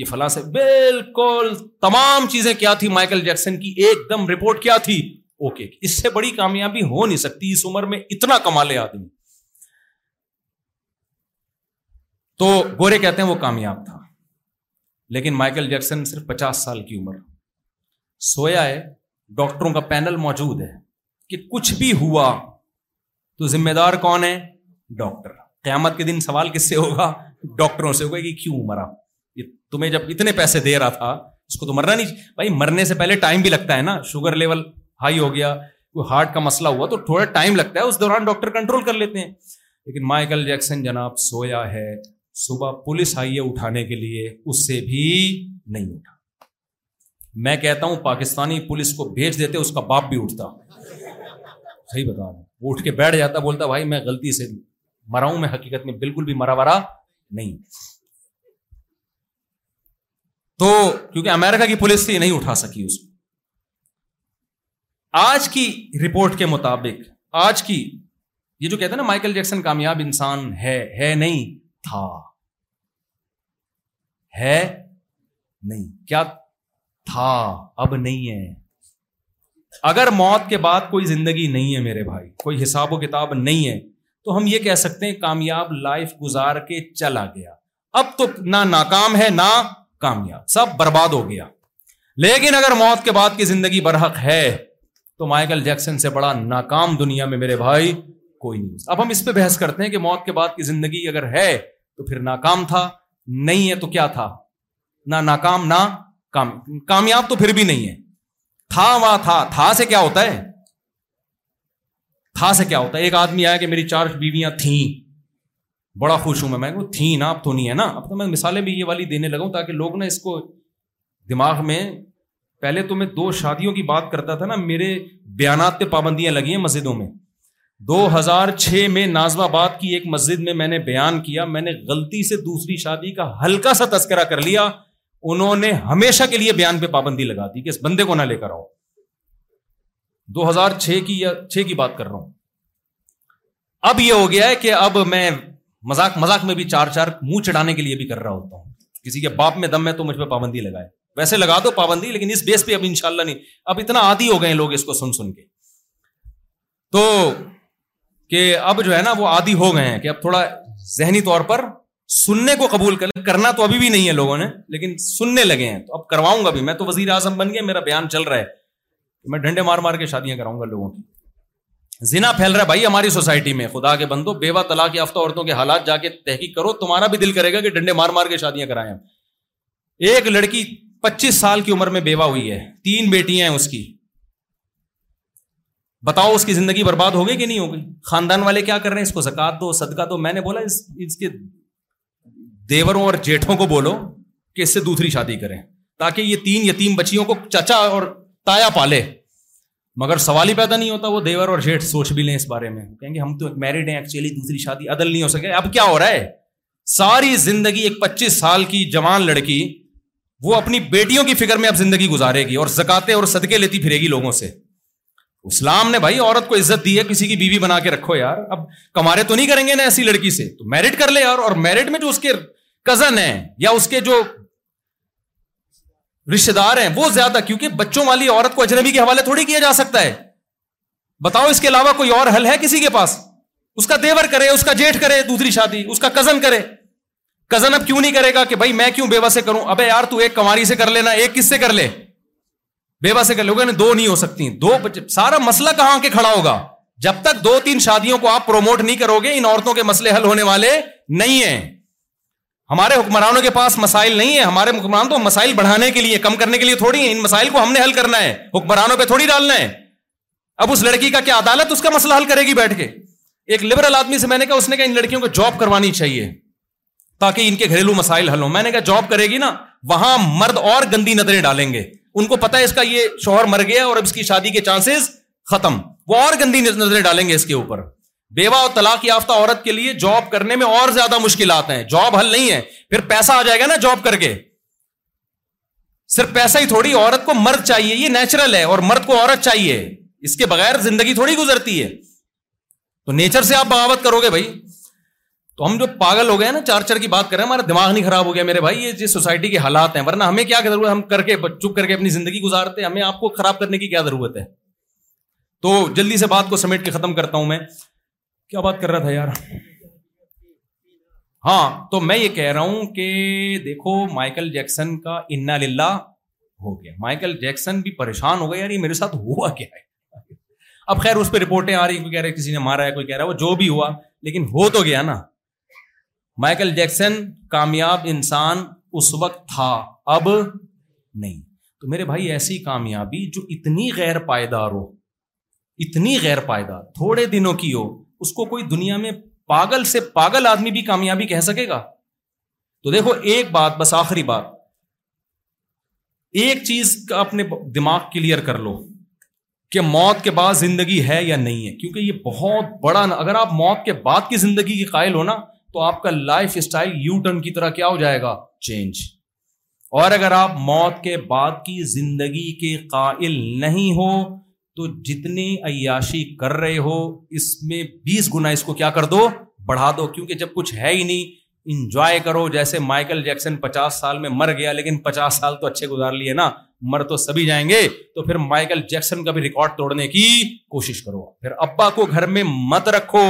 یہ فلاں سے بالکل تمام چیزیں کیا تھی مائیکل جیکسن کی ایک دم رپورٹ کیا تھی اوکے اس سے بڑی کامیابی ہو نہیں سکتی اس عمر میں اتنا کما لے آدمی تو گورے کہتے ہیں وہ کامیاب تھا لیکن مائیکل جیکسن صرف پچاس سال کی عمر سویا ہے ڈاکٹروں کا پینل موجود ہے کہ کچھ بھی ہوا تو ذمہ دار کون ہے ڈاکٹر قیامت کے دن سوال کس سے ہوگا ڈاکٹروں سے ہوگا کہ کیوں مرا یہ تمہیں جب اتنے پیسے دے رہا تھا اس کو تو مرنا نہیں بھائی مرنے سے پہلے ٹائم بھی لگتا ہے نا شوگر لیول ہائی ہو گیا کوئی ہارٹ کا مسئلہ ہوا تو تھوڑا ٹائم لگتا ہے اس دوران ڈاکٹر کنٹرول کر لیتے ہیں لیکن مائیکل جیکسن جناب سویا ہے صبح پولیس آئی ہے اٹھانے کے لیے اس سے بھی نہیں اٹھا میں کہتا ہوں پاکستانی پولیس کو بھیج دیتے اس کا باپ بھی اٹھتا صحیح بتا رہا ہوں وہ اٹھ کے بیٹھ جاتا بولتا بھائی میں غلطی سے ہوں میں حقیقت میں بالکل بھی مرا را نہیں تو کیونکہ امیرکا کی پولیس تھی نہیں اٹھا سکی اس کو آج کی رپورٹ کے مطابق آج کی یہ جو کہتے ہیں نا مائیکل جیکسن کامیاب انسان ہے ہے نہیں تھا ہے نہیں کیا تھا اب نہیں ہے اگر موت کے بعد کوئی زندگی نہیں ہے میرے بھائی کوئی حساب و کتاب نہیں ہے تو ہم یہ کہہ سکتے ہیں کامیاب لائف گزار کے چلا گیا اب تو نہ ناکام ہے نہ کامیاب سب برباد ہو گیا لیکن اگر موت کے بعد کی زندگی برحق ہے تو مائیکل جیکسن سے بڑا ناکام دنیا میں میرے بھائی کوئی نہیں اب ہم اس پہ بحث کرتے ہیں کہ موت کے بعد کی زندگی اگر ہے تو پھر ناکام تھا نہیں ہے تو کیا تھا نہ ناکام نہ کام کامیاب تو پھر بھی نہیں ہے تھا وہاں تھا تھا سے کیا ہوتا ہے تھا سے کیا ہوتا ہے ایک آدمی آیا کہ میری چار بیویاں تھیں بڑا خوش ہوں میں میں تھیں نا اب تو نہیں ہے نا اب تو میں مثالیں بھی یہ والی دینے لگا تاکہ لوگ نا اس کو دماغ میں پہلے تو میں دو شادیوں کی بات کرتا تھا نا میرے بیانات پہ پابندیاں لگی ہیں مسجدوں میں دو ہزار چھ میں نازم آباد کی ایک مسجد میں میں نے بیان کیا میں نے غلطی سے دوسری شادی کا ہلکا سا تذکرہ کر لیا انہوں نے ہمیشہ کے لیے بیان پہ پابندی لگا دی کہ اس بندے کو نہ لے کر آؤ دو ہزار چھ کی یا چھ کی بات کر رہا ہوں اب یہ ہو گیا ہے کہ اب میں مذاق مزاق میں بھی چار چار منہ چڑھانے کے لیے بھی کر رہا ہوتا ہوں کسی کے باپ میں دم ہے تو مجھ پہ پابندی لگائے ویسے لگا دو پابندی لیکن اس بیس پہ اب ان شاء اللہ نہیں اب اتنا آدھی ہو گئے لوگ اس کو سن سن کے تو کہ اب جو ہے نا وہ آدھی ہو گئے ہیں کہ اب تھوڑا ذہنی طور پر سننے کو قبول کر کرنا تو ابھی بھی نہیں ہے لوگوں نے لیکن سننے لگے ہیں تو اب کرواؤں گا بھی میں تو وزیر اعظم بن گیا میرا بیان چل رہا ہے میں ڈنڈے مار مار کے شادیاں کراؤں گا لوگوں کی زنا پھیل رہا ہے بھائی ہماری سوسائٹی میں خدا کے بندو بیوہ طلاق یافتہ عورتوں کے حالات جا کے تحقیق کرو تمہارا بھی دل کرے گا کہ ڈنڈے مار مار کے شادیاں کرائیں ایک لڑکی پچیس سال کی عمر میں بیوہ ہوئی ہے تین بیٹیاں ہیں اس کی بتاؤ اس کی زندگی برباد ہوگی کہ نہیں ہوگی خاندان والے کیا کر رہے ہیں اس کو زکات دو صدقہ دو میں نے بولا اس اس کے دیوروں اور جیٹھوں کو بولو کہ اس سے دوسری شادی کریں تاکہ یہ تین یتیم بچیوں کو چچا اور تایا پالے مگر سوال ہی پیدا نہیں ہوتا وہ دیور اور جیٹ سوچ بھی لیں اس بارے میں کہیں گے ہم تو ایک میرڈ ہیں ایکچولی دوسری شادی عدل نہیں ہو سکے اب کیا ہو رہا ہے ساری زندگی ایک پچیس سال کی جوان لڑکی وہ اپنی بیٹیوں کی فکر میں اب زندگی گزارے گی اور زکاتے اور صدقے لیتی پھرے گی لوگوں سے اسلام نے بھائی عورت کو عزت دی ہے کسی کی بیوی بنا کے رکھو یار اب کمارے تو نہیں کریں گے نا ایسی لڑکی سے تو میرٹ کر لے یار اور میرٹ میں جو اس کے کزن ہیں یا اس کے جو رشتے دار ہیں وہ زیادہ کیونکہ بچوں والی عورت کو اجنبی کے حوالے تھوڑی کیا جا سکتا ہے بتاؤ اس کے علاوہ کوئی اور حل ہے کسی کے پاس اس کا دیور کرے اس کا جیٹ کرے دوسری شادی اس کا کزن کرے کزن اب کیوں نہیں کرے گا کہ بھائی میں کیوں بیوہ سے کروں اب یار تو ایک کماری سے کر لینا ایک کس سے کر لے بے باسی کر نے دو نہیں ہو سکتی دو سارا مسئلہ کہاں آ کے کھڑا ہوگا جب تک دو تین شادیوں کو آپ پروموٹ نہیں کرو گے ان عورتوں کے مسئلے حل ہونے والے نہیں ہیں ہمارے حکمرانوں کے پاس مسائل نہیں ہے ہمارے حکمران تو مسائل بڑھانے کے لیے کم کرنے کے لیے تھوڑی ہیں ان مسائل کو ہم نے حل کرنا ہے حکمرانوں پہ تھوڑی ڈالنا ہے اب اس لڑکی کا کیا عدالت اس کا مسئلہ حل کرے گی بیٹھ کے ایک لبرل آدمی سے میں نے کہا اس نے کہا ان لڑکیوں کو جاب کروانی چاہیے تاکہ ان کے گھریلو مسائل حل ہوں میں نے کہا جاب کرے گی نا وہاں مرد اور گندی نظریں ڈالیں گے ان کو پتا ہے اس کا یہ شوہر مر گیا اور اب اس کی شادی کے چانسز ختم وہ اور گندی نظریں ڈالیں گے اس کے اوپر بیوہ اور طلاق یافتہ عورت کے لیے جاب کرنے میں اور زیادہ مشکلات ہیں جاب حل نہیں ہے پھر پیسہ آ جائے گا نا جاب کر کے صرف پیسہ ہی تھوڑی عورت کو مرد چاہیے یہ نیچرل ہے اور مرد کو عورت چاہیے اس کے بغیر زندگی تھوڑی گزرتی ہے تو نیچر سے آپ بغاوت کرو گے بھائی تو ہم جو پاگل ہو گئے نا چار چار کی بات کر رہے ہیں ہمارا دماغ نہیں خراب ہو گیا میرے بھائی یہ سوسائٹی کے حالات ہیں ورنہ ہمیں کیا ضرورت ہے ہم کر کے چپ کر کے اپنی زندگی گزارتے ہیں ہمیں آپ کو خراب کرنے کی کیا ضرورت ہے تو جلدی سے بات کو سمیٹ کے ختم کرتا ہوں میں کیا بات کر رہا تھا یار ہاں تو میں یہ کہہ رہا ہوں کہ دیکھو مائیکل جیکسن کا انا للہ ہو گیا مائیکل جیکسن بھی پریشان ہو گیا یار یہ میرے ساتھ ہوا کیا ہے اب خیر اس پہ رپورٹیں آ رہی کوئی کہہ رہا ہے کسی نے مارا ہے کوئی کہہ رہا ہے وہ جو بھی ہوا لیکن ہو تو گیا نا مائیکل جیکسن کامیاب انسان اس وقت تھا اب نہیں تو میرے بھائی ایسی کامیابی جو اتنی غیر پائیدار ہو اتنی غیر پائیدار تھوڑے دنوں کی ہو اس کو کوئی دنیا میں پاگل سے پاگل آدمی بھی کامیابی کہہ سکے گا تو دیکھو ایک بات بس آخری بات ایک چیز کا اپنے دماغ کلیئر کر لو کہ موت کے بعد زندگی ہے یا نہیں ہے کیونکہ یہ بہت بڑا اگر آپ موت کے بعد کی زندگی کی قائل ہو نا تو آپ کا لائف اسٹائل یو ٹرن کی طرح کیا ہو جائے گا چینج اور اگر آپ موت کے بعد کی زندگی کے قائل نہیں ہو تو جتنی عیاشی کر رہے ہو اس میں بیس گنا اس کو کیا کر دو بڑھا دو کیونکہ جب کچھ ہے ہی نہیں انجوائے کرو جیسے مائیکل جیکسن پچاس سال میں مر گیا لیکن پچاس سال تو اچھے گزار لیے نا مر تو سبھی جائیں گے تو پھر مائیکل جیکسن کا بھی ریکارڈ توڑنے کی کوشش کرو پھر ابا کو گھر میں مت رکھو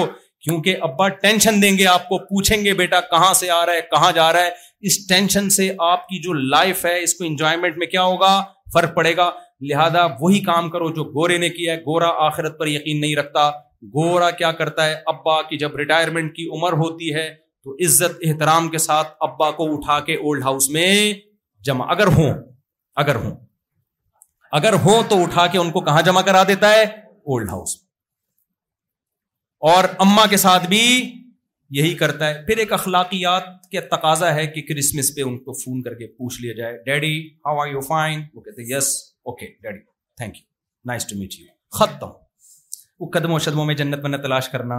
کیونکہ ابا ٹینشن دیں گے آپ کو پوچھیں گے بیٹا کہاں سے آ رہا ہے کہاں جا رہا ہے اس ٹینشن سے آپ کی جو لائف ہے اس کو انجوائمنٹ میں کیا ہوگا فرق پڑے گا لہذا وہی کام کرو جو گورے نے کیا ہے گورا آخرت پر یقین نہیں رکھتا گورا کیا کرتا ہے ابا کی جب ریٹائرمنٹ کی عمر ہوتی ہے تو عزت احترام کے ساتھ ابا کو اٹھا کے اولڈ ہاؤس میں جمع اگر ہوں اگر ہوں اگر ہوں تو اٹھا کے ان کو کہاں جمع کرا دیتا ہے اولڈ ہاؤس میں اور اما کے ساتھ بھی یہی کرتا ہے پھر ایک اخلاقیات کے تقاضا ہے کہ کرسمس پہ ان کو فون کر کے پوچھ لیا جائے daddy how are you fine وہ کہتے yes okay daddy thank you nice to match you ختم وہ قدم و میں جنت بنا تلاش کرنا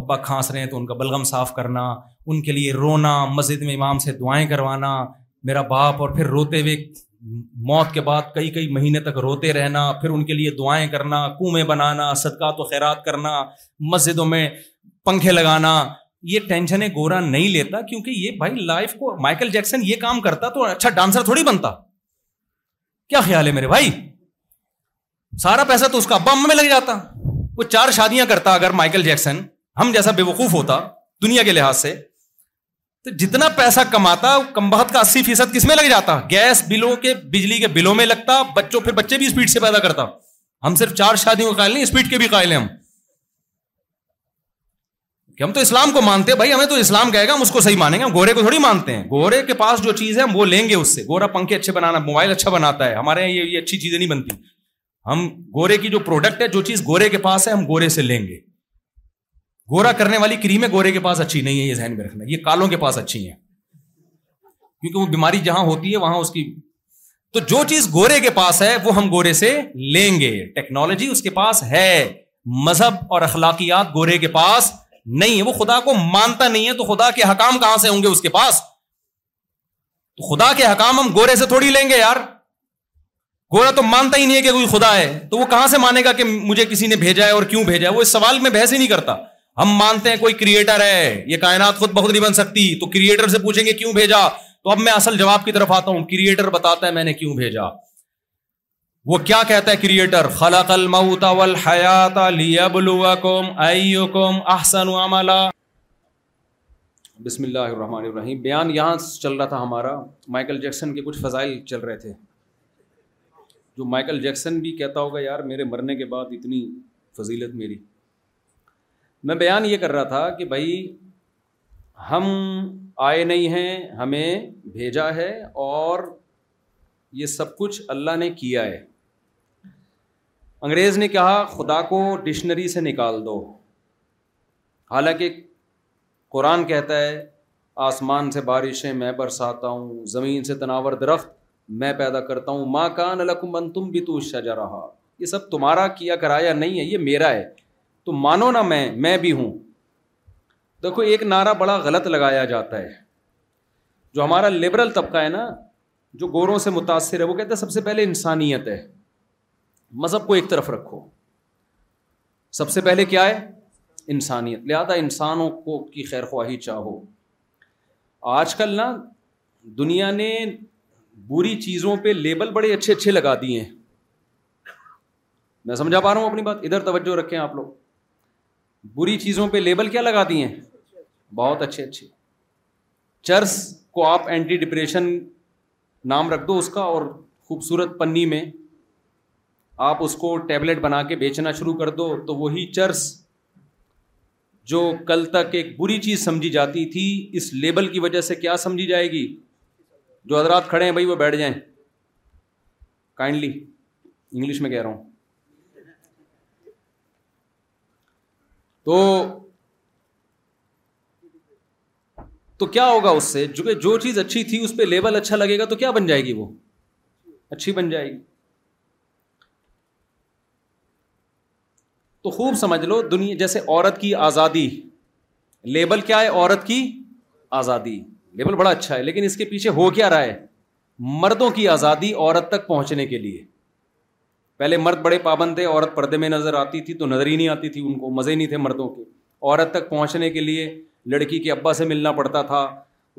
ابا کھانس رہے ہیں تو ان کا بلغم صاف کرنا ان کے لیے رونا مسجد میں امام سے دعائیں کروانا میرا باپ اور پھر روتے ہوئے موت کے بعد کئی کئی مہینے تک روتے رہنا پھر ان کے لیے دعائیں کرنا کنویں بنانا صدقات و خیرات کرنا مسجدوں میں پنکھے لگانا یہ ٹینشنیں گورا نہیں لیتا کیونکہ یہ بھائی لائف کو مائیکل جیکسن یہ کام کرتا تو اچھا ڈانسر تھوڑی بنتا کیا خیال ہے میرے بھائی سارا پیسہ تو اس کا بم میں لگ جاتا وہ چار شادیاں کرتا اگر مائیکل جیکسن ہم جیسا بے وقوف ہوتا دنیا کے لحاظ سے تو جتنا پیسہ کماتا کم بہت کا اسی فیصد کس میں لگ جاتا گیس بلوں کے بجلی کے بلوں میں لگتا بچوں پھر بچے بھی اسپیڈ سے پیدا کرتا ہم صرف چار شادیوں کا اسپیڈ کے بھی قائل کہ ہم تو اسلام کو مانتے ہیں بھائی ہمیں تو اسلام کہے گا ہم اس کو صحیح مانیں گے ہم گورے کو تھوڑی مانتے ہیں گورے کے پاس جو چیز ہے ہم وہ لیں گے اس سے گورا پنکھے اچھے بنانا موبائل اچھا بناتا ہے ہمارے یہاں یہ اچھی چیزیں نہیں بنتی ہم گورے کی جو پروڈکٹ ہے جو چیز گورے کے پاس ہے ہم گورے سے لیں گے گورا کرنے والی کریمیں گورے کے پاس اچھی نہیں ہے یہ ذہن میں رکھنا یہ کالوں کے پاس اچھی ہیں کیونکہ وہ بیماری جہاں ہوتی ہے وہاں اس کی تو جو چیز گورے کے پاس ہے وہ ہم گورے سے لیں گے ٹیکنالوجی اس کے پاس ہے مذہب اور اخلاقیات گورے کے پاس نہیں ہے وہ خدا کو مانتا نہیں ہے تو خدا کے حکام کہاں سے ہوں گے اس کے پاس تو خدا کے حکام ہم گورے سے تھوڑی لیں گے یار گورا تو مانتا ہی نہیں ہے کہ کوئی خدا ہے تو وہ کہاں سے مانے گا کہ مجھے کسی نے بھیجا ہے اور کیوں بھیجا ہے وہ اس سوال میں بحث ہی نہیں کرتا ہم مانتے ہیں کوئی کریٹر ہے یہ کائنات خود بخود بن سکتی تو کریٹر سے پوچھیں گے کیوں بھیجا تو اب میں اصل جواب کی طرف آتا ہوں کریٹر بتاتا ہے میں نے کیوں بھیجا وہ کیا کہتا ہے کریٹر خلق الموت والحیات لیبلوکم ایوکم احسن عملا بسم اللہ الرحمن الرحیم بیان یہاں چل رہا تھا ہمارا مائیکل جیکسن کے کچھ فضائل چل رہے تھے جو مائیکل جیکسن بھی کہتا ہوگا یار میرے مرنے کے بعد اتنی فضیلت میری میں بیان یہ کر رہا تھا کہ بھائی ہم آئے نہیں ہیں ہمیں بھیجا ہے اور یہ سب کچھ اللہ نے کیا ہے انگریز نے کہا خدا کو ڈکشنری سے نکال دو حالانکہ قرآن کہتا ہے آسمان سے بارشیں میں برساتا ہوں زمین سے تناور درخت میں پیدا کرتا ہوں ماں الکم بن تم بھی تو جا رہا یہ سب تمہارا کیا کرایا نہیں ہے یہ میرا ہے تو مانو نا میں میں بھی ہوں دیکھو ایک نعرہ بڑا غلط لگایا جاتا ہے جو ہمارا لبرل طبقہ ہے نا جو گوروں سے متاثر ہے وہ کہتا ہے سب سے پہلے انسانیت ہے مذہب کو ایک طرف رکھو سب سے پہلے کیا ہے انسانیت لہٰذا انسانوں کو کی خیر خواہی چاہو آج کل نا دنیا نے بری چیزوں پہ لیبل بڑے اچھے اچھے لگا دیے ہیں میں سمجھا پا رہا ہوں اپنی بات ادھر توجہ رکھیں آپ لوگ بری چیزوں پہ لیبل کیا لگا دیے بہت اچھے اچھے چرس کو آپ اینٹی ڈپریشن نام رکھ دو اس کا اور خوبصورت پنی میں آپ اس کو ٹیبلٹ بنا کے بیچنا شروع کر دو تو وہی چرس جو کل تک ایک بری چیز سمجھی جاتی تھی اس لیبل کی وجہ سے کیا سمجھی جائے گی جو حضرات کھڑے ہیں بھائی وہ بیٹھ جائیں کائنڈلی انگلش میں کہہ رہا ہوں تو تو کیا ہوگا اس سے کہ جو چیز اچھی تھی اس پہ لیبل اچھا لگے گا تو کیا بن جائے گی وہ اچھی بن جائے گی تو خوب سمجھ لو دنیا جیسے عورت کی آزادی لیبل کیا ہے عورت کی آزادی لیبل بڑا اچھا ہے لیکن اس کے پیچھے ہو کیا رہا ہے مردوں کی آزادی عورت تک پہنچنے کے لیے پہلے مرد بڑے پابند تھے عورت پردے میں نظر آتی تھی تو نظر ہی نہیں آتی تھی ان کو مزے نہیں تھے مردوں کے عورت تک پہنچنے کے لیے لڑکی کے ابا سے ملنا پڑتا تھا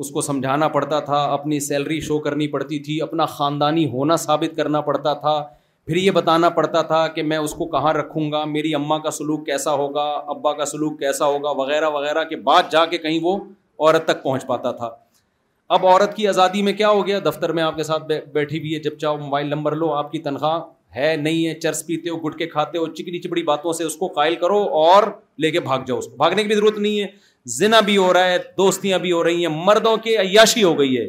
اس کو سمجھانا پڑتا تھا اپنی سیلری شو کرنی پڑتی تھی اپنا خاندانی ہونا ثابت کرنا پڑتا تھا پھر یہ بتانا پڑتا تھا کہ میں اس کو کہاں رکھوں گا میری اماں کا سلوک کیسا ہوگا ابا کا سلوک کیسا ہوگا وغیرہ وغیرہ کے بعد جا کے کہیں وہ عورت تک پہنچ پاتا تھا اب عورت کی آزادی میں کیا ہو گیا دفتر میں آپ کے ساتھ بیٹھی بھی ہے جب چاہو موبائل نمبر لو آپ کی تنخواہ ہے نہیں ہے چرس پیتے ہو گٹکے کھاتے ہو چکنی چپڑی باتوں سے اس کو قائل کرو اور لے کے بھاگ جاؤ اس کو بھاگنے کی بھی ضرورت نہیں ہے زنا بھی ہو رہا ہے دوستیاں بھی ہو رہی ہیں مردوں کے عیاشی ہو گئی ہے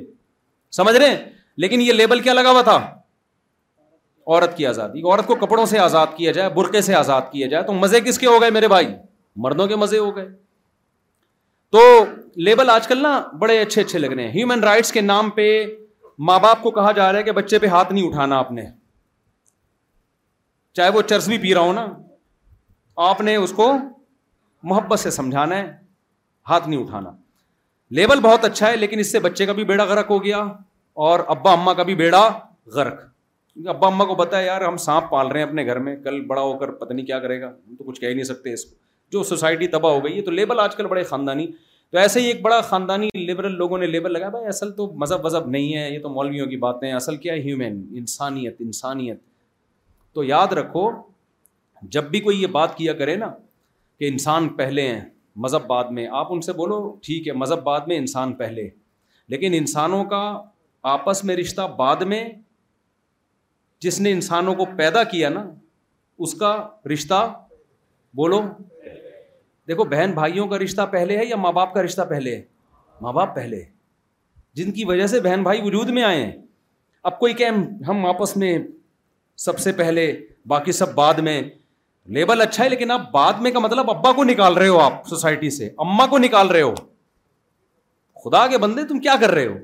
سمجھ رہے ہیں لیکن یہ لیبل کیا لگا ہوا تھا عورت کی آزادی عورت کو کپڑوں سے آزاد کیا جائے برقعے سے آزاد کیا جائے تو مزے کس کے ہو گئے میرے بھائی مردوں کے مزے ہو گئے تو لیبل آج کل نا بڑے اچھے اچھے لگ رہے ہیں ہیومن رائٹس کے نام پہ ماں باپ کو کہا جا رہا ہے کہ بچے پہ ہاتھ نہیں اٹھانا آپ نے چاہے وہ چرس بھی پی رہا ہو نا آپ نے اس کو محبت سے سمجھانا ہے ہاتھ نہیں اٹھانا لیبل بہت اچھا ہے لیکن اس سے بچے کا بھی بیڑا غرق ہو گیا اور ابا اما کا بھی بیڑا غرق ابا اما کو بتایا یار ہم سانپ پال رہے ہیں اپنے گھر میں کل بڑا ہو کر پتہ نہیں کیا کرے گا ہم تو کچھ کہہ ہی نہیں سکتے اس کو جو سوسائٹی تباہ ہو گئی ہے تو لیبل آج کل بڑے خاندانی تو ایسے ہی ایک بڑا خاندانی لیبرل لوگوں نے لیبل لگایا بھائی اصل تو مذہب وذہب نہیں ہے یہ تو مولویوں کی باتیں ہیں اصل کیا ہے ہیومین انسانیت انسانیت تو یاد رکھو جب بھی کوئی یہ بات کیا کرے نا کہ انسان پہلے ہیں مذہب بعد میں آپ ان سے بولو ٹھیک ہے مذہب بعد میں انسان پہلے لیکن انسانوں کا آپس میں رشتہ بعد میں جس نے انسانوں کو پیدا کیا نا اس کا رشتہ بولو دیکھو بہن بھائیوں کا رشتہ پہلے ہے یا ماں باپ کا رشتہ پہلے ہے ماں باپ پہلے جن کی وجہ سے بہن بھائی وجود میں آئے ہیں اب کوئی کہ ہم آپس میں سب سے پہلے باقی سب بعد میں لیبل اچھا ہے لیکن آپ بعد میں کا مطلب ابا کو نکال رہے ہو آپ سوسائٹی سے اما کو نکال رہے ہو خدا کے بندے تم کیا کر رہے ہو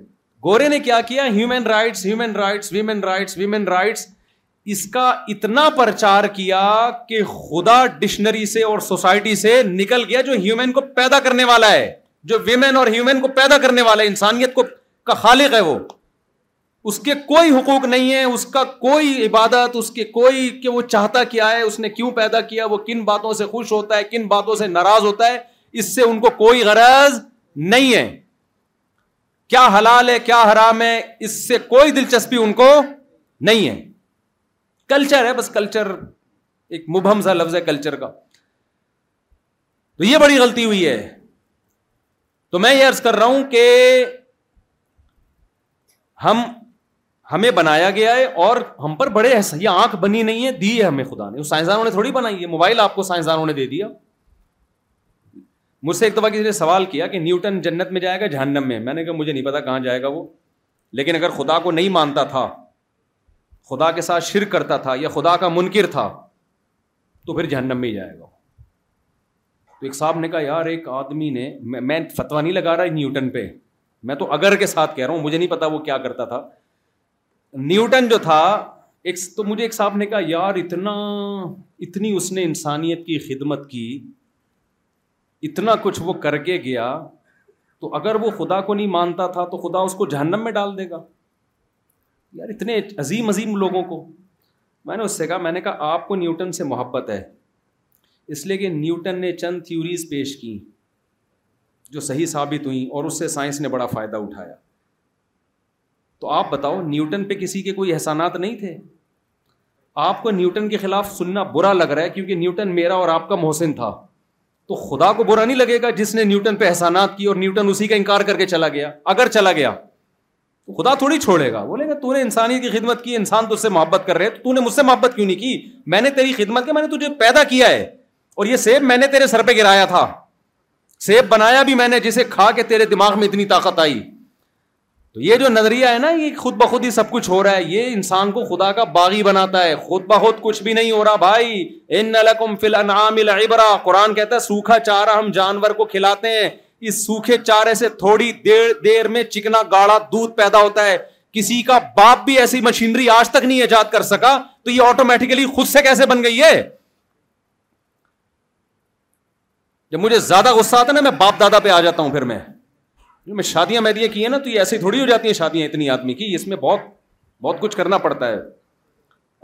گورے نے کیا کیا human rights human rights women rights women rights اس کا اتنا پرچار کیا کہ خدا ڈکشنری سے اور سوسائٹی سے نکل گیا جو ہیومن کو پیدا کرنے والا ہے جو ویمین اور ہیومن کو پیدا کرنے والا ہے انسانیت کو کا خالق ہے وہ اس کے کوئی حقوق نہیں ہے اس کا کوئی عبادت اس کے کوئی کہ وہ چاہتا کیا ہے اس نے کیوں پیدا کیا وہ کن باتوں سے خوش ہوتا ہے کن باتوں سے ناراض ہوتا ہے اس سے ان کو کوئی غرض نہیں ہے کیا حلال ہے کیا حرام ہے اس سے کوئی دلچسپی ان کو نہیں ہے کلچر ہے بس کلچر ایک مبہم سا لفظ ہے کلچر کا تو یہ بڑی غلطی ہوئی ہے تو میں یہ عرض کر رہا ہوں کہ ہم ہمیں بنایا گیا ہے اور ہم پر بڑے یہ آنکھ بنی نہیں ہے دی ہے ہمیں خدا نے سائنسدانوں نے تھوڑی بنائی ہے موبائل آپ کو سائنسدانوں نے دے دیا مجھ سے ایک دفعہ کسی نے سوال کیا کہ نیوٹن جنت میں جائے گا جہنم میں میں نے کہا مجھے نہیں پتا کہاں جائے گا وہ لیکن اگر خدا کو نہیں مانتا تھا خدا کے ساتھ شر کرتا تھا یا خدا کا منکر تھا تو پھر جہنم میں ہی جائے گا تو ایک صاحب نے کہا یار ایک آدمی نے میں فتوا نہیں لگا رہا نیوٹن پہ میں تو اگر کے ساتھ کہہ رہا ہوں مجھے نہیں پتا وہ کیا کرتا تھا نیوٹن جو تھا ایک تو مجھے ایک صاحب نے کہا یار اتنا اتنی اس نے انسانیت کی خدمت کی اتنا کچھ وہ کر کے گیا تو اگر وہ خدا کو نہیں مانتا تھا تو خدا اس کو جہنم میں ڈال دے گا یار اتنے عظیم عظیم لوگوں کو میں نے اس سے کہا میں نے کہا آپ کو نیوٹن سے محبت ہے اس لیے کہ نیوٹن نے چند تھیوریز پیش کی جو صحیح ثابت ہوئیں اور اس سے سائنس نے بڑا فائدہ اٹھایا تو آپ بتاؤ نیوٹن پہ کسی کے کوئی احسانات نہیں تھے آپ کو نیوٹن کے خلاف سننا برا لگ رہا ہے کیونکہ نیوٹن میرا اور آپ کا محسن تھا تو خدا کو برا نہیں لگے گا جس نے نیوٹن پہ احسانات کی اور نیوٹن اسی کا انکار کر کے چلا چلا گیا گیا اگر تو خدا تھوڑی چھوڑے گا بولے گا تو نے انسانیت کی خدمت کی انسان سے محبت کر رہے تو نے مجھ سے محبت کیوں نہیں کی میں نے تیری خدمت کی میں نے تجھے پیدا کیا ہے اور یہ سیب میں نے تیرے سر پہ گرایا تھا سیب بنایا بھی میں نے جسے کھا کے تیرے دماغ میں اتنی طاقت آئی تو یہ جو نظریہ ہے نا یہ خود بخود ہی سب کچھ ہو رہا ہے یہ انسان کو خدا کا باغی بناتا ہے خود بخود کچھ بھی نہیں ہو رہا بھائی ان لکم فی الانعام العبرہ قرآن کہتا ہے سوکھا چارہ ہم جانور کو کھلاتے ہیں اس سوکھے چارے سے تھوڑی دیر دیر میں چکنا گاڑا دودھ پیدا ہوتا ہے کسی کا باپ بھی ایسی مشینری آج تک نہیں ایجاد کر سکا تو یہ آٹومیٹیکلی خود سے کیسے بن گئی ہے جب مجھے زیادہ غصہ آتا ہے نا میں باپ دادا پہ آ جاتا ہوں پھر میں میں شادیاں کی ہیں ہیں نا تو یہ ایسے تھوڑی ہو جاتی شادیاں اتنی آدمی کی اس میں بہت بہت کچھ کرنا پڑتا ہے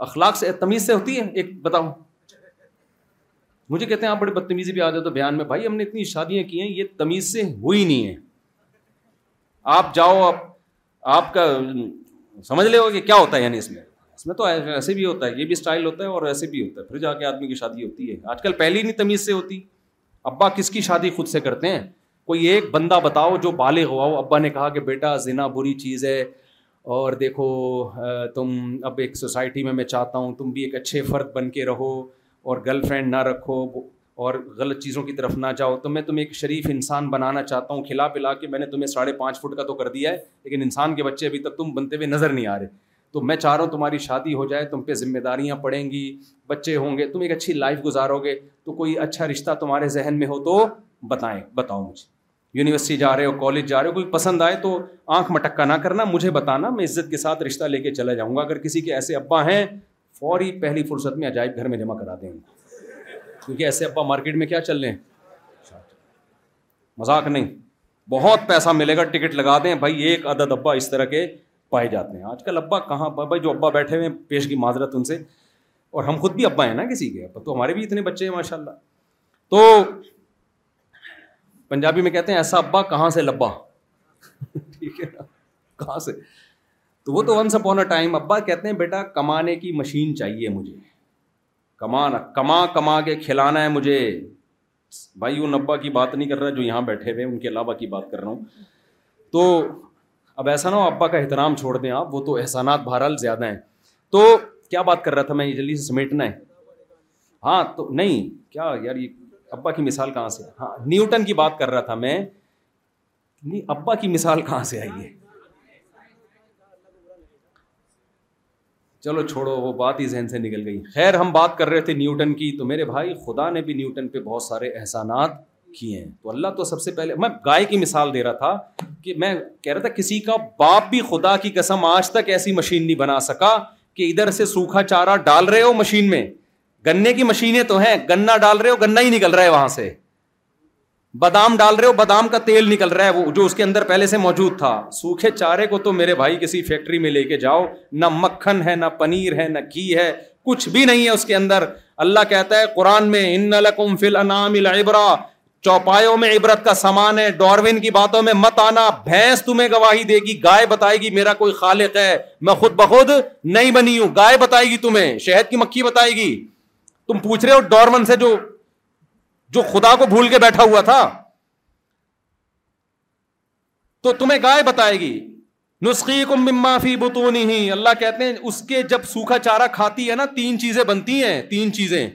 اخلاق سے تمیز سے ہوتی ہے ایک بتاؤ مجھے کہتے ہیں آپ بڑی بدتمیزی بھی آ بیان میں بھائی ہم نے اتنی شادیاں کی ہیں یہ تمیز سے ہوئی نہیں ہے آپ جاؤ آپ آپ کا سمجھ لے ہو کہ کیا ہوتا ہے یعنی اس میں اس میں تو ایسے بھی ہوتا ہے یہ بھی اسٹائل ہوتا ہے اور ایسے بھی ہوتا ہے پھر جا کے آدمی کی شادی ہوتی ہے آج کل پہلے ہی نہیں تمیز سے ہوتی ابا کس کی شادی خود سے کرتے ہیں کوئی ایک بندہ بتاؤ جو بالغ ہوا ہو ابا نے کہا کہ بیٹا زنا بری چیز ہے اور دیکھو تم اب ایک سوسائٹی میں میں چاہتا ہوں تم بھی ایک اچھے فرد بن کے رہو اور گرل فرینڈ نہ رکھو اور غلط چیزوں کی طرف نہ جاؤ تو میں تمہیں ایک شریف انسان بنانا چاہتا ہوں کھلا پلا کے میں نے تمہیں ساڑھے پانچ فٹ کا تو کر دیا ہے لیکن انسان کے بچے ابھی تک تم بنتے ہوئے نظر نہیں آ رہے تو میں چاہ رہا ہوں تمہاری شادی ہو جائے تم پہ ذمہ داریاں پڑیں گی بچے ہوں گے تم ایک اچھی لائف گزارو گے تو کوئی اچھا رشتہ تمہارے ذہن میں ہو تو بتائیں بتاؤ مجھے یونیورسٹی جا رہے ہو کالج جا رہے ہو کوئی پسند آئے تو آنکھ مٹکا نہ کرنا مجھے بتانا میں عزت کے ساتھ رشتہ لے کے چلا جاؤں گا اگر کسی کے ایسے ابا ہیں فوری پہلی فرصت میں عجائب گھر میں جمع کرا دیں کیونکہ ایسے ابا مارکیٹ میں کیا چل رہے ہیں مذاق نہیں بہت پیسہ ملے گا ٹکٹ لگا دیں بھائی ایک عدد ابا اس طرح کے پائے جاتے ہیں آج کل ابا کہاں بھائی جو ابا بیٹھے ہوئے ہیں پیش کی معذرت ان سے اور ہم خود بھی ابا ہیں نا کسی کے ابا تو ہمارے بھی اتنے بچے ہیں ماشاء اللہ تو پنجابی میں کہتے ہیں ایسا ابا کہاں سے لبا ٹھیک ہے نا کہاں سے تو وہ تو ونس اپون اے ٹائم ابا کہتے ہیں بیٹا کمانے کی مشین چاہیے مجھے کمانا کما کما کے کھلانا ہے مجھے بھائی ان ابا کی بات نہیں کر رہا جو یہاں بیٹھے ہوئے ان کے علاوہ کی بات کر رہا ہوں تو اب ایسا نہ ہو ابا کا احترام چھوڑ دیں آپ وہ تو احسانات بہرحال زیادہ ہیں تو کیا بات کر رہا تھا میں یہ جلدی سے سمیٹنا ہے ہاں تو نہیں کیا یار یہ ابا کی مثال کہاں سے ہاں نیوٹن کی بات کر رہا تھا میں نہیں ابا کی مثال کہاں سے آئی ہے چلو چھوڑو وہ بات ہی ذہن سے نکل گئی خیر ہم بات کر رہے تھے نیوٹن کی تو میرے بھائی خدا نے بھی نیوٹن پہ بہت سارے احسانات کیے ہیں تو اللہ تو سب سے پہلے میں گائے کی مثال دے رہا تھا کہ میں کہہ رہا تھا کسی کا باپ بھی خدا کی قسم آج تک ایسی مشین نہیں بنا سکا کہ ادھر سے سوکھا چارہ ڈال رہے ہو مشین میں گنے کی مشینیں تو ہیں گنا ڈال رہے ہو گنا ہی نکل رہا ہے وہاں سے بادام ڈال رہے ہو بادام کا تیل نکل رہا ہے وہ جو اس کے اندر پہلے سے موجود تھا سوکھے چارے کو تو میرے بھائی کسی فیکٹری میں لے کے جاؤ نہ مکھن ہے نہ پنیر ہے نہ گھی ہے کچھ بھی نہیں ہے اس کے اندر اللہ کہتا ہے قرآن میں ان لکم میں عبرت کا سامان ہے ڈاروین کی باتوں میں مت آنا بھینس تمہیں گواہی دے گی گائے بتائے گی میرا کوئی خالق ہے میں خود بخود نہیں بنی ہوں گائے بتائے گی تمہیں شہد کی مکھی بتائے گی تم پوچھ رہے ہو ڈورمن سے جو جو خدا کو بھول کے بیٹھا ہوا تھا تو تمہیں گائے بتائے گی نسخی کو فی بتونی ہی اللہ کہتے ہیں اس کے جب سوکھا چارہ کھاتی ہے نا تین چیزیں بنتی ہیں تین چیزیں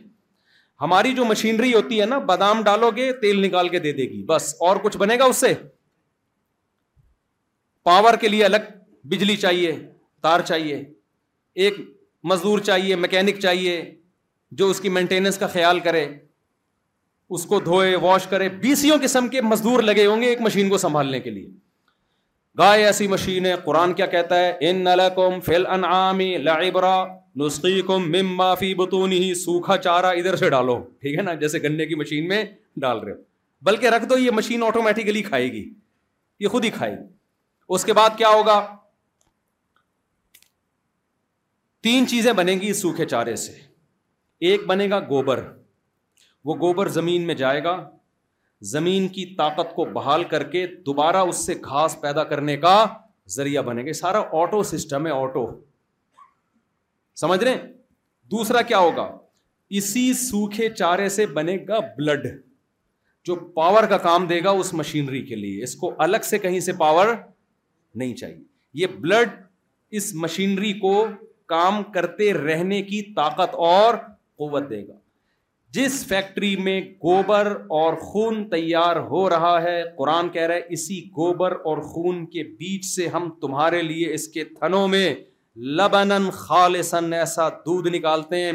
ہماری جو مشینری ہوتی ہے نا بادام ڈالو گے تیل نکال کے دے دے گی بس اور کچھ بنے گا اس سے پاور کے لیے الگ بجلی چاہیے تار چاہیے ایک مزدور چاہیے مکینک چاہیے جو اس کی مینٹیننس کا خیال کرے اس کو دھوئے واش کرے بیسوں قسم کے مزدور لگے ہوں گے ایک مشین کو سنبھالنے کے لیے گائے ایسی مشین ہے قرآن کیا کہتا ہے ان فل انعامی سوکھا چارا ادھر سے ڈالو ٹھیک ہے نا جیسے گنے کی مشین میں ڈال رہے ہو بلکہ رکھ دو یہ مشین آٹومیٹیکلی کھائے گی یہ خود ہی کھائے گی اس کے بعد کیا ہوگا تین چیزیں بنے گی سوکھے چارے سے ایک بنے گا گوبر وہ گوبر زمین میں جائے گا زمین کی طاقت کو بحال کر کے دوبارہ اس سے گھاس پیدا کرنے کا ذریعہ بنے گا سارا آٹو سسٹم ہے آٹو سمجھ رہے دوسرا کیا ہوگا اسی سوکھے چارے سے بنے گا بلڈ جو پاور کا کام دے گا اس مشینری کے لیے اس کو الگ سے کہیں سے پاور نہیں چاہیے یہ بلڈ اس مشینری کو کام کرتے رہنے کی طاقت اور قوت دے گا جس فیکٹری میں گوبر اور خون تیار ہو رہا ہے قرآن کہہ رہا ہے اسی گوبر اور خون کے بیچ سے ہم تمہارے لیے اس کے تھنوں میں لبن خالصن ایسا دودھ نکالتے ہیں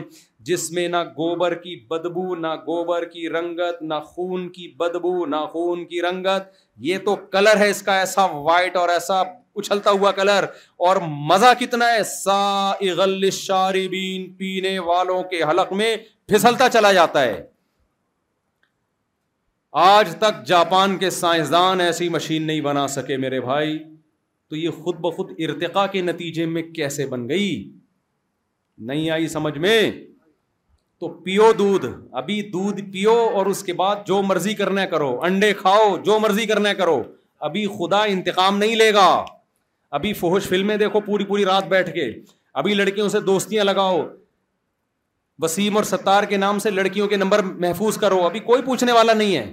جس میں نہ گوبر کی بدبو نہ گوبر کی رنگت نہ خون کی بدبو نہ خون کی رنگت یہ تو کلر ہے اس کا ایسا وائٹ اور ایسا اچھلتا ہوا کلر اور مزہ کتنا ہے شاربین پینے والوں کے حلق میں پھسلتا چلا جاتا ہے آج تک جاپان کے سائنسدان ایسی مشین نہیں بنا سکے میرے بھائی تو یہ خود بخود ارتقا کے نتیجے میں کیسے بن گئی نہیں آئی سمجھ میں تو پیو دودھ ابھی دودھ پیو اور اس کے بعد جو مرضی کرنا کرو انڈے کھاؤ جو مرضی کرنا کرو ابھی خدا انتقام نہیں لے گا ابھی فوہش فلمیں دیکھو پوری پوری رات بیٹھ کے ابھی لڑکیوں سے دوستیاں لگاؤ وسیم اور ستار کے نام سے لڑکیوں کے نمبر محفوظ کرو ابھی کوئی پوچھنے والا نہیں ہے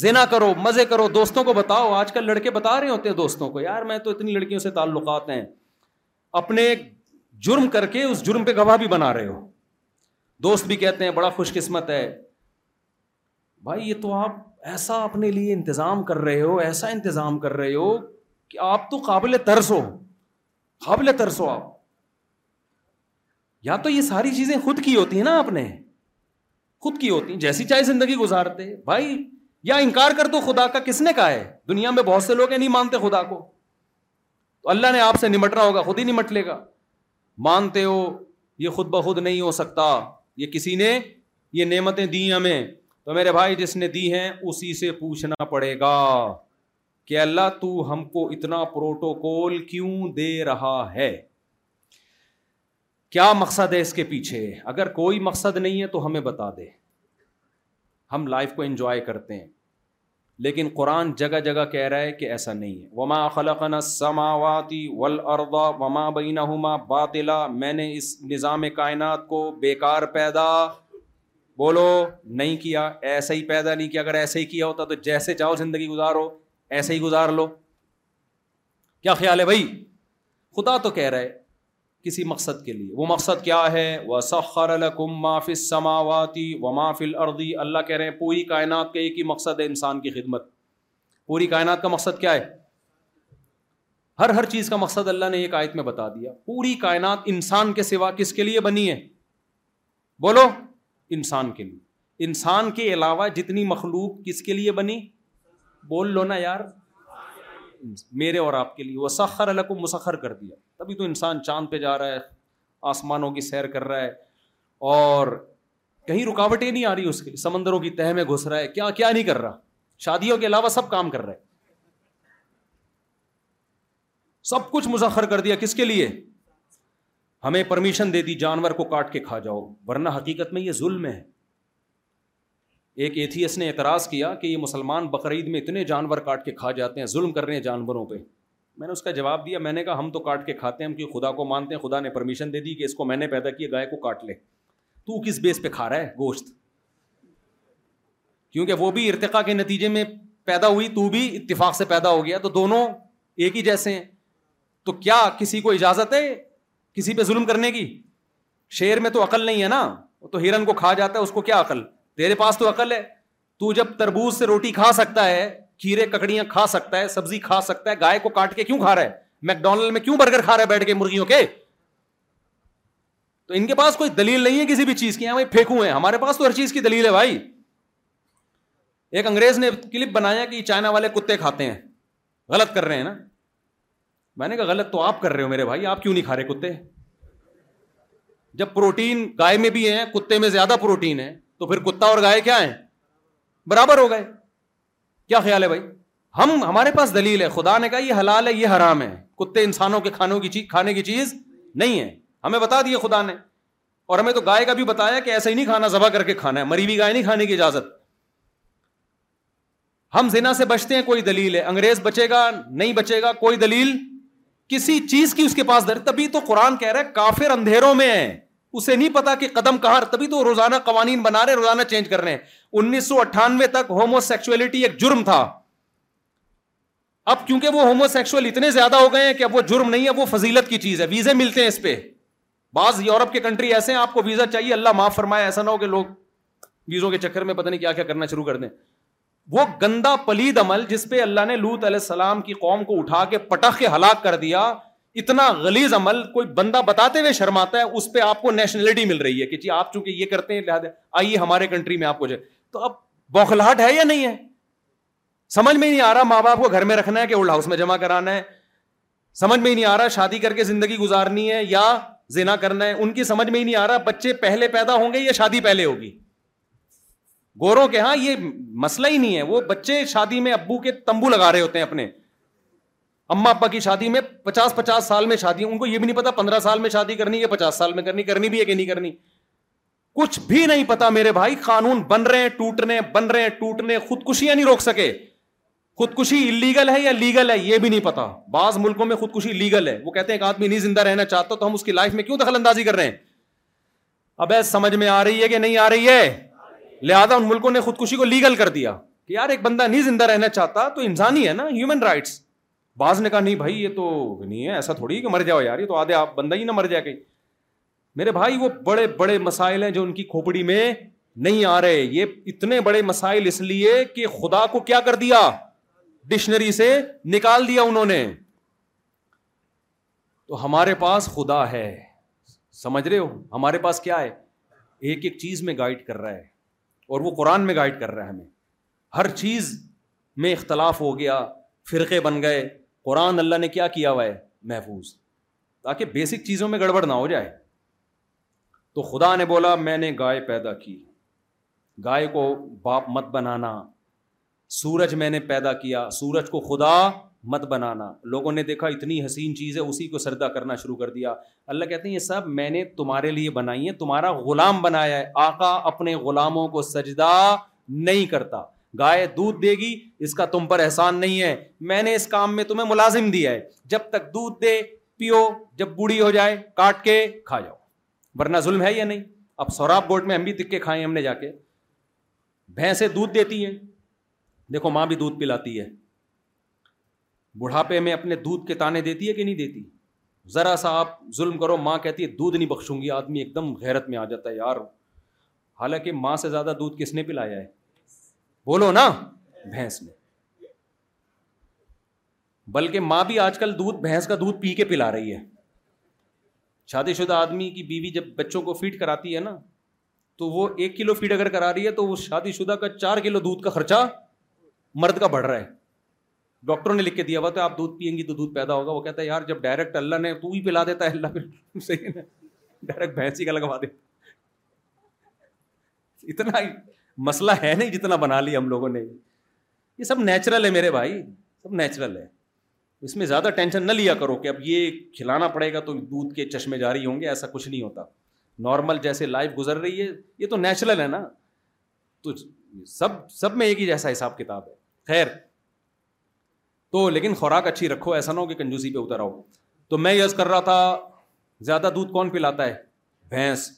زنا کرو مزے کرو دوستوں کو بتاؤ آج کل لڑکے بتا رہے ہوتے ہیں دوستوں کو یار میں تو اتنی لڑکیوں سے تعلقات ہیں اپنے جرم کر کے اس جرم پہ گواہ بھی بنا رہے ہو دوست بھی کہتے ہیں بڑا خوش قسمت ہے بھائی یہ تو آپ ایسا اپنے لیے انتظام کر رہے ہو ایسا انتظام کر رہے ہو کہ آپ تو قابل ترس ہو قابل ترس ہو آپ یا تو یہ ساری چیزیں خود کی ہوتی ہیں نا آپ نے خود کی ہوتی ہیں جیسی چاہے زندگی گزارتے بھائی یا انکار کر دو خدا کا کس نے کہا ہے دنیا میں بہت سے لوگ ہیں نہیں مانتے خدا کو تو اللہ نے آپ سے نمٹنا ہوگا خود ہی نمٹ لے گا مانتے ہو یہ خود بخود نہیں ہو سکتا یہ کسی نے یہ نعمتیں دی ہمیں تو میرے بھائی جس نے دی ہیں اسی سے پوچھنا پڑے گا کہ اللہ تو ہم کو اتنا پروٹوکول کیوں دے رہا ہے کیا مقصد ہے اس کے پیچھے اگر کوئی مقصد نہیں ہے تو ہمیں بتا دے ہم لائف کو انجوائے کرتے ہیں لیکن قرآن جگہ جگہ کہہ رہا ہے کہ ایسا نہیں ہے وما خلقنا سماواتی ول اردا بینہما بینا ہما میں نے اس نظام کائنات کو بیکار پیدا بولو نہیں کیا ایسا ہی پیدا نہیں کیا اگر ایسا ہی کیا ہوتا تو جیسے جاؤ زندگی گزارو ایسے ہی گزار لو کیا خیال ہے بھائی خدا تو کہہ رہا ہے کسی مقصد کے لیے وہ مقصد کیا ہے وہ سخر معاف سماواتی و اللہ کہہ رہے ہیں پوری کائنات کا ایک ہی مقصد ہے انسان کی خدمت پوری کائنات کا مقصد کیا ہے ہر ہر چیز کا مقصد اللہ نے ایک آیت میں بتا دیا پوری کائنات انسان کے سوا کس کے لیے بنی ہے بولو انسان کے لیے انسان کے علاوہ جتنی مخلوق کس کے لیے بنی بول لو نا یار میرے اور آپ کے لیے وہ سخر الگ کو مسخر کر دیا تبھی تو انسان چاند پہ جا رہا ہے آسمانوں کی سیر کر رہا ہے اور کہیں رکاوٹیں نہیں آ رہی اس کے سمندروں کی تہ میں گھس رہا ہے کیا کیا نہیں کر رہا شادیوں کے علاوہ سب کام کر رہا ہے سب کچھ مسخر کر دیا کس کے لیے ہمیں پرمیشن دے دی جانور کو کاٹ کے کھا جاؤ ورنہ حقیقت میں یہ ظلم ہے ایک ایتھیس نے اعتراض کیا کہ یہ مسلمان بقرعید میں اتنے جانور کاٹ کے کھا جاتے ہیں ظلم کر رہے ہیں جانوروں پہ میں نے اس کا جواب دیا میں نے کہا ہم تو کاٹ کے کھاتے ہیں ہم کہ خدا کو مانتے ہیں خدا نے پرمیشن دے دی کہ اس کو میں نے پیدا کیا گائے کو کاٹ لے تو کس بیس پہ کھا رہا ہے گوشت کیونکہ وہ بھی ارتقا کے نتیجے میں پیدا ہوئی تو بھی اتفاق سے پیدا ہو گیا تو دونوں ایک ہی جیسے ہیں تو کیا کسی کو اجازت ہے کسی پہ ظلم کرنے کی شعر میں تو عقل نہیں ہے نا تو ہرن کو کھا جاتا ہے اس کو کیا عقل تیرے پاس تو عقل ہے تو جب تربوز سے روٹی کھا سکتا ہے کھیرے ککڑیاں کھا سکتا ہے سبزی کھا سکتا ہے گائے کو کاٹ کے کیوں کھا رہا ہے میکڈونلڈ میں کیوں برگر کھا رہا ہے بیٹھ کے مرغیوں کے تو ان کے پاس کوئی دلیل نہیں ہے کسی بھی چیز کی ہمیں ہاں پھینکو ہیں ہمارے پاس تو ہر چیز کی دلیل ہے بھائی ایک انگریز نے کلپ بنایا کہ چائنا والے کتے کھاتے ہیں غلط کر رہے ہیں نا میں نے کہا غلط تو آپ کر رہے ہو میرے بھائی آپ کیوں نہیں کھا رہے کتے جب پروٹین گائے میں بھی ہیں کتے میں زیادہ پروٹین ہے تو پھر کتا اور گائے کیا ہے برابر ہو گئے کیا خیال ہے بھائی ہم ہمارے پاس دلیل ہے خدا نے کہا یہ حلال ہے یہ حرام ہے کتے انسانوں کے کھانوں کی چیز کھانے کی چیز نہیں ہے ہمیں بتا دیے خدا نے اور ہمیں تو گائے کا بھی بتایا کہ ایسے ہی نہیں کھانا ذبح کر کے کھانا ہے مری گائے نہیں کھانے کی اجازت ہم زنا سے بچتے ہیں کوئی دلیل ہے انگریز بچے گا نہیں بچے گا کوئی دلیل کسی چیز کی اس کے پاس در تبھی تو قرآن کہہ رہا ہے کافر اندھیروں میں ہے اسے نہیں پتا کہ قدم کہاں تبھی تو روزانہ قوانین بنا رہے روزانہ چینج کر رہے ہیں انیس سو اٹھانوے تک ہومو سیکچولیٹی ایک جرم تھا اب کیونکہ وہ ہومو اتنے زیادہ ہو گئے ہیں کہ اب وہ جرم نہیں ہے وہ فضیلت کی چیز ہے ویزے ملتے ہیں اس پہ بعض یورپ کے کنٹری ایسے ہیں آپ کو ویزا چاہیے اللہ معاف فرمائے ایسا نہ ہو کہ لوگ ویزوں کے چکر میں پتہ نہیں کیا کیا کرنا شروع کر دیں وہ گندا پلید عمل جس پہ اللہ نے لوت علیہ السلام کی قوم کو اٹھا کے پٹخ کے ہلاک کر دیا اتنا غلیظ عمل کوئی بندہ بتاتے ہوئے شرماتا ہے اس پہ آپ کو نیشنلٹی مل رہی ہے کہ جی آپ چونکہ یہ کرتے ہیں لہٰذا آئیے ہمارے کنٹری میں آپ کو جائے تو اب بوکھلاٹ ہے یا نہیں ہے سمجھ میں نہیں آ رہا ماں باپ کو گھر میں رکھنا ہے کہ اولڈ ہاؤس میں جمع کرانا ہے سمجھ میں نہیں آ رہا شادی کر کے زندگی گزارنی ہے یا زینا کرنا ہے ان کی سمجھ میں ہی نہیں آ رہا بچے پہلے پیدا ہوں گے یا شادی پہلے ہوگی گوروں کے ہاں یہ مسئلہ ہی نہیں ہے وہ بچے شادی میں ابو کے تمبو لگا رہے ہوتے ہیں اپنے اما ابا کی شادی میں پچاس پچاس سال میں شادی ان کو یہ بھی نہیں پتا پندرہ سال میں شادی کرنی یا پچاس سال میں کرنی کرنی بھی ہے کہ نہیں کرنی کچھ بھی نہیں پتا میرے بھائی قانون بن رہے ہیں ٹوٹنے بن رہے ہیں ٹوٹنے خودکشیاں نہیں روک سکے خودکشی انلیگل ہے یا لیگل ہے یہ بھی نہیں پتا بعض ملکوں میں خودکشی لیگل ہے وہ کہتے ہیں ایک آدمی نہیں زندہ رہنا چاہتا تو ہم اس کی لائف میں کیوں دخل اندازی کر رہے ہیں اب ایس سمجھ میں آ رہی ہے کہ نہیں آ رہی ہے لہٰذا ان ملکوں نے خودکشی کو لیگل کر دیا کہ یار ایک بندہ نہیں زندہ رہنا چاہتا تو انسانی ہے نا ہیومن رائٹس بعض نے کہا نہیں بھائی یہ تو نہیں ہے ایسا تھوڑی کہ مر جاؤ یار یہ تو آدھے آپ بندہ ہی نہ مر جائے کہیں میرے بھائی وہ بڑے بڑے مسائل ہیں جو ان کی کھوپڑی میں نہیں آ رہے یہ اتنے بڑے مسائل اس لیے کہ خدا کو کیا کر دیا ڈکشنری سے نکال دیا انہوں نے تو ہمارے پاس خدا ہے سمجھ رہے ہو ہمارے پاس کیا ہے ایک ایک چیز میں گائڈ کر رہا ہے اور وہ قرآن میں گائڈ کر رہا ہے ہمیں ہر چیز میں اختلاف ہو گیا فرقے بن گئے قرآن اللہ نے کیا کیا ہوا ہے محفوظ تاکہ بیسک چیزوں میں گڑبڑ نہ ہو جائے تو خدا نے بولا میں نے گائے پیدا کی گائے کو باپ مت بنانا سورج میں نے پیدا کیا سورج کو خدا مت بنانا لوگوں نے دیکھا اتنی حسین چیز ہے اسی کو سردا کرنا شروع کر دیا اللہ کہتے ہیں یہ سب میں نے تمہارے لیے بنائی ہے تمہارا غلام بنایا ہے آقا اپنے غلاموں کو سجدہ نہیں کرتا گائے دودھ دے گی اس کا تم پر احسان نہیں ہے میں نے اس کام میں تمہیں ملازم دیا ہے جب تک دودھ دے پیو جب بوڑھی ہو جائے کاٹ کے کھا جاؤ ورنہ ظلم ہے یا نہیں اب سوراب گوٹ میں ہم بھی دکھ کے کھائے ہم نے جا کے بھینسیں دودھ دیتی ہیں دیکھو ماں بھی دودھ پلاتی ہے بڑھاپے میں اپنے دودھ کے تانے دیتی ہے کہ نہیں دیتی ذرا سا آپ ظلم کرو ماں کہتی ہے دودھ نہیں بخشوں گی آدمی ایک دم غیرت میں آ جاتا ہے یار حالانکہ ماں سے زیادہ دودھ کس نے پلایا ہے بولو نا بھینس میں بلکہ ماں بھی آج کل دودھ بھینس کا دودھ پی کے پلا رہی ہے شادی شدہ آدمی کی بیوی جب بچوں کو فیڈ کراتی ہے نا تو وہ ایک کلو فیڈ اگر کرا رہی ہے تو وہ شادی شدہ کا چار کلو دودھ کا خرچہ مرد کا بڑھ رہا ہے ڈاکٹروں نے لکھ کے دیا ہوا تو آپ دودھ پئیں گی تو دودھ پیدا ہوگا وہ کہتا ہے یار جب ڈائریکٹ اللہ نے تو ہی پلا دیتا ہے اللہ صحیح ہے ڈائریکٹ بھینس ہی کا لگوا دیتا اتنا ہی مسئلہ ہے نہیں جتنا بنا لیا ہم لوگوں نے یہ سب نیچرل ہے میرے بھائی سب نیچرل ہے اس میں زیادہ ٹینشن نہ لیا کرو کہ اب یہ کھلانا پڑے گا تو دودھ کے چشمے جاری ہوں گے ایسا کچھ نہیں ہوتا نارمل جیسے لائف گزر رہی ہے یہ تو نیچرل ہے نا تو سب سب میں ایک ہی جیسا حساب کتاب ہے خیر تو لیکن خوراک اچھی رکھو ایسا نہ ہو کہ کنجوسی پہ اتر آؤ تو میں یس کر رہا تھا زیادہ دودھ کون پلاتا ہے بھینس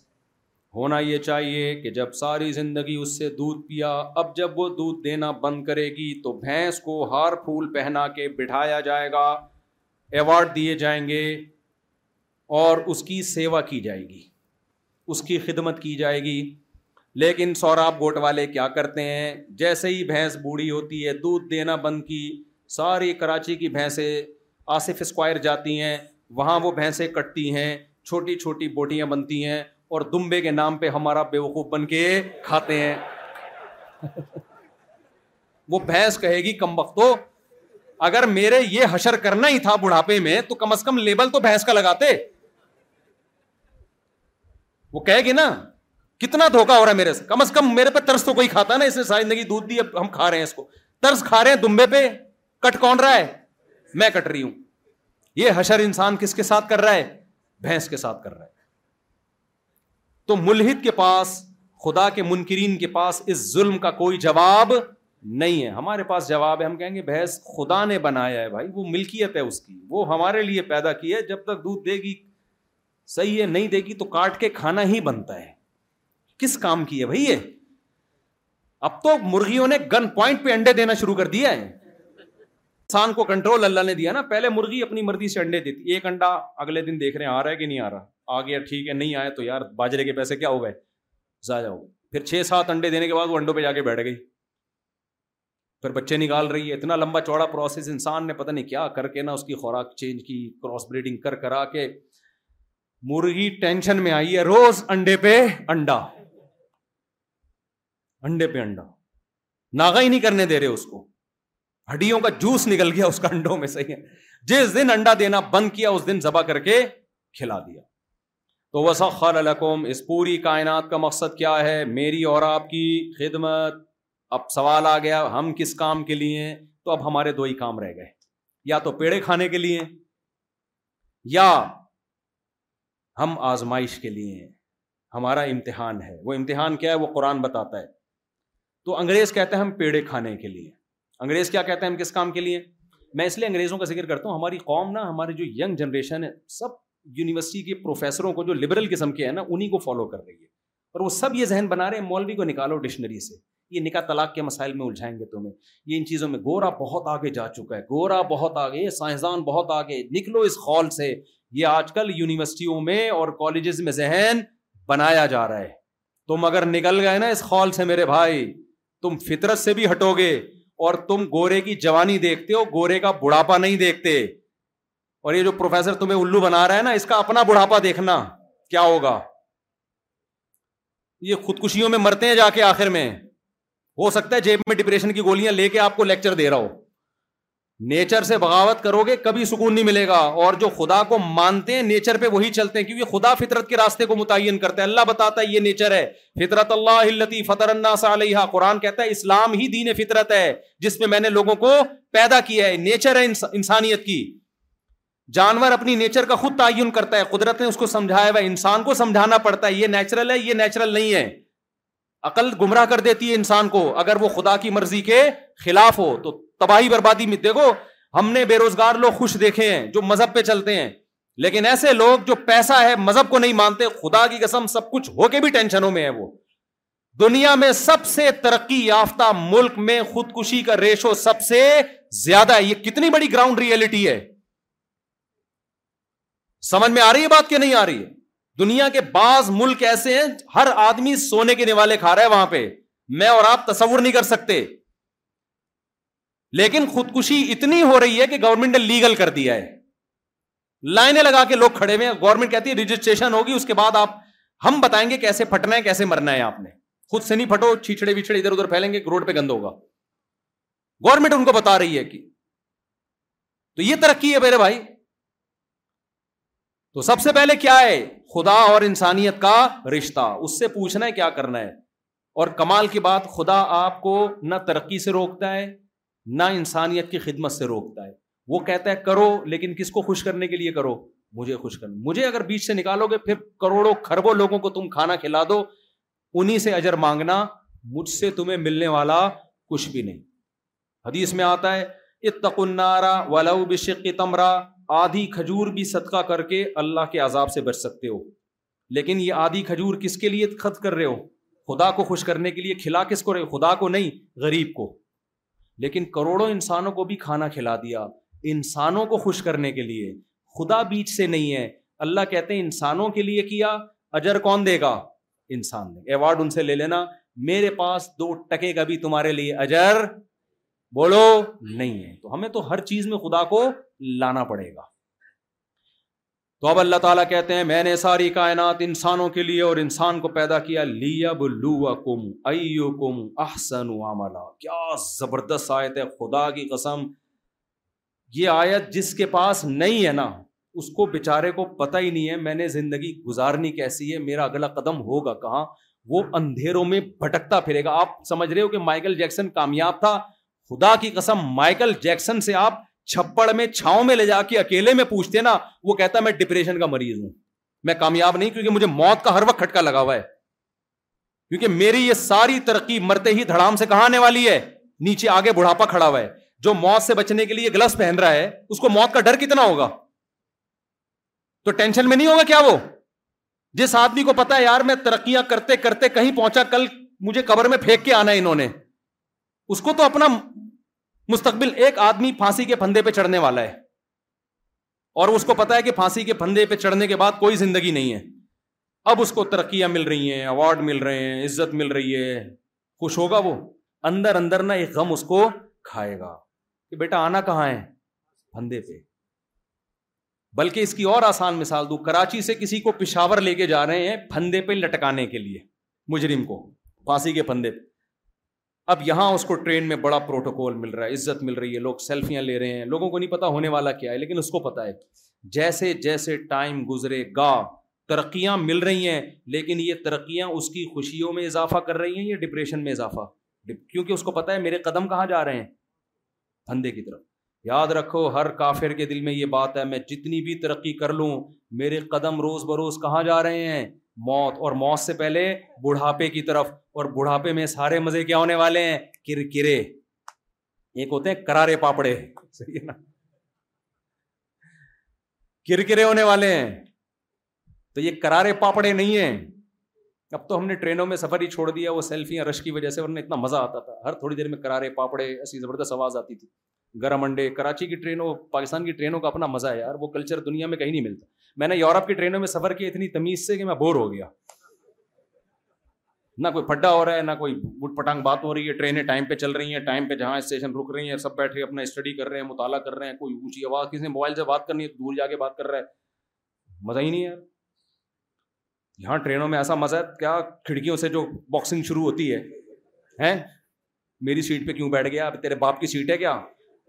ہونا یہ چاہیے کہ جب ساری زندگی اس سے دودھ پیا اب جب وہ دودھ دینا بند کرے گی تو بھینس کو ہار پھول پہنا کے بٹھایا جائے گا ایوارڈ دیے جائیں گے اور اس کی سیوا کی جائے گی اس کی خدمت کی جائے گی لیکن سوراب گوٹ والے کیا کرتے ہیں جیسے ہی بھینس بوڑھی ہوتی ہے دودھ دینا بند کی ساری کراچی کی بھینسیں آصف اسکوائر جاتی ہیں وہاں وہ بھینسیں کٹتی ہیں چھوٹی چھوٹی بوٹیاں بنتی ہیں اور دمبے کے نام پہ ہمارا بے وقوف بن کے کھاتے ہیں وہ بھینس کہے گی کم وقتوں اگر میرے یہ حشر کرنا ہی تھا بڑھاپے میں تو کم از کم لیبل تو بھینس کا لگاتے وہ کہے گی نا کتنا دھوکا ہو رہا ہے میرے سے کم از کم میرے پہ ترس تو کوئی کھاتا نا اس نے ساری زندگی دودھ دی اب ہم کھا رہے ہیں اس کو ترس کھا رہے ہیں دمبے پہ کٹ کون رہا ہے میں کٹ رہی ہوں یہ حشر انسان کس کے ساتھ کر رہا ہے بھینس کے ساتھ کر رہا ہے تو ملحد کے پاس خدا کے منکرین کے پاس اس ظلم کا کوئی جواب نہیں ہے ہمارے پاس جواب ہے ہم کہیں گے بحث خدا نے بنایا ہے بھائی وہ ملکیت ہے اس کی وہ ہمارے لیے پیدا کی ہے جب تک دودھ دے گی صحیح ہے نہیں دے گی تو کاٹ کے کھانا ہی بنتا ہے کس کام کی ہے بھائی یہ اب تو مرغیوں نے گن پوائنٹ پہ انڈے دینا شروع کر دیا ہے انسان کو کنٹرول اللہ نے دیا نا پہلے مرغی اپنی مرضی سے انڈے دیتی ایک انڈا اگلے دن دیکھ رہے ہیں آ رہا ہے کہ نہیں آ رہا آ گیا ٹھیک ہے نہیں آیا تو یار باجرے کے پیسے کیا ہو گئے ضائع ہو گئے پھر چھ سات انڈے دینے کے بعد وہ انڈوں پہ جا کے بیٹھ گئی پھر بچے نکال رہی ہے اتنا لمبا چوڑا پروسیس انسان نے پتا نہیں کیا کر کے نہ اس کی خوراک چینج کی کراس بریڈنگ کر کرا کے مرغی ٹینشن میں آئی ہے روز انڈے پہ انڈا انڈے پہ انڈا ناگا ہی نہیں کرنے دے رہے اس کو ہڈیوں کا جوس نکل گیا اس کا انڈوں میں صحیح ہے جس دن انڈا دینا بند کیا اس دن ذبح کر کے کھلا دیا تو وضرکوم اس پوری کائنات کا مقصد کیا ہے میری اور آپ کی خدمت اب سوال آ گیا ہم کس کام کے لیے تو اب ہمارے دو ہی کام رہ گئے یا تو پیڑے کھانے کے لیے یا ہم آزمائش کے لیے ہیں ہمارا امتحان ہے وہ امتحان کیا ہے وہ قرآن بتاتا ہے تو انگریز کہتے ہیں ہم پیڑے کھانے کے لیے انگریز کیا کہتے ہیں ہم کس کام کے لیے میں اس لیے انگریزوں کا ذکر کرتا ہوں ہماری قوم نا ہماری جو ینگ جنریشن ہے سب یونیورسٹی کے پروفیسروں کو جو لبرل قسم کے ہیں نا انہیں کو فالو کر رہی ہے اور وہ سب یہ ذہن بنا رہے ہیں مولوی کو نکالو ڈکشنری سے یہ نکاح طلاق کے مسائل میں الجھائیں گے تمہیں یہ ان چیزوں میں گورا بہت آگے جا چکا ہے گورا بہت آگے سائنسدان بہت آگے نکلو اس خال سے یہ آج کل یونیورسٹیوں میں اور کالجز میں ذہن بنایا جا رہا ہے تم اگر نکل گئے نا اس خال سے میرے بھائی تم فطرت سے بھی ہٹو گے اور تم گورے کی جوانی دیکھتے ہو گورے کا بڑھاپا نہیں دیکھتے اور یہ جو پروفیسر تمہیں الو بنا رہا ہے نا اس کا اپنا بڑھاپا دیکھنا کیا ہوگا یہ خودکشیوں میں مرتے ہیں جا کے آخر میں ہو سکتا ہے جیب میں ڈپریشن کی گولیاں لے کے آپ کو لیکچر دے رہا ہو نیچر سے بغاوت کرو گے کبھی سکون نہیں ملے گا اور جو خدا کو مانتے ہیں نیچر پہ وہی چلتے ہیں کیونکہ خدا فطرت کے راستے کو متعین کرتا ہے اللہ بتاتا ہے یہ نیچر ہے فطرت اللہ علیہ قرآن کہتا ہے اسلام ہی دین فطرت ہے جس میں میں نے لوگوں کو پیدا کیا ہے نیچر ہے انسانیت کی جانور اپنی نیچر کا خود تعین کرتا ہے قدرت نے اس کو سمجھایا ہوا انسان کو سمجھانا پڑتا ہے یہ نیچرل ہے یہ نیچرل نہیں ہے عقل گمراہ کر دیتی ہے انسان کو اگر وہ خدا کی مرضی کے خلاف ہو تو تباہی بربادی میں دیکھو ہم نے بے روزگار لوگ خوش دیکھے ہیں جو مذہب پہ چلتے ہیں لیکن ایسے لوگ جو پیسہ ہے مذہب کو نہیں مانتے خدا کی قسم سب کچھ ہو کے بھی ٹینشنوں میں ہے وہ دنیا میں سب سے ترقی یافتہ ملک میں خودکشی کا ریشو سب سے زیادہ ہے یہ کتنی بڑی گراؤنڈ ریئلٹی ہے سمجھ میں آ رہی ہے بات کہ نہیں آ رہی ہے دنیا کے بعض ملک ایسے ہیں ہر آدمی سونے کے نوالے کھا رہا ہے وہاں پہ میں اور آپ تصور نہیں کر سکتے لیکن خودکشی اتنی ہو رہی ہے کہ گورنمنٹ نے لیگل کر دیا ہے لائنیں لگا کے لوگ کھڑے ہوئے ہیں گورنمنٹ کہتی ہے رجسٹریشن ہوگی اس کے بعد آپ ہم بتائیں گے کیسے پھٹنا ہے کیسے مرنا ہے آپ نے خود سے نہیں پھٹو چھیچڑے ویچڑے ادھر ادھر پھیلیں گے روڈ پہ گند ہوگا گورنمنٹ ان کو بتا رہی ہے کہ تو یہ ترقی ہے میرے بھائی تو سب سے پہلے کیا ہے خدا اور انسانیت کا رشتہ اس سے پوچھنا ہے کیا کرنا ہے اور کمال کی بات خدا آپ کو نہ ترقی سے روکتا ہے نہ انسانیت کی خدمت سے روکتا ہے وہ کہتا ہے کرو لیکن کس کو خوش کرنے کے لیے کرو مجھے خوش کرنا مجھے اگر بیچ سے نکالو گے پھر کروڑوں کھربوں لوگوں کو تم کھانا کھلا دو انہیں سے اجر مانگنا مجھ سے تمہیں ملنے والا کچھ بھی نہیں حدیث میں آتا ہے اتقنارا ولاؤ بشق تمرا آدھی کھجور بھی صدقہ کر کے اللہ کے عذاب سے بچ سکتے ہو لیکن یہ آدھی کھجور کس کے لیے خط کر رہے ہو خدا کو خوش کرنے کے لیے کھلا کس کو رہے خدا کو نہیں غریب کو لیکن کروڑوں انسانوں کو بھی کھانا کھلا دیا انسانوں کو خوش کرنے کے لیے خدا بیچ سے نہیں ہے اللہ کہتے ہیں انسانوں کے لیے کیا اجر کون دے گا انسان نے ایوارڈ ان سے لے لینا میرے پاس دو ٹکے کا بھی تمہارے لیے اجر بولو نہیں ہے تو ہمیں تو ہر چیز میں خدا کو لانا پڑے گا تو اب اللہ تعالیٰ کہتے ہیں میں نے ساری کائنات انسانوں کے لیے اور انسان کو پیدا کیا لیا بلو کم کم احسن کیا زبردست آیت ہے خدا کی قسم یہ آیت جس کے پاس نہیں ہے نا اس کو بےچارے کو پتہ ہی نہیں ہے میں نے زندگی گزارنی کیسی ہے میرا اگلا قدم ہوگا کہاں وہ اندھیروں میں بھٹکتا پھرے گا آپ سمجھ رہے ہو کہ مائیکل جیکسن کامیاب تھا خدا کی قسم مائیکل جیکسن سے آپ چھپڑ میں چھاؤں میں لے جا کے اکیلے میں پوچھتے نا وہ کہتا میں ڈپریشن کا مریض ہوں میں کامیاب نہیں کیونکہ مجھے موت کا ہر وقت کھٹکا لگا ہوا ہے کیونکہ میری یہ ساری ترقی مرتے ہی دھڑام سے کہاں آنے والی ہے نیچے آگے بڑھاپا کھڑا ہوا ہے جو موت سے بچنے کے لیے گلس پہن رہا ہے اس کو موت کا ڈر کتنا ہوگا تو ٹینشن میں نہیں ہوگا کیا وہ جس آدمی کو پتا یار میں ترقیاں کرتے کرتے کہیں پہنچا کل مجھے کبر میں پھینک کے آنا ہے انہوں نے اس کو تو اپنا مستقبل ایک آدمی پھانسی کے پھندے پہ چڑھنے والا ہے اور اس کو پتا ہے کہ پھانسی کے پھندے پہ چڑھنے کے بعد کوئی زندگی نہیں ہے اب اس کو ترقیاں مل رہی ہیں اوارڈ مل رہے ہیں عزت مل رہی ہے خوش ہوگا وہ اندر اندر نہ ایک غم اس کو کھائے گا کہ بیٹا آنا کہاں ہے پھندے پہ بلکہ اس کی اور آسان مثال دوں کراچی سے کسی کو پشاور لے کے جا رہے ہیں پھندے پہ لٹکانے کے لیے مجرم کو پھانسی کے پھندے پہ اب یہاں اس کو ٹرین میں بڑا پروٹوکول مل رہا ہے عزت مل رہی ہے لوگ سیلفیاں لے رہے ہیں لوگوں کو نہیں پتا ہونے والا کیا ہے لیکن اس کو پتا ہے جیسے جیسے ٹائم گزرے گا ترقیاں مل رہی ہیں لیکن یہ ترقیاں اس کی خوشیوں میں اضافہ کر رہی ہیں یا ڈپریشن میں اضافہ کیونکہ اس کو پتا ہے میرے قدم کہاں جا رہے ہیں دھندے کی طرف یاد رکھو ہر کافر کے دل میں یہ بات ہے میں جتنی بھی ترقی کر لوں میرے قدم روز بروز کہاں جا رہے ہیں موت اور موت سے پہلے بڑھاپے کی طرف اور بڑھاپے میں سارے مزے کیا ہونے والے ہیں کرکرے ایک ہوتے ہیں کرارے پاپڑے نا کرے ہونے والے ہیں تو یہ کرارے پاپڑے نہیں ہیں اب تو ہم نے ٹرینوں میں سفر ہی چھوڑ دیا وہ سیلفیاں رش کی وجہ سے اتنا مزہ آتا تھا ہر تھوڑی دیر میں کرارے پاپڑے ایسی زبردست آواز آتی تھی گرم انڈے کراچی کی ٹرینوں پاکستان کی ٹرینوں کا اپنا مزہ ہے یار وہ کلچر دنیا میں کہیں نہیں ملتا میں نے یورپ کی ٹرینوں میں سفر کیا اتنی تمیز سے کہ میں بور ہو گیا نہ کوئی پھڈا ہو رہا ہے نہ کوئی گٹ پٹانگ بات ہو رہی ہے ٹرینیں ٹائم پہ چل رہی ہیں ٹائم پہ جہاں اسٹیشن رک رہی ہیں سب بیٹھے اپنا اسٹڈی کر رہے ہیں مطالعہ کر رہے ہیں کوئی اونچی آواز کسی نے موبائل سے بات کرنی ہے دور جا کے بات کر رہا ہے مزہ ہی نہیں ہے یہاں ٹرینوں میں ایسا مزہ ہے کیا کھڑکیوں سے جو باکسنگ شروع ہوتی ہے ہیں میری سیٹ پہ کیوں بیٹھ گیا تیرے باپ کی سیٹ ہے کیا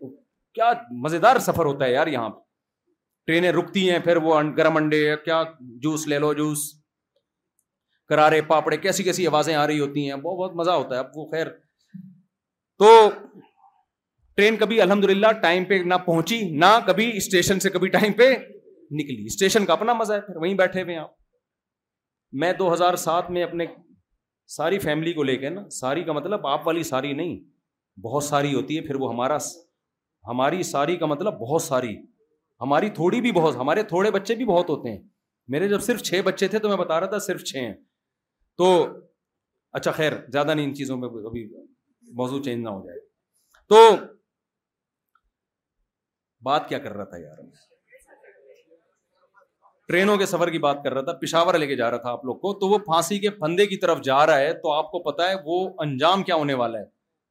کیا مزے دار سفر ہوتا ہے یار یہاں پہ ٹرینیں رکتی ہیں پھر وہ گرم انڈے کیا جوس لے لو جوس کرارے پاپڑے کیسی کیسی آوازیں آ رہی ہوتی ہیں بہت بہت مزہ ہوتا ہے اب وہ خیر تو ٹرین کبھی الحمد للہ ٹائم پہ نہ پہنچی نہ کبھی اسٹیشن سے کبھی ٹائم پہ نکلی اسٹیشن کا اپنا مزہ ہے پھر وہیں بیٹھے ہوئے آپ میں دو ہزار سات میں اپنے ساری فیملی کو لے کے نا ساری کا مطلب آپ والی ساری نہیں بہت ساری ہوتی ہے پھر وہ ہمارا ہماری ساری کا مطلب بہت ساری ہماری تھوڑی بھی بہت ہمارے تھوڑے بچے بھی بہت ہوتے ہیں میرے جب صرف چھ بچے تھے تو میں بتا رہا تھا صرف چھ ہیں تو اچھا خیر زیادہ نہیں ان چیزوں میں موضوع چینج نہ ہو جائے تو بات کیا کر رہا تھا یار ٹرینوں کے سفر کی بات کر رہا تھا پشاور لے کے جا رہا تھا آپ لوگ کو تو وہ پھانسی کے پھندے کی طرف جا رہا ہے تو آپ کو پتا ہے وہ انجام کیا ہونے والا ہے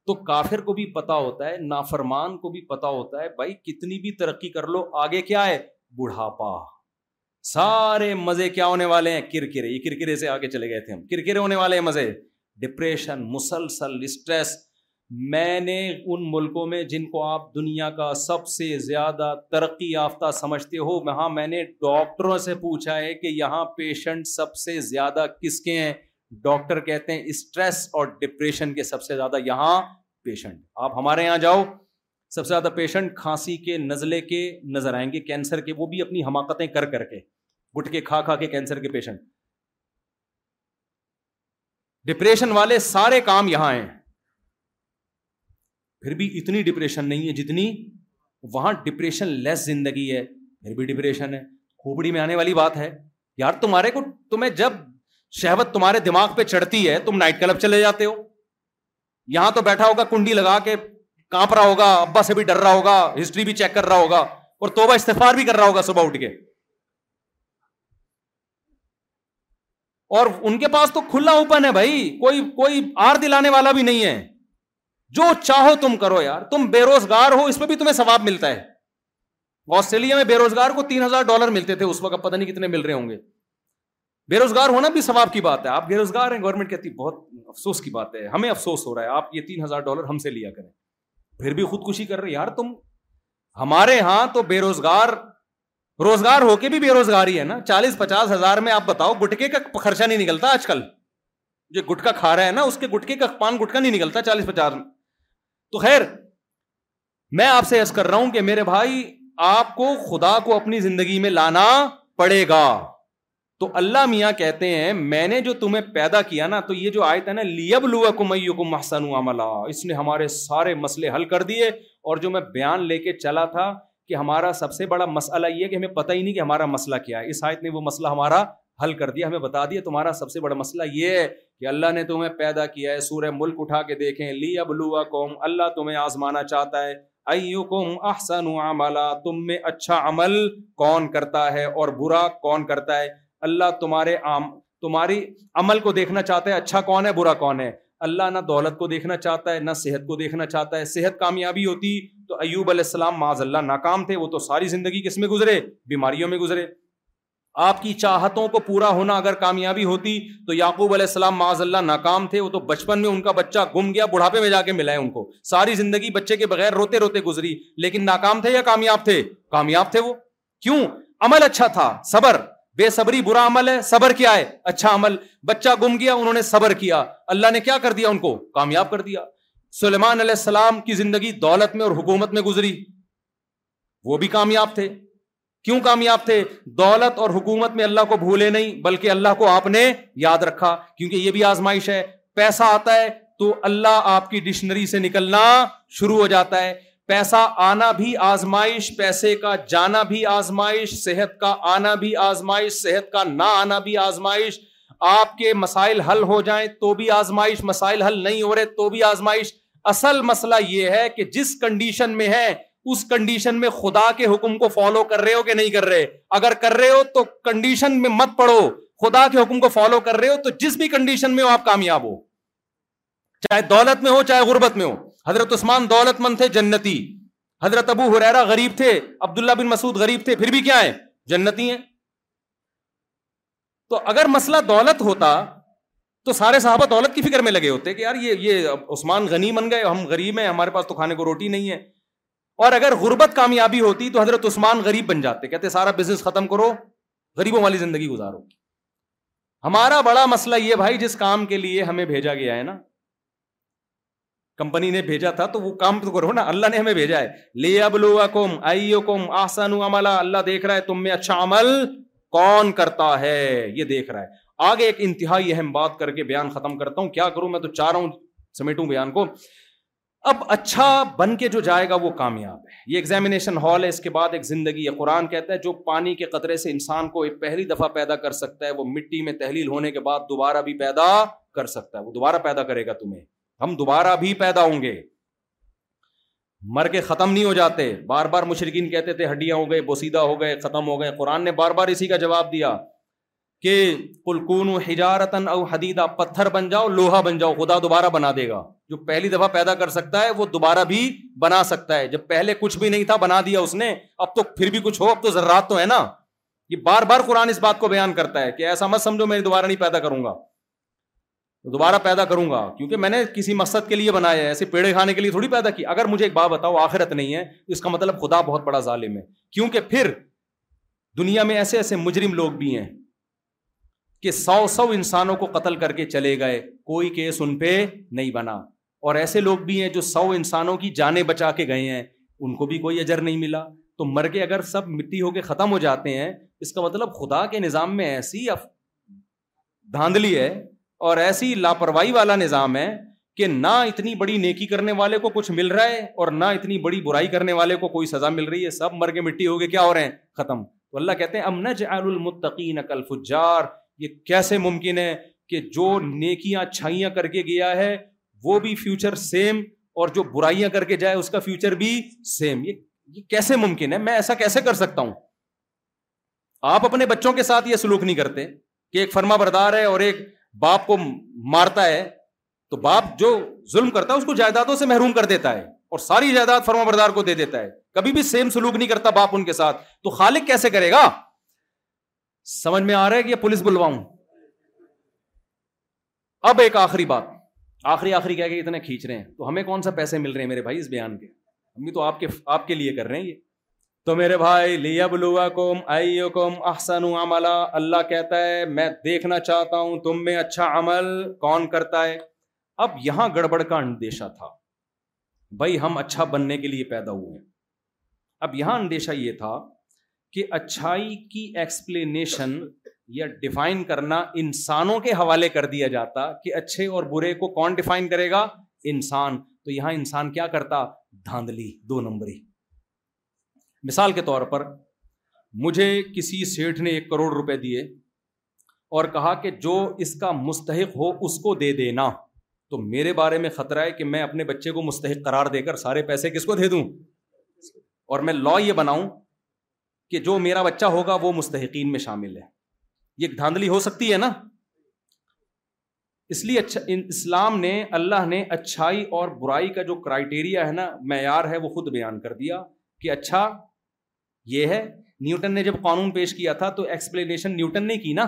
تو کافر کو بھی پتا ہوتا ہے نافرمان کو بھی پتا ہوتا ہے بھائی کتنی بھی ترقی کر لو آگے کیا ہے بڑھاپا سارے مزے کیا ہونے والے ہیں کرکرے یہ کرکرے سے آگے چلے گئے تھے ہم کرکرے ہونے والے ہیں مزے ڈپریشن مسلسل اسٹریس میں نے ان ملکوں میں جن کو آپ دنیا کا سب سے زیادہ ترقی یافتہ سمجھتے ہو وہاں میں نے ڈاکٹروں سے پوچھا ہے کہ یہاں پیشنٹ سب سے زیادہ کس کے ہیں ڈاکٹر کہتے ہیں اسٹریس اور ڈپریشن کے سب سے زیادہ یہاں پیشنٹ آپ ہمارے یہاں جاؤ سب سے زیادہ پیشنٹ کھانسی کے نزلے کے نظر آئیں گے کینسر کے وہ بھی اپنی حماقتیں کر کر کے گٹ کے کھا کھا کے کینسر کے پیشنٹ ڈپریشن والے سارے کام یہاں ہیں پھر بھی اتنی ڈپریشن نہیں ہے جتنی وہاں ڈپریشن لیس زندگی ہے پھر بھی ڈپریشن ہے کھوپڑی میں آنے والی بات ہے یار تمہارے کو تمہیں جب شہبت تمہارے دماغ پہ چڑھتی ہے تم نائٹ کلب چلے جاتے ہو یہاں تو بیٹھا ہوگا کنڈی لگا کے کانپ رہا ہوگا ابا سے بھی ڈر رہا ہوگا ہسٹری بھی چیک کر رہا ہوگا اور توبہ استفار بھی کر رہا ہوگا صبح اٹھ کے اور ان کے پاس تو کھلا اوپن ہے بھائی کوئی کوئی آر دلانے والا بھی نہیں ہے جو چاہو تم کرو یار تم بے روزگار ہو اس پہ بھی تمہیں ثواب ملتا ہے آسٹریلیا میں بے روزگار کو تین ہزار ڈالر ملتے تھے اس وقت پتہ نہیں کتنے مل رہے ہوں گے بے روزگار ہونا بھی ثواب کی بات ہے آپ بے روزگار ہیں گورنمنٹ کہتی بہت افسوس کی بات ہے ہمیں افسوس ہو رہا ہے آپ یہ تین ہزار ڈالر ہم سے لیا کریں پھر بھی خودکشی کر رہے یار تم ہمارے یہاں تو بے روزگار روزگار ہو کے بھی بے روزگاری ہے نا چالیس پچاس ہزار میں آپ بتاؤ گٹکے کا خرچہ نہیں نکلتا آج کل جو گٹکا کھا رہا ہے نا اس کے گٹکے کا پان گٹکا نہیں نکلتا چالیس پچاس میں تو خیر میں آپ سے یس کر رہا ہوں کہ میرے بھائی آپ کو خدا کو اپنی زندگی میں لانا پڑے گا تو اللہ میاں کہتے ہیں میں نے جو تمہیں پیدا کیا نا تو یہ جو آیت ہے نا لیب لو لوا کم حسن اس نے ہمارے سارے مسئلے حل کر دیے اور جو میں بیان لے کے چلا تھا کہ ہمارا سب سے بڑا مسئلہ یہ کہ ہمیں پتہ ہی نہیں کہ ہمارا مسئلہ کیا ہے اس آیت نے وہ مسئلہ ہمارا حل کر دیا ہمیں بتا دیا تمہارا سب سے بڑا مسئلہ یہ ہے کہ اللہ نے تمہیں پیدا کیا ہے سورہ ملک اٹھا کے دیکھیں لی اب لوا قوم اللہ تمہیں آزمانا چاہتا ہے احسن تم میں اچھا عمل کون کرتا ہے اور برا کون کرتا ہے اللہ تمہارے عام تمہاری عمل کو دیکھنا چاہتا ہے اچھا کون ہے برا کون ہے اللہ نہ دولت کو دیکھنا چاہتا ہے نہ صحت کو دیکھنا چاہتا ہے صحت کامیابی ہوتی تو ایوب علیہ السلام اللہ ناکام تھے وہ تو ساری زندگی کس میں گزرے بیماریوں میں گزرے آپ کی چاہتوں کو پورا ہونا اگر کامیابی ہوتی تو یعقوب علیہ السلام معاذ اللہ ناکام تھے وہ تو بچپن میں ان کا بچہ گم گیا بڑھاپے میں جا کے ملا ہے ان کو ساری زندگی بچے کے بغیر روتے روتے گزری لیکن ناکام تھے یا کامیاب تھے کامیاب تھے وہ کیوں عمل اچھا تھا صبر بے صبری برا عمل ہے صبر کیا ہے اچھا عمل بچہ گم گیا انہوں نے صبر کیا اللہ نے کیا کر دیا ان کو کامیاب کر دیا سلیمان علیہ السلام کی زندگی دولت میں اور حکومت میں گزری وہ بھی کامیاب تھے کیوں کامیاب تھے دولت اور حکومت میں اللہ کو بھولے نہیں بلکہ اللہ کو آپ نے یاد رکھا کیونکہ یہ بھی آزمائش ہے پیسہ آتا ہے تو اللہ آپ کی ڈکشنری سے نکلنا شروع ہو جاتا ہے پیسہ آنا بھی آزمائش پیسے کا جانا بھی آزمائش صحت کا آنا بھی آزمائش صحت کا نہ آنا بھی آزمائش آپ کے مسائل حل ہو جائیں تو بھی آزمائش مسائل حل نہیں ہو رہے تو بھی آزمائش اصل مسئلہ یہ ہے کہ جس کنڈیشن میں ہے اس کنڈیشن میں خدا کے حکم کو فالو کر رہے ہو کہ نہیں کر رہے اگر کر رہے ہو تو کنڈیشن میں مت پڑو خدا کے حکم کو فالو کر رہے ہو تو جس بھی کنڈیشن میں ہو آپ کامیاب ہو چاہے دولت میں ہو چاہے غربت میں ہو حضرت عثمان دولت مند تھے جنتی حضرت ابو حریرا غریب تھے عبداللہ بن مسعود غریب تھے پھر بھی کیا ہیں جنتی ہیں تو اگر مسئلہ دولت ہوتا تو سارے صحابہ دولت کی فکر میں لگے ہوتے کہ یار یہ عثمان غنی بن گئے ہم غریب ہیں ہمارے پاس تو کھانے کو روٹی نہیں ہے اور اگر غربت کامیابی ہوتی تو حضرت عثمان غریب بن جاتے کہتے سارا بزنس ختم کرو غریبوں والی زندگی گزارو ہمارا بڑا مسئلہ یہ بھائی جس کام کے لیے ہمیں بھیجا گیا ہے نا کمپنی نے بھیجا تھا تو وہ کام تو کرو نا اللہ نے ہمیں بھیجا ہے لے آئیو کم اللہ دیکھ رہا ہے تم میں اچھا عمل کون کرتا ہے یہ دیکھ رہا ہے آگے ایک انتہائی اہم بات کر کے بیان ختم کرتا ہوں کیا کروں میں تو چاہ رہا ہوں سمیٹوں بیان کو اب اچھا بن کے جو جائے گا وہ کامیاب ہے یہ ایگزامینیشن ہال ہے اس کے بعد ایک زندگی ہے قرآن کہتا ہے جو پانی کے قطرے سے انسان کو پہلی دفعہ پیدا کر سکتا ہے وہ مٹی میں تحلیل ہونے کے بعد دوبارہ بھی پیدا کر سکتا ہے وہ دوبارہ پیدا کرے گا تمہیں ہم دوبارہ بھی پیدا ہوں گے مر کے ختم نہیں ہو جاتے بار بار مشرقین کہتے تھے ہڈیاں ہو گئے بوسیدہ ہو گئے ختم ہو گئے قرآن نے بار بار اسی کا جواب دیا کہ حجارتن او حدیدہ پتھر بن جاؤ لوہا بن جاؤ خدا دوبارہ بنا دے گا جو پہلی دفعہ پیدا کر سکتا ہے وہ دوبارہ بھی بنا سکتا ہے جب پہلے کچھ بھی نہیں تھا بنا دیا اس نے اب تو پھر بھی کچھ ہو اب تو ذرات تو ہے نا یہ بار بار قرآن اس بات کو بیان کرتا ہے کہ ایسا مت سمجھو میں دوبارہ نہیں پیدا کروں گا دوبارہ پیدا کروں گا کیونکہ میں نے کسی مقصد کے لیے بنایا ہے ایسے پیڑے کھانے کے لیے تھوڑی پیدا کی اگر مجھے ایک بات بتاؤ آخرت نہیں ہے تو اس کا مطلب خدا بہت بڑا ظالم ہے کیونکہ پھر دنیا میں ایسے ایسے مجرم لوگ بھی ہیں کہ سو سو انسانوں کو قتل کر کے چلے گئے کوئی کیس ان پہ نہیں بنا اور ایسے لوگ بھی ہیں جو سو انسانوں کی جانیں بچا کے گئے ہیں ان کو بھی کوئی اجر نہیں ملا تو مر کے اگر سب مٹی ہو کے ختم ہو جاتے ہیں اس کا مطلب خدا کے نظام میں ایسی دھاندلی ہے اور ایسی لاپرواہی والا نظام ہے کہ نہ اتنی بڑی نیکی کرنے والے کو کچھ مل رہا ہے اور نہ اتنی بڑی برائی کرنے والے کو کوئی سزا مل رہی ہے سب مر کے مٹی ہو گئے کیا ہو رہے ہیں ختم تو اللہ کہتے ہیں امن فجار یہ کیسے ممکن ہے کہ جو نیکیاں اچھائیاں کر کے گیا ہے وہ بھی فیوچر سیم اور جو برائیاں کر کے جائے اس کا فیوچر بھی سیم یہ یہ کیسے ممکن ہے میں ایسا کیسے کر سکتا ہوں آپ اپنے بچوں کے ساتھ یہ سلوک نہیں کرتے کہ ایک فرما بردار ہے اور ایک باپ کو مارتا ہے تو باپ جو ظلم کرتا ہے اس کو جائیدادوں سے محروم کر دیتا ہے اور ساری جائیداد فرما بردار کو دے دیتا ہے کبھی بھی سیم سلوک نہیں کرتا باپ ان کے ساتھ تو خالق کیسے کرے گا سمجھ میں آ رہا ہے کہ پولیس بلواؤں اب ایک آخری بات آخری آخری کہ اتنے کھینچ رہے ہیں تو ہمیں کون سا پیسے مل رہے ہیں میرے بھائی اس بیان کے ہم بھی تو آپ کے آپ کے لیے کر رہے ہیں یہ تو میرے بھائی لیا بلوا کوئی کوم آسن اللہ کہتا ہے میں دیکھنا چاہتا ہوں تم میں اچھا عمل کون کرتا ہے اب یہاں گڑبڑ کا اندیشہ تھا بھائی ہم اچھا بننے کے لیے پیدا ہوئے ہیں اب یہاں اندیشہ یہ تھا کہ اچھائی کی ایکسپلینیشن یا ڈیفائن کرنا انسانوں کے حوالے کر دیا جاتا کہ اچھے اور برے کو کون ڈیفائن کرے گا انسان تو یہاں انسان کیا کرتا دھاندلی دو نمبری مثال کے طور پر مجھے کسی سیٹھ نے ایک کروڑ روپے دیے اور کہا کہ جو اس کا مستحق ہو اس کو دے دینا تو میرے بارے میں خطرہ ہے کہ میں اپنے بچے کو مستحق قرار دے کر سارے پیسے کس کو دے دوں اور میں لا یہ بناؤں کہ جو میرا بچہ ہوگا وہ مستحقین میں شامل ہے یہ دھاندلی ہو سکتی ہے نا اس لیے اچھا اسلام نے اللہ نے اچھائی اور برائی کا جو کرائیٹیریا ہے نا معیار ہے وہ خود بیان کر دیا کہ اچھا یہ ہے نیوٹن نے جب قانون پیش کیا تھا تو ایکسپلینیشن نیوٹن نے کی نا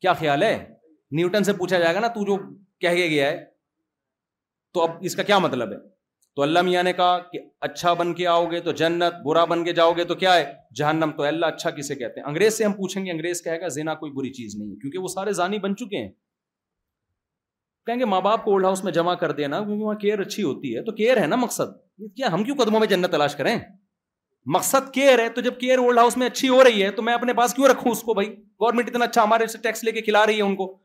کیا خیال ہے نیوٹن سے پوچھا جائے گا نا تو جو کہہ کے گیا ہے تو اب اس کا کیا مطلب ہے تو اللہ میاں نے کہا کہ اچھا بن کے آؤ گے تو جنت برا بن کے جاؤ گے تو کیا ہے جہنم تو اللہ اچھا کسے کہتے ہیں انگریز سے ہم پوچھیں گے انگریز کہے گا زینا کوئی بری چیز نہیں ہے کیونکہ وہ سارے زانی بن چکے ہیں کہیں گے ماں باپ کو اولڈ ہاؤس میں جمع کر دینا کیونکہ وہاں کیئر اچھی ہوتی ہے تو کیئر ہے نا مقصد کیا ہم کیوں قدموں میں جنت تلاش کریں مقصد کیئر ہے تو جب کیئر اولڈ ہاؤس میں اچھی ہو رہی ہے تو میں اپنے پاس کیوں رکھوں اس کو بھائی گورنمنٹ اتنا اچھا ہمارے سے ٹیکس لے کے کھلا رہی ہے ان کو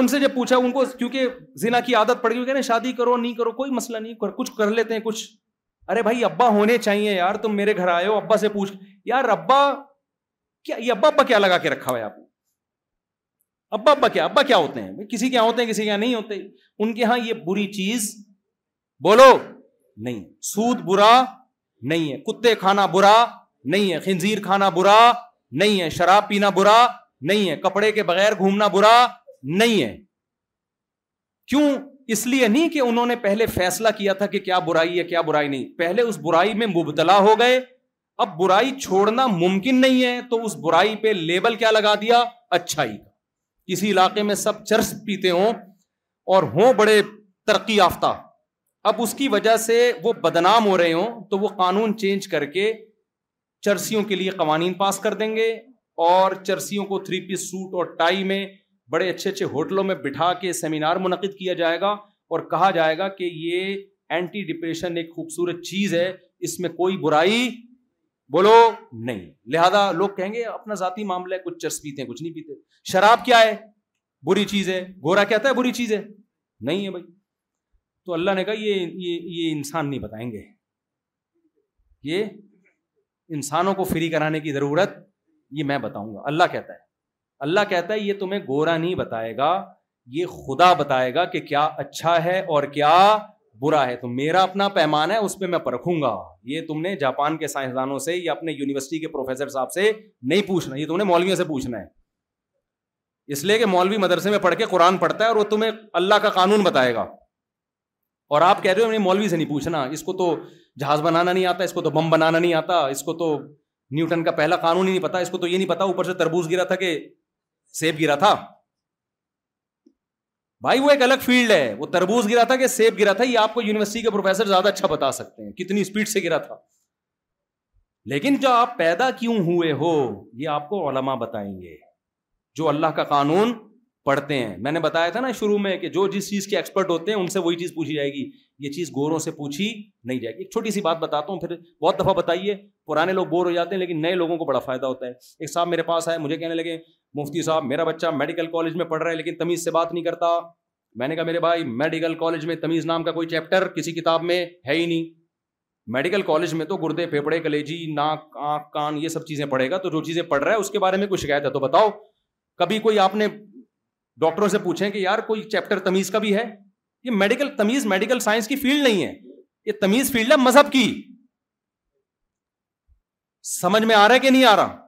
ان سے جب پوچھا ان کو کیونکہ زنا کی عادت پڑ گئی کہ شادی کرو نہیں کرو کوئی مسئلہ نہیں کچھ کر لیتے ہیں کچھ ارے بھائی ابا ہونے چاہیے یار تم میرے گھر آئے ہو ابا سے پوچھ یار ابا کیا یہ ابا ابا کیا لگا کے رکھا ہوا ہے آپ نے ابا ابا کیا ابا کیا ہوتے ہیں کسی کے یہاں ہوتے ہیں کسی کے یہاں نہیں ہوتے ان کے یہاں یہ بری چیز بولو نہیں سود برا نہیں ہے کتے کھانا برا نہیں ہے خنزیر کھانا برا نہیں ہے شراب پینا برا نہیں ہے کپڑے کے بغیر گھومنا برا نہیں ہے کیوں اس لیے نہیں کہ انہوں نے پہلے فیصلہ کیا تھا کہ کیا برائی ہے کیا برائی نہیں پہلے اس برائی میں مبتلا ہو گئے اب برائی چھوڑنا ممکن نہیں ہے تو اس برائی پہ لیبل کیا لگا دیا اچھائی کا کسی علاقے میں سب چرس پیتے ہوں اور ہوں بڑے ترقی یافتہ اب اس کی وجہ سے وہ بدنام ہو رہے ہوں تو وہ قانون چینج کر کے چرسیوں کے لیے قوانین پاس کر دیں گے اور چرسیوں کو تھری پیس سوٹ اور ٹائی میں بڑے اچھے اچھے ہوٹلوں میں بٹھا کے سیمینار منعقد کیا جائے گا اور کہا جائے گا کہ یہ اینٹی ڈپریشن ایک خوبصورت چیز ہے اس میں کوئی برائی بولو نہیں لہذا لوگ کہیں گے اپنا ذاتی معاملہ ہے کچھ چرس پیتے ہیں کچھ نہیں پیتے شراب کیا ہے بری چیز ہے گورا کہتا ہے بری چیز ہے نہیں ہے بھائی تو اللہ نے کہا یہ یہ یہ انسان نہیں بتائیں گے یہ انسانوں کو فری کرانے کی ضرورت یہ میں بتاؤں گا اللہ کہتا ہے اللہ کہتا ہے یہ تمہیں گورا نہیں بتائے گا یہ خدا بتائے گا کہ کیا اچھا ہے اور کیا برا ہے تو میرا اپنا پیمان ہے اس پہ میں پرکھوں گا یہ تم نے جاپان کے سائنسدانوں سے یا اپنے یونیورسٹی کے پروفیسر صاحب سے نہیں پوچھنا یہ تم نے مولویوں سے پوچھنا ہے اس لیے کہ مولوی مدرسے میں پڑھ کے قرآن پڑھتا ہے اور وہ تمہیں اللہ کا قانون بتائے گا اور آپ کہہ رہے ہو مولوی سے نہیں پوچھنا اس کو تو جہاز بنانا نہیں آتا اس کو تو بم بنانا نہیں آتا اس کو تو نیوٹن کا پہلا قانون ہی نہیں پتا اس کو تو یہ نہیں پتا اوپر سے تربوز گرا تھا کہ سیب گرا تھا بھائی وہ ایک الگ فیلڈ ہے وہ تربوز گرا تھا کہ سیب گرا تھا یہ آپ کو یونیورسٹی کے پروفیسر زیادہ اچھا بتا سکتے ہیں کتنی اسپیڈ سے گرا تھا لیکن جو آپ پیدا کیوں ہوئے ہو یہ آپ کو علما بتائیں گے جو اللہ کا قانون پڑھتے ہیں میں نے بتایا تھا نا شروع میں کہ جو جس چیز کے ایکسپرٹ ہوتے ہیں ان سے وہی چیز پوچھی جائے گی یہ چیز گوروں سے پوچھی نہیں جائے گی ایک چھوٹی سی بات بتاتا ہوں پھر بہت دفعہ بتائیے پرانے لوگ بور ہو جاتے ہیں لیکن نئے لوگوں کو بڑا فائدہ ہوتا ہے ایک صاحب میرے پاس آئے مجھے کہنے لگے مفتی صاحب میرا بچہ میڈیکل کالج میں پڑھ رہا ہے لیکن تمیز سے بات نہیں کرتا میں نے کہا میرے بھائی میڈیکل کالج میں تمیز نام کا کوئی چیپٹر کسی کتاب میں ہے ہی نہیں میڈیکل کالج میں تو گردے پھیپڑے کلیجی ناک آنکھ کان یہ سب چیزیں پڑھے گا تو جو چیزیں پڑھ رہا ہے اس کے بارے میں کوئی شکایت ہے تو بتاؤ کبھی کوئی آپ نے ڈاکٹروں سے پوچھیں کہ یار کوئی چیپٹر تمیز کا بھی ہے یہ میڈیکل میڈیکل تمیز سائنس کی فیلڈ نہیں ہے یہ تمیز فیلڈ ہے مذہب کی سمجھ میں آ رہا ہے کہ نہیں آ رہا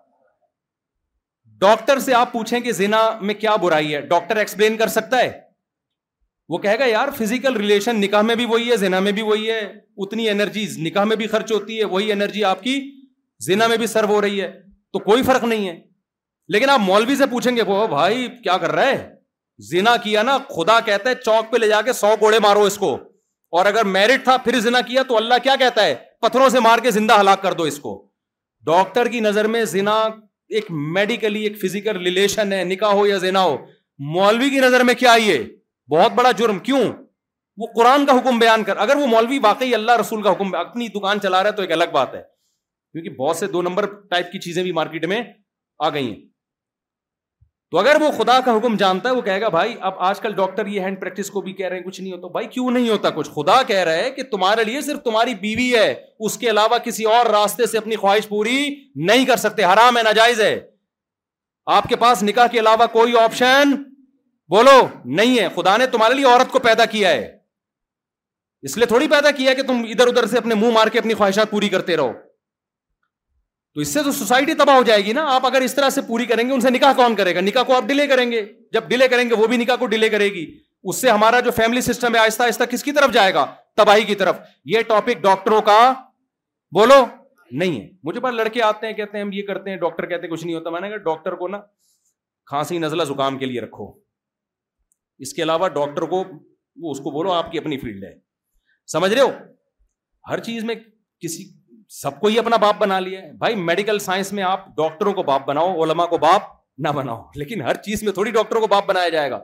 ڈاکٹر سے آپ پوچھیں کہ زنا میں کیا برائی ہے ڈاکٹر ایکسپلین کر سکتا ہے وہ کہے گا یار فزیکل ریلیشن نکاح میں بھی وہی ہے زنا میں بھی وہی ہے اتنی انرجی نکاح میں بھی خرچ ہوتی ہے وہی انرجی آپ کی زنا میں بھی سرو ہو رہی ہے تو کوئی فرق نہیں ہے لیکن آپ مولوی سے پوچھیں گے وہ بھائی کیا کر رہا ہے زنا کیا نا خدا کہتا ہے چوک پہ لے جا کے سو گوڑے مارو اس کو اور اگر میرٹ تھا پھر زنا کیا تو اللہ کیا کہتا ہے پتھروں سے مار کے زندہ ہلاک کر دو اس کو ڈاکٹر کی نظر میں زنا ایک میڈیکلی ایک فزیکل ریلیشن ہے نکاح ہو یا زنا ہو مولوی کی نظر میں کیا یہ بہت بڑا جرم کیوں وہ قرآن کا حکم بیان کر اگر وہ مولوی واقعی اللہ رسول کا حکم اپنی دکان چلا رہا ہے تو ایک الگ بات ہے کیونکہ بہت سے دو نمبر ٹائپ کی چیزیں بھی مارکیٹ میں آ گئی ہیں تو اگر وہ خدا کا حکم جانتا ہے وہ کہے گا بھائی اب آج کل ڈاکٹر یہ ہینڈ پریکٹس کو بھی کہہ رہے ہیں کچھ نہیں ہوتا بھائی کیوں نہیں ہوتا کچھ خدا کہہ رہا ہے کہ تمہارے لیے صرف تمہاری بیوی ہے اس کے علاوہ کسی اور راستے سے اپنی خواہش پوری نہیں کر سکتے حرام ہے ناجائز ہے آپ کے پاس نکاح کے علاوہ کوئی آپشن بولو نہیں ہے خدا نے تمہارے لیے عورت کو پیدا کیا ہے اس لیے تھوڑی پیدا کیا کہ تم ادھر ادھر سے اپنے منہ مار کے اپنی خواہشات پوری کرتے رہو تو اس سے تو سوسائٹی تباہ ہو جائے گی نا آپ اگر اس طرح سے پوری کریں گے ان سے نکاح کون کرے گا نکاح کو آپ ڈیلے ڈیلے کریں کریں گے گے جب وہ بھی نکاح کو ڈیلے کرے گی اس سے ہمارا جو فیملی سسٹم ہے آہستہ آہستہ کس کی طرف جائے گا تباہی کی طرف یہ ٹاپک ڈاکٹروں کا بولو نہیں ہے مجھے پاس لڑکے آتے ہیں کہتے ہیں ہم یہ کرتے ہیں ڈاکٹر کہتے ہیں کچھ نہیں ہوتا میں نے کہا ڈاکٹر کو نا کھانسی نزلہ زکام کے لیے رکھو اس کے علاوہ ڈاکٹر کو وہ اس کو بولو آپ کی اپنی فیلڈ ہے سمجھ رہے ہو ہر چیز میں کسی سب کو ہی اپنا باپ بنا لیا بھائی میڈیکل سائنس میں آپ ڈاکٹروں کو باپ بناؤ علما کو باپ نہ بناؤ لیکن ہر چیز میں تھوڑی ڈاکٹروں کو باپ بنایا جائے گا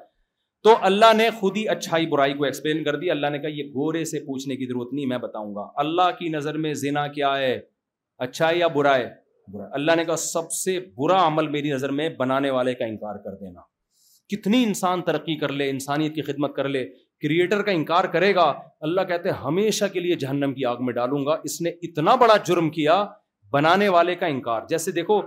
تو اللہ نے خود ہی اچھائی برائی کو ایکسپلین کر دی اللہ نے کہا یہ گورے سے پوچھنے کی ضرورت نہیں میں بتاؤں گا اللہ کی نظر میں زینا کیا ہے اچھا ہے یا اللہ نے کہا سب سے برا عمل میری نظر میں بنانے والے کا انکار کر دینا کتنی انسان ترقی کر لے انسانیت کی خدمت کر لے کریٹر کا انکار کرے گا اللہ کہتے ہیں ہمیشہ کے لیے جہنم کی آگ میں ڈالوں گا اس نے اتنا بڑا جرم کیا بنانے والے کا انکار جیسے دیکھو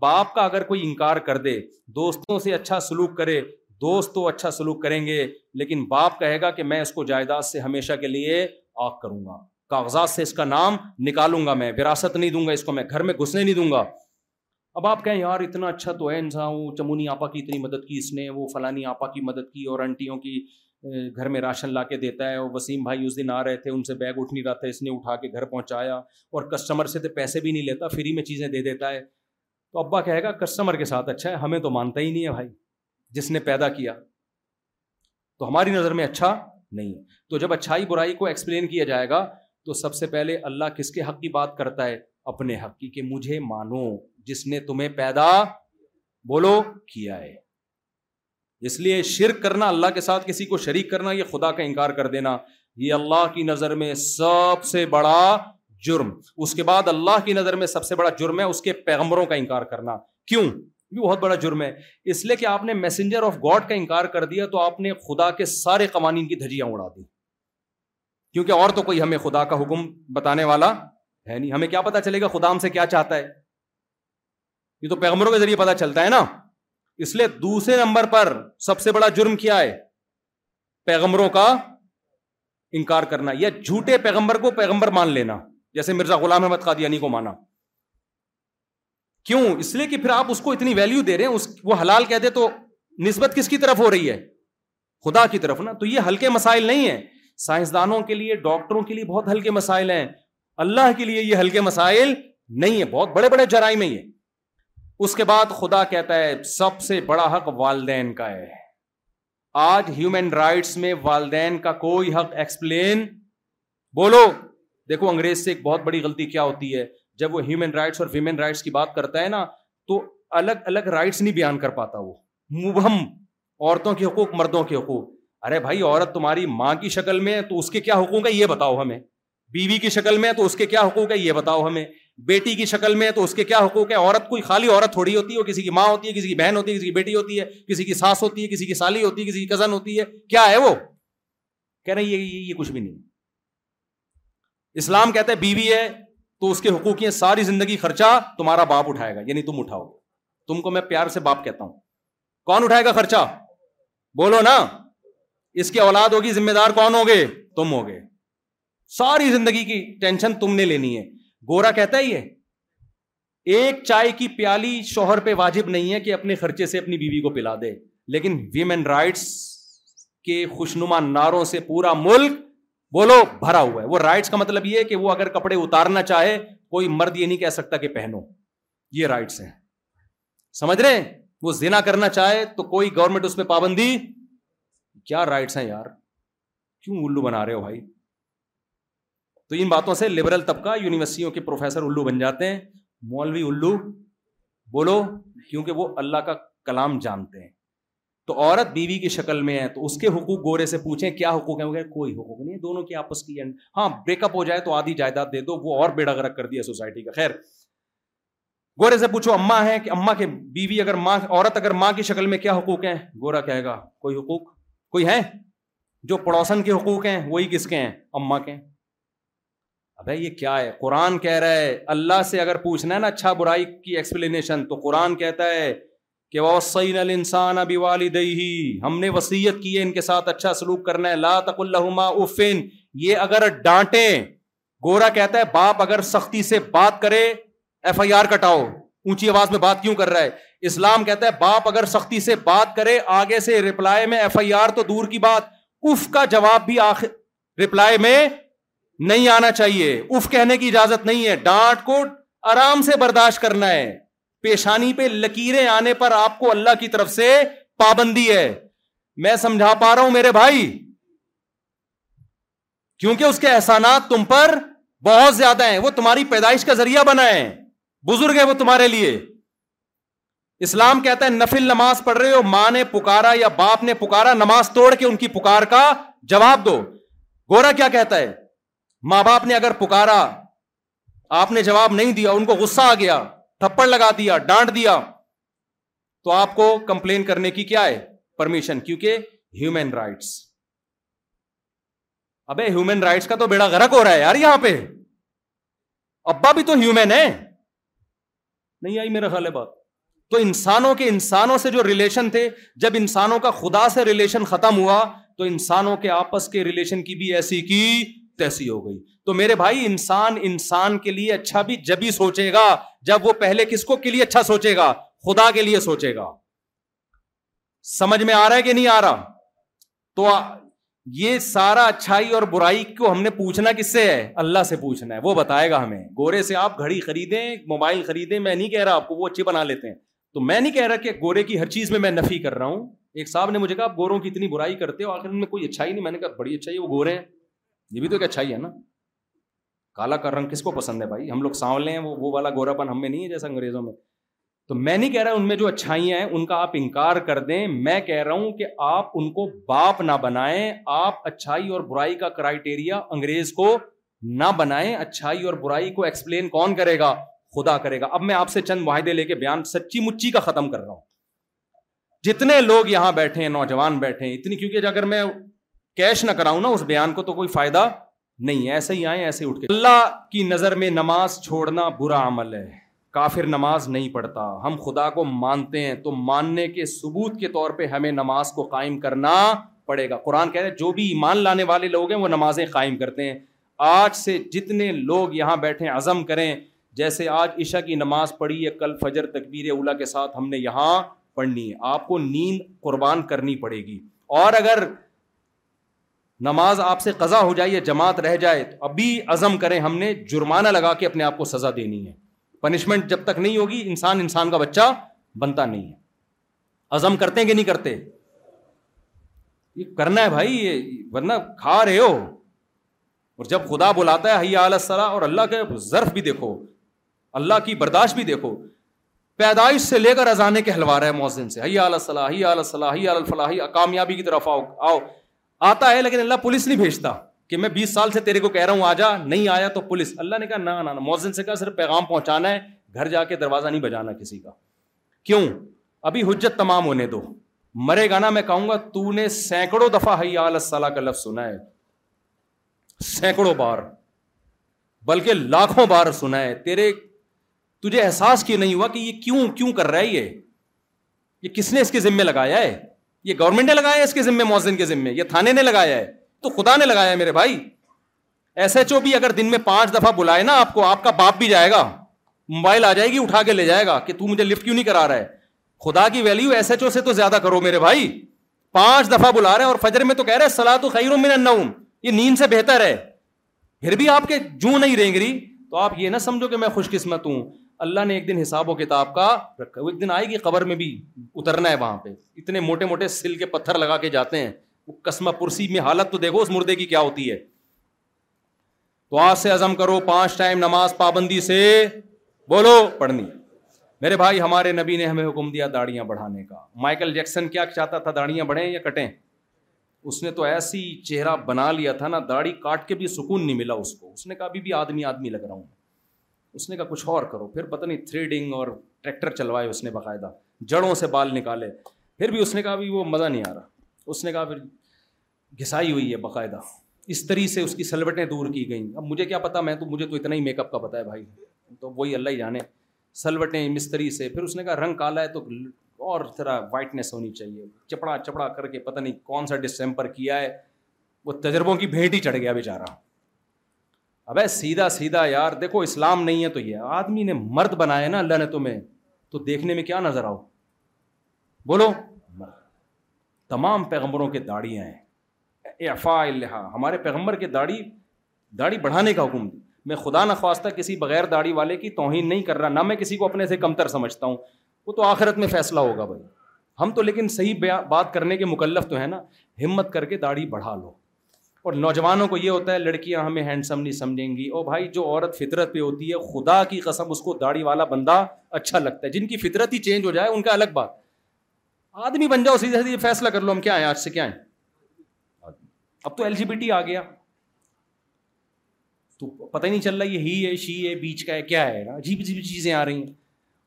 باپ کا اگر کوئی انکار کر دے دوستوں سے اچھا سلوک کرے دوست تو اچھا سلوک کریں گے لیکن باپ کہے گا کہ میں اس کو جائیداد سے ہمیشہ کے لیے آگ کروں گا کاغذات سے اس کا نام نکالوں گا میں وراثت نہیں دوں گا اس کو میں گھر میں گھسنے نہیں دوں گا اب آپ کہیں یار اتنا اچھا تو ہے انسان وہ چمونی آپا کی اتنی مدد کی اس نے وہ فلانی آپا کی مدد کی اور انٹیوں کی گھر میں راشن لا کے دیتا ہے اور وسیم بھائی اس دن آ رہے تھے ان سے بیگ اٹھ نہیں رہا تھا اس نے اٹھا کے گھر پہنچایا اور کسٹمر سے تو پیسے بھی نہیں لیتا فری میں چیزیں دے دیتا ہے تو ابا کہے گا کسٹمر کے ساتھ اچھا ہے ہمیں تو مانتا ہی نہیں ہے بھائی جس نے پیدا کیا تو ہماری نظر میں اچھا نہیں تو جب اچھائی برائی کو ایکسپلین کیا جائے گا تو سب سے پہلے اللہ کس کے حق کی بات کرتا ہے اپنے حق کی کہ مجھے مانو جس نے تمہیں پیدا بولو کیا ہے اس لیے شرک کرنا اللہ کے ساتھ کسی کو شریک کرنا یہ خدا کا انکار کر دینا یہ اللہ کی نظر میں سب سے بڑا جرم اس کے بعد اللہ کی نظر میں سب سے بڑا جرم ہے اس کے پیغمبروں کا انکار کرنا کیوں یہ بہت بڑا جرم ہے اس لیے کہ آپ نے میسنجر آف گاڈ کا انکار کر دیا تو آپ نے خدا کے سارے قوانین کی دھجیاں اڑا دی کیونکہ اور تو کوئی ہمیں خدا کا حکم بتانے والا ہے نہیں ہمیں کیا پتا چلے گا خدا ہم سے کیا چاہتا ہے یہ تو پیغمبروں کے ذریعے پتا چلتا ہے نا اس لیے دوسرے نمبر پر سب سے بڑا جرم کیا ہے پیغمبروں کا انکار کرنا یا جھوٹے پیغمبر کو پیغمبر مان لینا جیسے مرزا غلام احمد قادیانی کو مانا کیوں اس لیے کہ پھر آپ اس کو اتنی ویلو دے رہے ہیں وہ حلال کہہ دے تو نسبت کس کی طرف ہو رہی ہے خدا کی طرف نا تو یہ ہلکے مسائل نہیں ہے سائنسدانوں کے لیے ڈاکٹروں کے لیے بہت ہلکے مسائل ہیں اللہ کے لیے یہ ہلکے مسائل نہیں ہے بہت بڑے بڑے جرائم ہیں یہ اس کے بعد خدا کہتا ہے سب سے بڑا حق والدین کا ہے آج ہیومن رائٹس میں والدین کا کوئی حق ایکسپلین بولو دیکھو انگریز سے ایک بہت بڑی غلطی کیا ہوتی ہے جب وہ ہیومن رائٹس اور ویمن رائٹس کی بات کرتا ہے نا تو الگ الگ رائٹس نہیں بیان کر پاتا وہ مبہم عورتوں کے حقوق مردوں کے حقوق ارے بھائی عورت تمہاری ماں کی شکل میں ہے تو اس کے کیا حقوق ہے یہ بتاؤ ہمیں بیوی کی شکل میں ہے تو اس کے کیا حقوق ہے یہ بتاؤ ہمیں بیٹی کی شکل میں تو اس کے کیا حقوق ہے عورت کوئی خالی عورت تھوڑی ہوتی ہے کسی کی ماں ہوتی ہے کسی کی بہن ہوتی ہے کسی کی بیٹی ہوتی ہے کسی کی ساس ہوتی ہے کسی کی سالی ہوتی ہے کسی کی کزن ہوتی ہے کیا ہے وہ کہہ رہے ہیں یہ کچھ بھی نہیں اسلام کہتے بیوی ہے تو اس کے حقوق ساری زندگی خرچہ تمہارا باپ اٹھائے گا یعنی تم اٹھاؤ گے تم کو میں پیار سے باپ کہتا ہوں کون اٹھائے گا خرچہ بولو نا اس کی اولاد ہوگی ذمہ دار کون ہوگے تم ہوگے ساری زندگی کی ٹینشن تم نے لینی ہے گورا کہتا یہ ایک چائے کی پیالی شوہر پہ واجب نہیں ہے کہ اپنے خرچے سے اپنی بیوی کو پلا دے لیکن ویمن رائٹس کے خوشنما ناروں سے پورا ملک بولو بھرا ہوا ہے وہ رائٹس کا مطلب یہ کہ وہ اگر کپڑے اتارنا چاہے کوئی مرد یہ نہیں کہہ سکتا کہ پہنو یہ رائٹس ہیں سمجھ رہے ہیں وہ زینا کرنا چاہے تو کوئی گورنمنٹ اس پہ پابندی کیا رائٹس ہیں یار کیوں الو بنا رہے ہو بھائی تو ان باتوں سے لبرل طبقہ یونیورسٹیوں کے پروفیسر الو بن جاتے ہیں مولوی الو بولو کیونکہ وہ اللہ کا کلام جانتے ہیں تو عورت بیوی کی شکل میں ہے تو اس کے حقوق گورے سے پوچھیں کیا حقوق ہیں ہے کوئی حقوق نہیں دونوں کی آپس کی اینڈ ہاں بریک اپ ہو جائے تو آدھی جائیداد دے دو وہ اور بیڑا گرک کر دیا سوسائٹی کا خیر گورے سے پوچھو اماں ہے کہ اماں کے بیوی اگر ماں عورت اگر ماں کی شکل میں کیا حقوق ہیں گورا کہے گا کوئی حقوق کوئی ہے جو پڑوسن کے حقوق ہیں وہی کس کے ہیں اماں کے ہیں ابھی یہ کیا ہے قرآن کہہ رہا ہے اللہ سے اگر پوچھنا ہے نا اچھا برائی کی ایکسپلینیشن تو قرآن کہتا ہے کہ ابھی ہم نے کی ہے ان کے ساتھ اچھا سلوک کرنا ہے یہ اگر گورا کہتا ہے باپ اگر سختی سے بات کرے ایف آئی آر کٹاؤ اونچی آواز میں بات کیوں کر رہا ہے اسلام کہتا ہے باپ اگر سختی سے بات کرے آگے سے ریپلائی میں ایف آئی آر تو دور کی بات اف کا جواب بھی آخر رپلائی میں نہیں آنا چاہیے اف کہنے کی اجازت نہیں ہے ڈانٹ کو آرام سے برداشت کرنا ہے پیشانی پہ لکیریں آنے پر آپ کو اللہ کی طرف سے پابندی ہے میں سمجھا پا رہا ہوں میرے بھائی کیونکہ اس کے احسانات تم پر بہت زیادہ ہیں وہ تمہاری پیدائش کا ذریعہ بنا ہے بزرگ ہے وہ تمہارے لیے اسلام کہتا ہے نفل نماز پڑھ رہے ہو ماں نے پکارا یا باپ نے پکارا نماز توڑ کے ان کی پکار کا جواب دو گورا کیا کہتا ہے ماں باپ نے اگر پکارا آپ نے جواب نہیں دیا ان کو غصہ آ گیا تھپڑ لگا دیا ڈانٹ دیا تو آپ کو کمپلین کرنے کی کیا ہے پرمیشن کیونکہ ہیومن رائٹس ابے ہیومن رائٹس کا تو بیڑا گرک ہو رہا ہے یار یہاں پہ ابا بھی تو ہیومن ہے نہیں آئی میرا خیال ہے بات تو انسانوں کے انسانوں سے جو ریلیشن تھے جب انسانوں کا خدا سے ریلیشن ختم ہوا تو انسانوں کے آپس کے ریلیشن کی بھی ایسی کی تیسی ہو گئی تو میرے بھائی انسان انسان کے لیے اچھا بھی جبھی سوچے گا جب وہ پہلے کس کو کے لیے اچھا سوچے گا خدا کے لیے سوچے گا سمجھ میں آ رہا ہے کہ نہیں آ رہا تو آ... یہ سارا اچھائی اور برائی کو ہم نے پوچھنا کس سے ہے اللہ سے پوچھنا ہے وہ بتائے گا ہمیں گورے سے آپ گھڑی خریدیں موبائل خریدیں میں نہیں کہہ رہا آپ کو وہ اچھی بنا لیتے ہیں تو میں نہیں کہہ رہا کہ گورے کی ہر چیز میں میں نفی کر رہا ہوں ایک صاحب نے مجھے کہا آپ گوروں کی اتنی برائی کرتے ہو آخر ان میں کوئی اچھائی نہیں میں نے کہا بڑی اچھائی وہ گورے ہیں یہ بھی تو ایک اچھائی ہے نا کالا کا رنگ کس کو پسند ہے بھائی ہم لوگ سانولے لیں وہ والا پن ہم میں نہیں ہے جیسا انگریزوں میں تو میں نہیں کہہ رہا ان میں جو اچھائیاں ہیں ان کا آپ انکار کر دیں میں کہہ رہا ہوں کہ آپ ان کو باپ نہ بنائیں آپ اچھائی اور برائی کا کرائٹیریا انگریز کو نہ بنائیں اچھائی اور برائی کو ایکسپلین کون کرے گا خدا کرے گا اب میں آپ سے چند معاہدے لے کے بیان سچی مچی کا ختم کر رہا ہوں جتنے لوگ یہاں بیٹھے ہیں نوجوان بیٹھے ہیں اتنی کیونکہ اگر میں کیش نہ کراؤں نا اس بیان کو تو کوئی فائدہ نہیں ہے ایسے ہی آئے ایسے ہی اٹھ کے اللہ کی نظر میں نماز چھوڑنا برا عمل ہے کافر نماز نہیں پڑھتا ہم خدا کو مانتے ہیں تو ماننے کے ثبوت کے طور پہ ہمیں نماز کو قائم کرنا پڑے گا قرآن کہہ رہے جو بھی ایمان لانے والے لوگ ہیں وہ نمازیں قائم کرتے ہیں آج سے جتنے لوگ یہاں بیٹھے عزم کریں جیسے آج عشاء کی نماز پڑھی ہے کل فجر تکبیر اولا کے ساتھ ہم نے یہاں پڑھنی ہے آپ کو نیند قربان کرنی پڑے گی اور اگر نماز آپ سے قضا ہو جائے یا جماعت رہ جائے تو ابھی عزم کریں ہم نے جرمانہ لگا کے اپنے آپ کو سزا دینی ہے پنشمنٹ جب تک نہیں ہوگی انسان انسان کا بچہ بنتا نہیں ہے عزم کرتے ہیں کہ نہیں کرتے یہ کرنا ہے بھائی یہ ورنہ کھا رہے ہو اور جب خدا بلاتا ہے حیا علیہ السلام اور اللہ کے ضرف بھی دیکھو اللہ کی برداشت بھی دیکھو پیدائش سے لے کر اذانے کے ہلوا رہا ہے موزن سے حیا علیہ صلاحی آل صلاحی الفلاح کامیابی کی طرف آؤ آؤ آتا ہے لیکن اللہ پولیس نہیں بھیجتا کہ میں بیس سال سے تیرے کو کہہ رہا ہوں آ جا نہیں آیا تو پولیس اللہ نے کہا نہ موزن سے کہا صرف پیغام پہنچانا ہے گھر جا کے دروازہ نہیں بجانا کسی کا کیوں ابھی حجت تمام ہونے دو مرے گا نا میں کہوں گا تو نے سینکڑوں دفعہ صلاح کا لفظ سنا ہے سینکڑوں بار بلکہ لاکھوں بار سنا ہے تیرے تجھے احساس کیوں نہیں ہوا کہ یہ کیوں کیوں کر رہا ہے یہ کس نے اس کے ذمے لگایا ہے یہ گورنمنٹ نے لگایا اس کے ذمے مؤذن کے ذمے یہ تھانے نے لگایا ہے تو خدا نے لگایا ہے میرے بھائی ایس ایچ او بھی اگر دن میں پانچ دفعہ بلائے نا آپ کو آپ کا باپ بھی جائے گا موبائل آ جائے گی اٹھا کے لے جائے گا کہ تو مجھے لفٹ کیوں نہیں کرا رہا ہے خدا کی ویلیو ایس ایچ او سے تو زیادہ کرو میرے بھائی پانچ دفعہ بلا رہے ہیں اور فجر میں تو کہہ رہے ہیں سلا تو خیر من النوم یہ نیند سے بہتر ہے پھر بھی آپ کے جوں نہیں رینگ رہی تو آپ یہ نہ سمجھو کہ میں خوش قسمت ہوں اللہ نے ایک دن حساب و کتاب کا رکھا وہ ایک دن آئے گی قبر میں بھی اترنا ہے وہاں پہ اتنے موٹے موٹے سل کے پتھر لگا کے جاتے ہیں وہ کسم پرسی میں حالت تو دیکھو اس مردے کی کیا ہوتی ہے تو آج سے عزم کرو پانچ ٹائم نماز پابندی سے بولو پڑھنی میرے بھائی ہمارے نبی نے ہمیں حکم دیا داڑیاں بڑھانے کا مائیکل جیکسن کیا چاہتا تھا داڑیاں بڑھیں یا کٹیں اس نے تو ایسی چہرہ بنا لیا تھا نا داڑھی کاٹ کے بھی سکون نہیں ملا اس کو اس نے کہا ابھی بھی آدمی آدمی لگ رہا ہوں اس نے کہا کچھ اور کرو پھر پتہ نہیں تھریڈنگ اور ٹریکٹر چلوائے اس نے باقاعدہ جڑوں سے بال نکالے پھر بھی اس نے کہا بھی وہ مزہ نہیں آ رہا اس نے کہا پھر گھسائی ہوئی ہے باقاعدہ اس طرح سے اس کی سلوٹیں دور کی گئیں اب مجھے کیا پتا میں تو مجھے تو اتنا ہی میک اپ کا پتا ہے بھائی تو وہی اللہ ہی جانے سلوٹیں مستری سے پھر اس نے کہا رنگ کالا ہے تو اور ذرا وائٹنیس ہونی چاہیے چپڑا چپڑا کر کے پتہ نہیں کون سا ڈسمپر کیا ہے وہ تجربوں کی بھیٹ ہی چڑھ گیا بیچارہ ابے سیدھا سیدھا یار دیکھو اسلام نہیں ہے تو یہ آدمی نے مرد بنایا نا اللہ نے تمہیں تو دیکھنے میں کیا نظر آؤ بولو تمام پیغمبروں کے داڑیاں ہیں افا اللہ ہمارے پیغمبر کے داڑھی داڑھی بڑھانے کا حکم دی میں خدا نخواستہ کسی بغیر داڑھی والے کی توہین نہیں کر رہا نہ میں کسی کو اپنے سے کمتر سمجھتا ہوں وہ تو آخرت میں فیصلہ ہوگا بھائی ہم تو لیکن صحیح بات کرنے کے مکلف تو ہیں نا ہمت کر کے داڑھی بڑھا لو اور نوجوانوں کو یہ ہوتا ہے لڑکیاں ہمیں ہینڈسم نہیں سمجھیں گی اور بھائی جو عورت فطرت پہ ہوتی ہے خدا کی قسم اس کو داڑھی والا بندہ اچھا لگتا ہے جن کی فطرت ہی چینج ہو جائے ان کا الگ بات آدمی بن جاؤ سیدھے سیدھے فیصلہ کر لو ہم کیا ہیں آج سے کیا ہیں اب تو ایل جی بی ٹی آ گیا تو پتہ ہی نہیں چل رہا یہ ہی ہے شی ہے بیچ کا ہے کیا ہے عجیب عجیب چیزیں آ رہی ہیں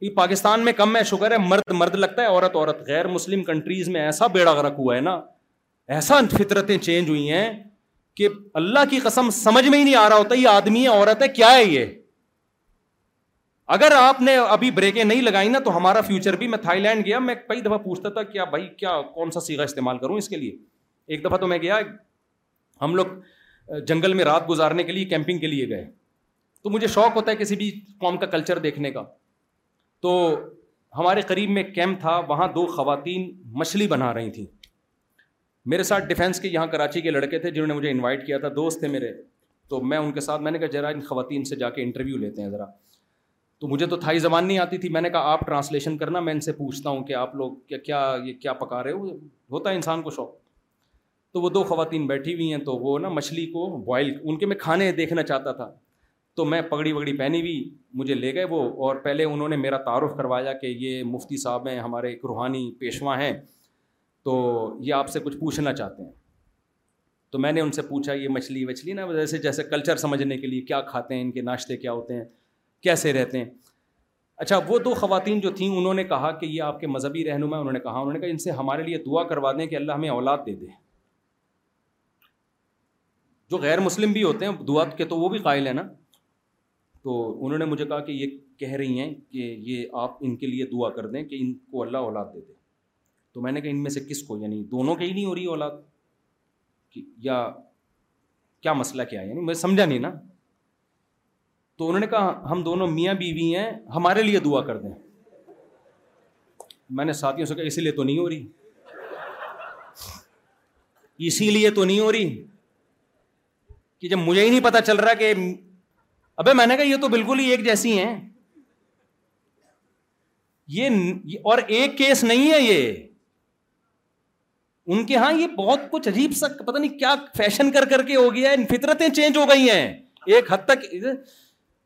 یہ پاکستان میں کم ہے شکر ہے مرد مرد لگتا ہے عورت عورت غیر مسلم کنٹریز میں ایسا بیڑا غرق ہوا ہے نا ایسا فطرتیں چینج ہوئی ہیں کہ اللہ کی قسم سمجھ میں ہی نہیں آ رہا ہوتا یہ آدمی ہے عورت ہے کیا ہے یہ اگر آپ نے ابھی بریکیں نہیں لگائی نا تو ہمارا فیوچر بھی میں تھا لینڈ گیا میں کئی دفعہ پوچھتا تھا کیا بھائی کیا کون سا سیگا استعمال کروں اس کے لیے ایک دفعہ تو میں گیا ہم لوگ جنگل میں رات گزارنے کے لیے کیمپنگ کے لیے گئے تو مجھے شوق ہوتا ہے کسی بھی قوم کا کلچر دیکھنے کا تو ہمارے قریب میں کیمپ تھا وہاں دو خواتین مچھلی بنا رہی تھیں میرے ساتھ ڈیفینس کے یہاں کراچی کے لڑکے تھے جنہوں نے مجھے انوائٹ کیا تھا دوست تھے میرے تو میں ان کے ساتھ میں نے کہا ذرا ان خواتین سے جا کے انٹرویو لیتے ہیں ذرا تو مجھے تو تھائی زبان نہیں آتی تھی میں نے کہا آپ ٹرانسلیشن کرنا میں ان سے پوچھتا ہوں کہ آپ لوگ کیا کیا یہ کیا پکا رہے ہو ہوتا ہے انسان کو شوق تو وہ دو خواتین بیٹھی ہوئی ہیں تو وہ نا مچھلی کو بوائل ان کے میں کھانے دیکھنا چاہتا تھا تو میں پگڑی وگڑی پہنی ہوئی مجھے لے گئے وہ اور پہلے انہوں نے میرا تعارف کروایا کہ یہ مفتی صاحب ہیں ہمارے ایک روحانی پیشواں ہیں تو یہ آپ سے کچھ پوچھنا چاہتے ہیں تو میں نے ان سے پوچھا یہ مچھلی وچھلی نا جیسے جیسے کلچر سمجھنے کے لیے کیا کھاتے ہیں ان کے ناشتے کیا ہوتے ہیں کیسے رہتے ہیں اچھا وہ دو خواتین جو تھیں انہوں نے کہا کہ یہ آپ کے مذہبی رہنما انہوں نے کہا انہوں نے کہا ان سے ہمارے لیے دعا کروا دیں کہ اللہ ہمیں اولاد دے دے جو غیر مسلم بھی ہوتے ہیں دعا کے تو وہ بھی قائل ہیں نا تو انہوں نے مجھے کہا کہ یہ کہہ رہی ہیں کہ یہ آپ ان کے لیے دعا کر دیں کہ ان کو اللہ اولاد دے دے تو میں نے کہا ان میں سے کس کو یعنی دونوں کے ہی نہیں ہو رہی اولاد یا کیا مسئلہ کیا ہے یعنی میں سمجھا نہیں نا تو انہوں نے کہا ہم دونوں میاں بیوی ہیں ہمارے لیے دعا کر دیں میں نے ساتھیوں سے کہا اسی لیے تو نہیں ہو رہی اسی لیے تو نہیں ہو رہی کہ جب مجھے ہی نہیں پتا چل رہا کہ ابے میں نے کہا یہ تو بالکل ہی ایک جیسی ہیں یہ اور ایک کیس نہیں ہے یہ ان کے یہاں یہ بہت کچھ عجیب سا پتا نہیں کیا فیشن کر کر کے ہو گیا ہے فطرتیں چینج ہو گئی ہیں ایک حد تک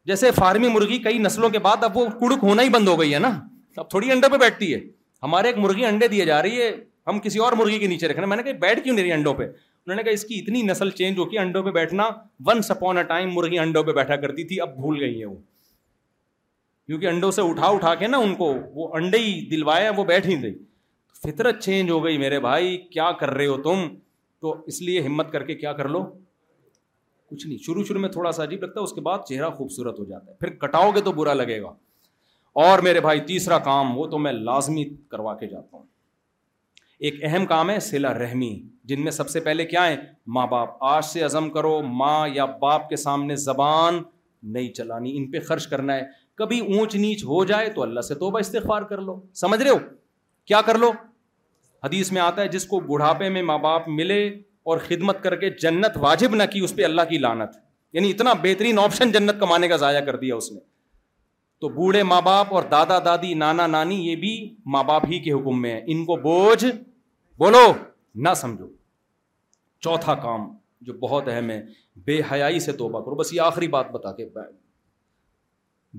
جیسے فارمی مرغی کئی نسلوں کے بعد اب وہ کڑک ہونا ہی بند ہو گئی ہے نا اب تھوڑی انڈے پہ بیٹھتی ہے ہمارے ایک مرغی انڈے دیے جا رہی ہے ہم کسی اور مرغی کے نیچے رکھ رہے ہیں میں نے کہا بیٹھ کیوں نہیں رہی انڈوں پہ انہوں نے کہا اس کی اتنی نسل چینج ہو کہ انڈوں پہ بیٹھنا ونس اپون اے ٹائم مرغی انڈوں پہ بیٹھا کرتی تھی اب بھول گئی ہے وہ کیونکہ انڈوں سے اٹھا اٹھا کے نا ان کو وہ انڈے ہی دلوائے وہ بیٹھ ہی نہیں فطرت چینج ہو گئی میرے بھائی کیا کر رہے ہو تم تو اس لیے ہمت کر کے کیا کر لو کچھ نہیں شروع شروع میں تھوڑا سا عجیب لگتا ہے اس کے بعد چہرہ خوبصورت ہو جاتا ہے پھر کٹاؤ گے تو برا لگے گا اور میرے بھائی تیسرا کام وہ تو میں لازمی کروا کے جاتا ہوں ایک اہم کام ہے سلا رحمی جن میں سب سے پہلے کیا ہے ماں باپ آج سے عزم کرو ماں یا باپ کے سامنے زبان نہیں چلانی ان پہ خرچ کرنا ہے کبھی اونچ نیچ ہو جائے تو اللہ سے توبہ استغفار کر لو سمجھ رہے ہو کیا کر لو حدیث میں آتا ہے جس کو بڑھاپے میں ماں باپ ملے اور خدمت کر کے جنت واجب نہ کی اس پہ اللہ کی لانت یعنی اتنا بہترین آپشن جنت کمانے کا ضائع کر دیا اس نے تو بوڑھے ماں باپ اور دادا دادی نانا نانی یہ بھی ماں باپ ہی کے حکم میں ہے ان کو بوجھ بولو نہ سمجھو چوتھا کام جو بہت اہم ہے بے حیائی سے توبہ کرو بس یہ آخری بات بتا کے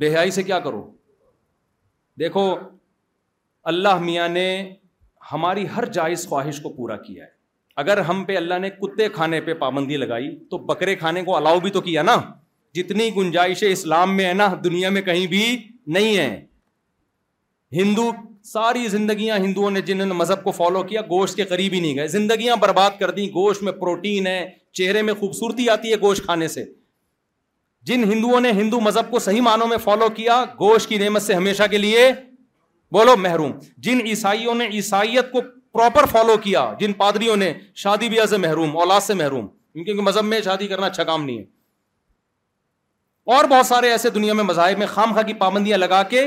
بے حیائی سے کیا کرو دیکھو اللہ میاں نے ہماری ہر جائز خواہش کو پورا کیا ہے اگر ہم پہ اللہ نے کتے کھانے پہ پابندی لگائی تو بکرے کھانے کو الاؤ بھی تو کیا نا جتنی گنجائشیں اسلام میں ہے نا دنیا میں کہیں بھی نہیں ہے ہندو ساری زندگیاں ہندوؤں نے جن مذہب کو فالو کیا گوشت کے قریب ہی نہیں گئے زندگیاں برباد کر دیں گوشت میں پروٹین ہے چہرے میں خوبصورتی آتی ہے گوشت کھانے سے جن ہندوؤں نے ہندو مذہب کو صحیح معنوں میں فالو کیا گوشت کی نعمت سے ہمیشہ کے لیے بولو محروم جن عیسائیوں نے عیسائیت کو پراپر فالو کیا جن پادریوں نے شادی بیاہ سے محروم اولاد سے محروم کیونکہ مذہب میں شادی کرنا اچھا کام نہیں ہے اور بہت سارے ایسے دنیا میں مذاہب میں خام خاں کی پابندیاں لگا کے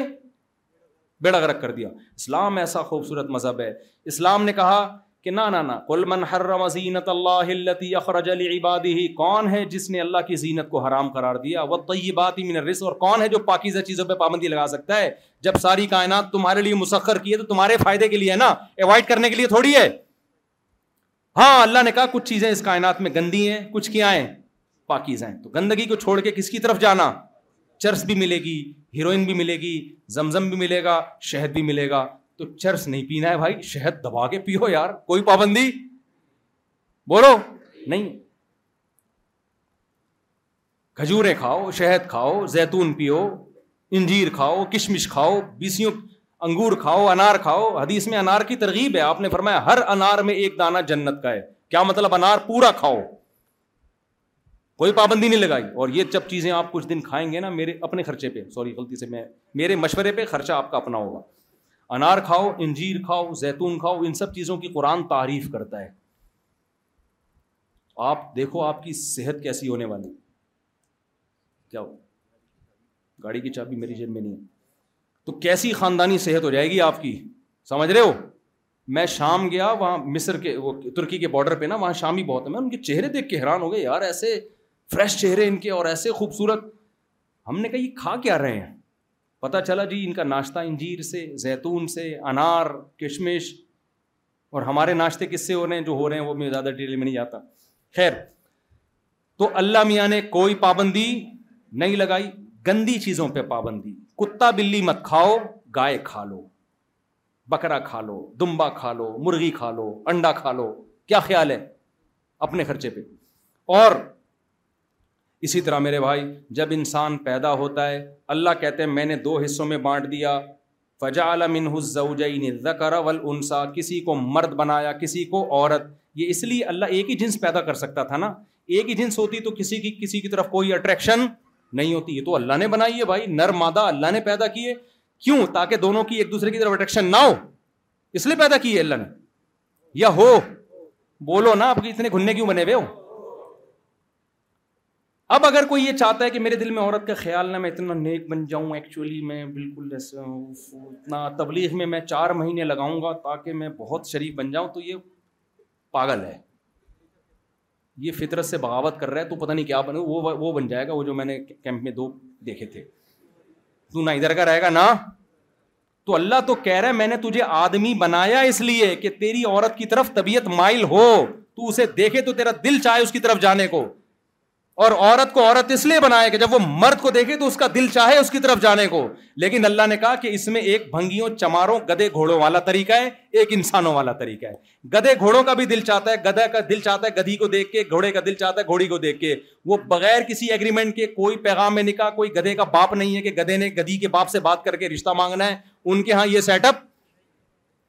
بیڑا گرک کر دیا اسلام ایسا خوبصورت مذہب ہے اسلام نے کہا کہ نہ نہ من حرم زینت اللہ التی اخرج کون ہے جس نے اللہ کی زینت کو حرام قرار دیا وہ طیبات اور کون ہے جو پاکیزہ چیزوں پہ پابندی لگا سکتا ہے جب ساری کائنات تمہارے لیے مسخر کی ہے تو تمہارے فائدے کے لیے نا اوائڈ کرنے کے لیے تھوڑی ہے ہاں اللہ نے کہا کچھ چیزیں اس کائنات میں گندی ہیں کچھ کیا ہیں پاکیزہ ہیں تو گندگی کو چھوڑ کے کس کی طرف جانا چرس بھی ملے گی ہیروئن بھی ملے گی زمزم بھی ملے گا شہد بھی ملے گا تو چرس نہیں پینا ہے بھائی شہد دبا کے پیو یار کوئی پابندی بولو نہیں کھجورے کھاؤ شہد کھاؤ زیتون پیو انجیر کھاؤ کشمش کھاؤ بیسیوں انگور کھاؤ انار کھاؤ حدیث میں انار کی ترغیب ہے آپ نے فرمایا ہر انار میں ایک دانہ جنت کا ہے کیا مطلب انار پورا کھاؤ کوئی پابندی نہیں لگائی اور یہ جب چیزیں آپ کچھ دن کھائیں گے نا میرے اپنے خرچے پہ سوری غلطی سے میں میرے مشورے پہ خرچہ آپ کا اپنا ہوگا انار کھاؤ انجیر کھاؤ زیتون کھاؤ ان سب چیزوں کی قرآن تعریف کرتا ہے آپ دیکھو آپ کی صحت کیسی ہونے والی کیا ہو گاڑی کی چابی میری جیب میں نہیں ہے تو کیسی خاندانی صحت ہو جائے گی آپ کی سمجھ رہے ہو میں شام گیا وہاں مصر کے وہ ترکی کے بارڈر پہ نا وہاں شام ہی بہت ہے میں ان کے چہرے دیکھ کے حیران ہو گئے یار ایسے فریش چہرے ان کے اور ایسے خوبصورت ہم نے کہا یہ کھا کیا رہے ہیں پتا چلا جی ان کا ناشتہ انجیر سے زیتون سے انار کشمش اور ہمارے ناشتے کس سے ہو رہے ہیں جو ہو رہے ہیں وہ میں زیادہ ڈیٹیل میں نہیں آتا خیر تو اللہ میاں نے کوئی پابندی نہیں لگائی گندی چیزوں پہ پابندی کتا بلی مت کھاؤ گائے کھا لو بکرا کھا لو دمبا کھا لو مرغی کھا لو انڈا کھا لو کیا خیال ہے اپنے خرچے پہ اور اسی طرح میرے بھائی جب انسان پیدا ہوتا ہے اللہ کہتے ہیں میں نے دو حصوں میں بانٹ دیا فجا کسی کو مرد بنایا کسی کو عورت یہ اس لیے اللہ ایک ہی جنس پیدا کر سکتا تھا نا ایک ہی جنس ہوتی تو کسی کی کسی کی طرف کوئی اٹریکشن نہیں ہوتی یہ تو اللہ نے بنائی ہے بھائی نر مادہ اللہ نے پیدا کیے کیوں تاکہ دونوں کی ایک دوسرے کی طرف اٹریکشن نہ ہو اس لیے پیدا کی ہے اللہ نے یا ہو بولو نا آپ کے اتنے گھننے کیوں بنے ہوئے ہو اب اگر کوئی یہ چاہتا ہے کہ میرے دل میں عورت کا خیال نہ میں اتنا نیک بن جاؤں ایکچولی میں بالکل اتنا تبلیغ میں میں چار مہینے لگاؤں گا تاکہ میں بہت شریف بن جاؤں تو یہ پاگل ہے یہ فطرت سے بغاوت کر رہا ہے تو پتہ نہیں کیا بنے وہ بن جائے گا وہ جو میں نے کیمپ میں دو دیکھے تھے تو نہ ادھر کا رہے گا نہ تو اللہ تو کہہ رہا ہے میں نے تجھے آدمی بنایا اس لیے کہ تیری عورت کی طرف طبیعت مائل ہو تو اسے دیکھے تو تیرا دل چاہے اس کی طرف جانے کو اور عورت کو عورت اس لیے بنایا کہ جب وہ مرد کو دیکھے تو اس کا دل چاہے اس کی طرف جانے کو لیکن اللہ نے کہا کہ اس میں ایک بھنگیوں چماروں گدے گھوڑوں والا طریقہ ہے ایک انسانوں والا طریقہ ہے گدے گھوڑوں کا بھی دل چاہتا ہے گدھے کا دل چاہتا ہے گدھی کو دیکھ کے گھوڑے کا دل چاہتا ہے گھوڑی کو دیکھ کے وہ بغیر کسی ایگریمنٹ کے کوئی پیغام میں نکاح کوئی گدھے کا باپ نہیں ہے کہ گدھے نے گدھی کے باپ سے بات کر کے رشتہ مانگنا ہے ان کے یہاں یہ سیٹ اپ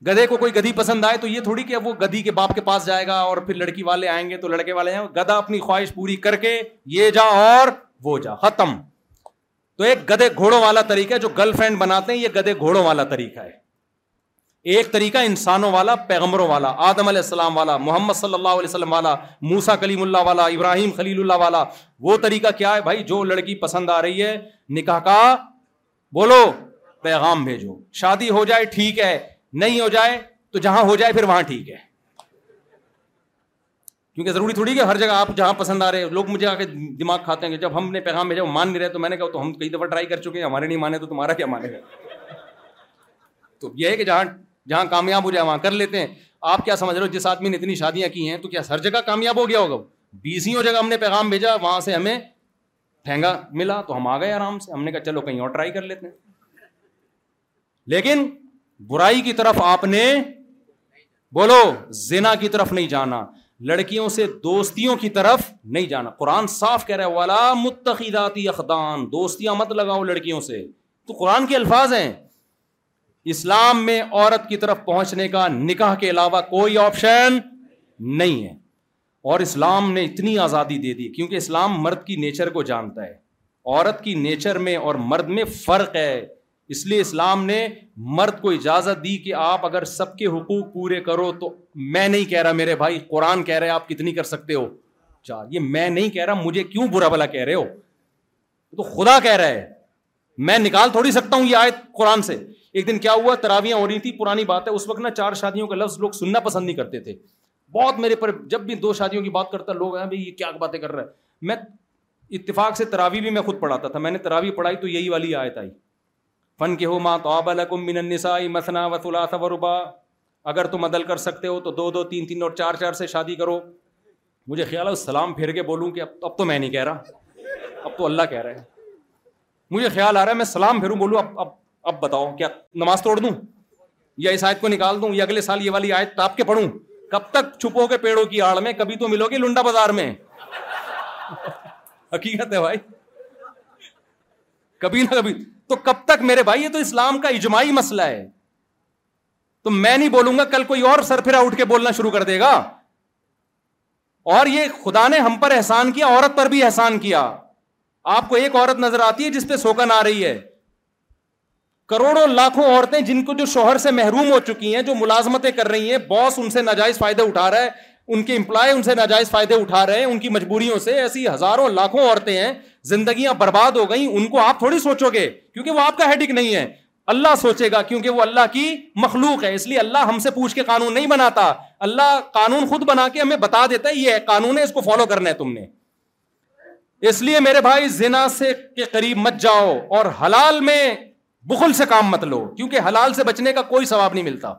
گدھے کو کوئی گدھی پسند آئے تو یہ تھوڑی کہ اب وہ گدھی کے باپ کے پاس جائے گا اور پھر لڑکی والے آئیں گے تو لڑکے والے گدھا اپنی خواہش پوری کر کے یہ جا اور وہ جا ختم تو ایک گدھے گھوڑوں والا طریقہ ہے جو گرل فرینڈ بناتے ہیں یہ گدھے گھوڑوں والا طریقہ ہے ایک طریقہ انسانوں والا پیغمبروں والا آدم علیہ السلام والا محمد صلی اللہ علیہ وسلم والا موسا کلیم اللہ والا ابراہیم خلیل اللہ والا وہ طریقہ کیا ہے بھائی جو لڑکی پسند آ رہی ہے نکاح کا بولو پیغام بھیجو شادی ہو جائے ٹھیک ہے نہیں ہو جائے تو جہاں ہو جائے پھر وہاں ٹھیک ہے کیونکہ ضروری تھوڑی کہ ہر جگہ آپ جہاں پسند آ رہے لوگ مجھے آ کے دماغ کھاتے ہیں کہ جب ہم نے پیغام بھیجا وہ مان نہیں رہے تو میں نے کہا تو ہم کئی دفعہ ٹرائی کر چکے ہیں ہمارے نہیں مانے تو تمہارا کیا مانے گا تو یہ ہے کہ جہاں جہاں کامیاب ہو جائے وہاں کر لیتے ہیں آپ کیا سمجھ رہے ہو جس آدمی نے اتنی شادیاں کی ہیں تو کیا ہر جگہ کامیاب ہو گیا ہوگا بیسوں جگہ ہم نے پیغام بھیجا وہاں سے ہمیں ٹھینگا ملا تو ہم آ گئے آرام سے ہم نے کہا چلو کہیں اور ٹرائی کر لیتے ہیں لیکن برائی کی طرف آپ نے بولو زنا کی طرف نہیں جانا لڑکیوں سے دوستیوں کی طرف نہیں جانا قرآن صاف کہہ رہا ہے والا متحداتی اخدان دوستیاں مت لگاؤ لڑکیوں سے تو قرآن کے الفاظ ہیں اسلام میں عورت کی طرف پہنچنے کا نکاح کے علاوہ کوئی آپشن نہیں ہے اور اسلام نے اتنی آزادی دے دی کیونکہ اسلام مرد کی نیچر کو جانتا ہے عورت کی نیچر میں اور مرد میں فرق ہے اس لیے اسلام نے مرد کو اجازت دی کہ آپ اگر سب کے حقوق پورے کرو تو میں نہیں کہہ رہا میرے بھائی قرآن کہہ رہے آپ کتنی کر سکتے ہو چار یہ میں نہیں کہہ رہا مجھے کیوں برا بلا کہہ رہے ہو تو خدا کہہ رہا ہے میں نکال تھوڑی سکتا ہوں یہ آیت قرآن سے ایک دن کیا ہوا تراویاں ہو رہی تھی پرانی بات ہے اس وقت نا چار شادیوں کا لفظ لوگ سننا پسند نہیں کرتے تھے بہت میرے پر جب بھی دو شادیوں کی بات کرتا لوگ ہیں بھائی یہ کیا باتیں کر رہا ہے میں اتفاق سے تراوی بھی میں خود پڑھاتا تھا میں نے تراوی پڑھائی تو یہی والی آیت آئی فن کے ہو ماں تو آب اگر تم عدل کر سکتے ہو تو دو دو تین تین اور چار چار سے شادی کرو مجھے خیال ہے سلام پھر کے بولوں کہ اب تو میں نہیں کہہ رہا اب تو اللہ کہہ رہے خیال آ رہا ہے میں سلام بولوں اب اب اب بتاؤ کیا نماز توڑ دوں یا اس آیت کو نکال دوں یا اگلے سال یہ والی آیت تاپ کے پڑھوں کب تک چھپو گے پیڑوں کی آڑ میں کبھی تو ملو گی لنڈا بازار میں حقیقت ہے بھائی کبھی نہ کبھی تو کب تک میرے بھائی یہ تو اسلام کا اجماعی مسئلہ ہے تو میں نہیں بولوں گا کل کوئی اور سرفرا اٹھ کے بولنا شروع کر دے گا اور یہ خدا نے ہم پر احسان کیا عورت پر بھی احسان کیا آپ کو ایک عورت نظر آتی ہے جس پہ سوکن آ رہی ہے کروڑوں لاکھوں عورتیں جن کو جو شوہر سے محروم ہو چکی ہیں جو ملازمتیں کر رہی ہیں باس ان سے ناجائز فائدے اٹھا رہا ہے ان کے امپلائے ان سے ناجائز فائدے اٹھا رہے ہیں ان کی مجبوریوں سے ایسی ہزاروں لاکھوں عورتیں ہیں زندگیاں برباد ہو گئیں ان کو آپ تھوڑی سوچو گے کیونکہ وہ آپ کا ہیڈک نہیں ہے اللہ سوچے گا کیونکہ وہ اللہ کی مخلوق ہے اس لیے اللہ ہم سے پوچھ کے قانون نہیں بناتا اللہ قانون خود بنا کے ہمیں بتا دیتا ہے یہ قانون ہے اس کو فالو کرنا ہے تم نے اس لیے میرے بھائی زنا سے کے قریب مت جاؤ اور حلال میں بخل سے کام مت لو کیونکہ حلال سے بچنے کا کوئی ثواب نہیں ملتا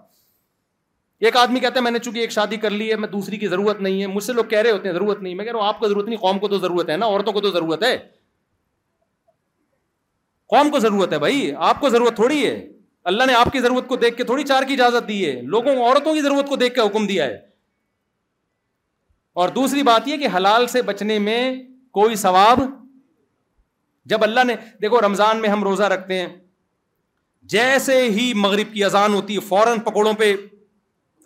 ایک آدمی کہتا ہے میں نے چونکہ ایک شادی کر لی ہے میں دوسری کی ضرورت نہیں ہے مجھ سے لوگ کہہ رہے ہوتے ہیں ضرورت نہیں میں کہہ رہا ہوں آپ کو ضرورت نہیں قوم کو تو ضرورت ہے نا عورتوں کو تو ضرورت ہے قوم کو ضرورت ہے بھائی آپ کو ضرورت تھوڑی ہے اللہ نے آپ کی ضرورت کو دیکھ کے تھوڑی چار کی اجازت دی ہے لوگوں کو عورتوں کی ضرورت کو دیکھ کے حکم دیا ہے اور دوسری بات یہ کہ حلال سے بچنے میں کوئی ثواب جب اللہ نے دیکھو رمضان میں ہم روزہ رکھتے ہیں جیسے ہی مغرب کی اذان ہوتی ہے فوراً پکوڑوں پہ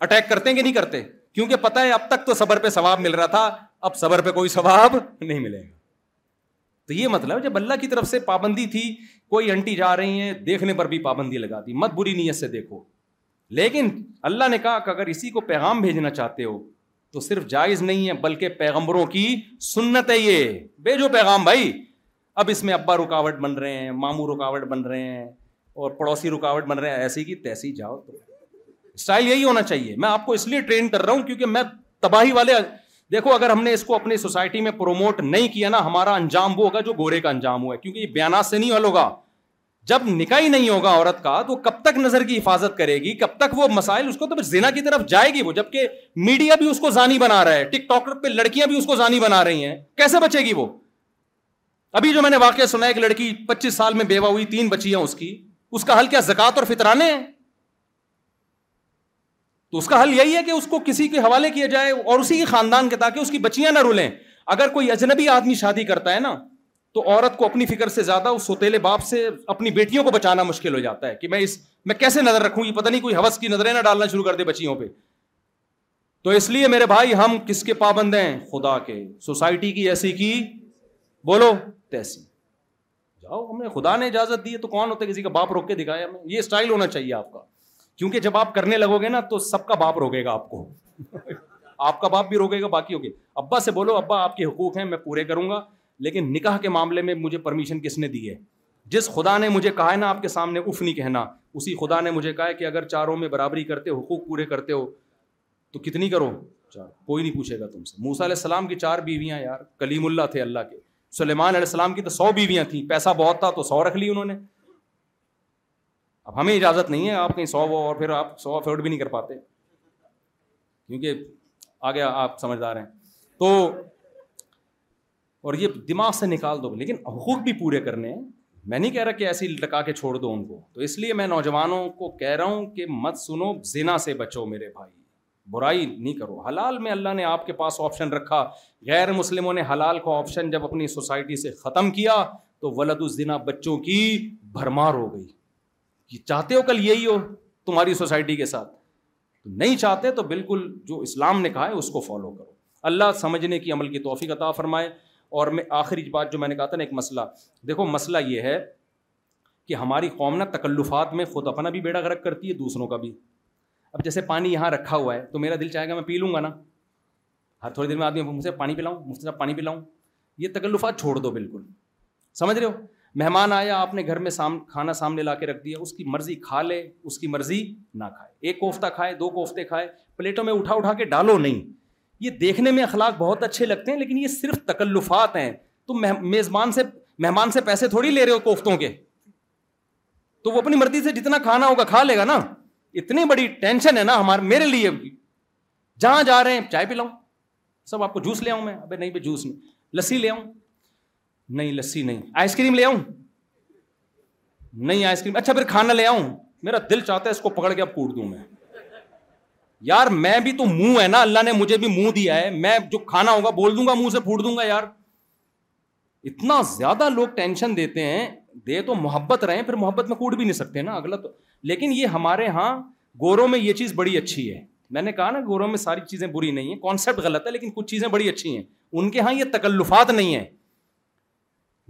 اٹیک کرتے کہ نہیں کرتے کیونکہ پتہ ہے اب تک تو صبر پہ ثواب مل رہا تھا اب صبر پہ کوئی ثواب نہیں ملے گا تو یہ مطلب جب اللہ کی طرف سے پابندی تھی کوئی انٹی جا رہی ہے دیکھنے پر بھی پابندی لگا دی مت بری نیت سے دیکھو لیکن اللہ نے کہا کہ اگر اسی کو پیغام بھیجنا چاہتے ہو تو صرف جائز نہیں ہے بلکہ پیغمبروں کی سنت ہے یہ بھیجو پیغام بھائی اب اس میں ابا رکاوٹ بن رہے ہیں ماموں رکاوٹ بن رہے ہیں اور پڑوسی رکاوٹ بن رہے ہیں ایسی کی تیسی جاؤ تو اسٹائل یہی ہونا چاہیے میں آپ کو اس لیے ٹرین کر رہا ہوں کیونکہ میں تباہی والے دیکھو اگر ہم نے اس کو اپنی سوسائٹی میں پروموٹ نہیں کیا نا ہمارا انجام وہ ہوگا جو گورے کا انجام ہوا ہے کیونکہ یہ بیانات سے نہیں حل ہوگا جب نکاح ہی نہیں ہوگا عورت کا تو کب تک نظر کی حفاظت کرے گی کب تک وہ مسائل اس کو تو زینا کی طرف جائے گی وہ جبکہ میڈیا بھی اس کو زانی بنا رہا ہے ٹک ٹاک پہ لڑکیاں بھی اس کو زانی بنا رہی ہیں کیسے بچے گی وہ ابھی جو میں نے واقعہ سنا ہے ایک لڑکی پچیس سال میں بیوہ ہوئی تین بچیاں اس کی اس کا حل کیا زکات اور فطرانے ہیں تو اس کا حل یہی ہے کہ اس کو کسی کے حوالے کیا جائے اور اسی کے خاندان کے تاکہ اس کی بچیاں نہ رولیں اگر کوئی اجنبی آدمی شادی کرتا ہے نا تو عورت کو اپنی فکر سے زیادہ اس سوتےلے باپ سے اپنی بیٹیوں کو بچانا مشکل ہو جاتا ہے کہ میں اس میں کیسے نظر رکھوں یہ پتہ نہیں کوئی حوث کی نظریں نہ ڈالنا شروع کر دے بچیوں پہ تو اس لیے میرے بھائی ہم کس کے پابند ہیں خدا کے سوسائٹی کی ایسی کی بولو تیسی جاؤ ہمیں خدا نے اجازت دی تو کون ہوتے کسی کا باپ روک کے دکھایا ہمیں یہ اسٹائل ہونا چاہیے آپ کا کیونکہ جب آپ کرنے لگو گے نا تو سب کا باپ روکے گا آپ کو آپ کا باپ بھی روکے گا باقی ہوگے ابا سے بولو ابا آپ کے حقوق ہیں میں پورے کروں گا لیکن نکاح کے معاملے میں مجھے پرمیشن کس نے دی ہے جس خدا نے مجھے کہا ہے نا آپ کے سامنے اف نہیں کہنا اسی خدا نے مجھے کہا ہے کہ اگر چاروں میں برابری کرتے حقوق پورے کرتے ہو تو کتنی کرو چار کوئی نہیں پوچھے گا تم سے موسا علیہ السلام کی چار بیویاں یار کلیم اللہ تھے اللہ کے سلیمان علیہ السلام کی تو سو بیویاں تھیں پیسہ بہت تھا تو سو رکھ لی انہوں نے اب ہمیں اجازت نہیں ہے آپ کہیں سو اور پھر آپ سو افورڈ بھی نہیں کر پاتے کیونکہ آگے آپ سمجھدار ہیں تو اور یہ دماغ سے نکال دو لیکن حقوق بھی پورے کرنے میں نہیں کہہ رہا کہ ایسی لٹکا کے چھوڑ دو ان کو تو اس لیے میں نوجوانوں کو کہہ رہا ہوں کہ مت سنو زنا سے بچو میرے بھائی برائی نہیں کرو حلال میں اللہ نے آپ کے پاس آپشن رکھا غیر مسلموں نے حلال کا آپشن جب اپنی سوسائٹی سے ختم کیا تو ولد الزنا بچوں کی بھرمار ہو گئی چاہتے ہو کل یہی ہو تمہاری سوسائٹی کے ساتھ نہیں چاہتے تو بالکل جو اسلام نے کہا ہے اس کو فالو کرو اللہ سمجھنے کی عمل کی توفیق عطا فرمائے اور میں آخری بات جو میں نے کہا تھا نا ایک مسئلہ دیکھو مسئلہ یہ ہے کہ ہماری قوم نا تکلفات میں خود اپنا بھی بیڑا غرق کرتی ہے دوسروں کا بھی اب جیسے پانی یہاں رکھا ہوا ہے تو میرا دل چاہے گا میں پی لوں گا نا ہر تھوڑی دیر میں آدمی مجھ سے پانی پلاؤں مجھ سے پانی پلاؤں یہ تکلفات چھوڑ دو بالکل سمجھ رہے ہو مہمان آیا آپ نے گھر میں سام کھانا سامنے لا کے رکھ دیا اس کی مرضی کھا لے اس کی مرضی نہ کھائے ایک کوفتہ کھائے دو کوفتے کھائے پلیٹوں میں اٹھا اٹھا کے ڈالو نہیں یہ دیکھنے میں اخلاق بہت اچھے لگتے ہیں لیکن یہ صرف تکلفات ہیں تو میزبان سے مہمان سے پیسے تھوڑی لے رہے ہو کوفتوں کے تو وہ اپنی مرضی سے جتنا کھانا ہوگا کھا لے گا نا اتنی بڑی ٹینشن ہے نا ہمارے میرے لیے جہاں جا رہے ہیں چائے پلاؤں سب آپ کو جوس لے آؤں میں ابھی نہیں جوس نہیں لسی لے آؤں نہیں لسی نہیں آئس کریم لے آؤں نہیں آئس کریم اچھا پھر کھانا لے آؤں میرا دل چاہتا ہے اس کو پکڑ کے اب کوٹ دوں میں یار میں بھی تو منہ ہے نا اللہ نے مجھے بھی منہ دیا ہے میں جو کھانا ہوگا بول دوں گا منہ سے پھوٹ دوں گا یار اتنا زیادہ لوگ ٹینشن دیتے ہیں دے تو محبت رہے پھر محبت میں کوٹ بھی نہیں سکتے نا اگلا تو لیکن یہ ہمارے یہاں گوروں میں یہ چیز بڑی اچھی ہے میں نے کہا نا گوروں میں ساری چیزیں بری نہیں ہیں کانسیپٹ غلط ہے لیکن کچھ چیزیں بڑی اچھی ہیں ان کے یہاں یہ تکلفات نہیں ہیں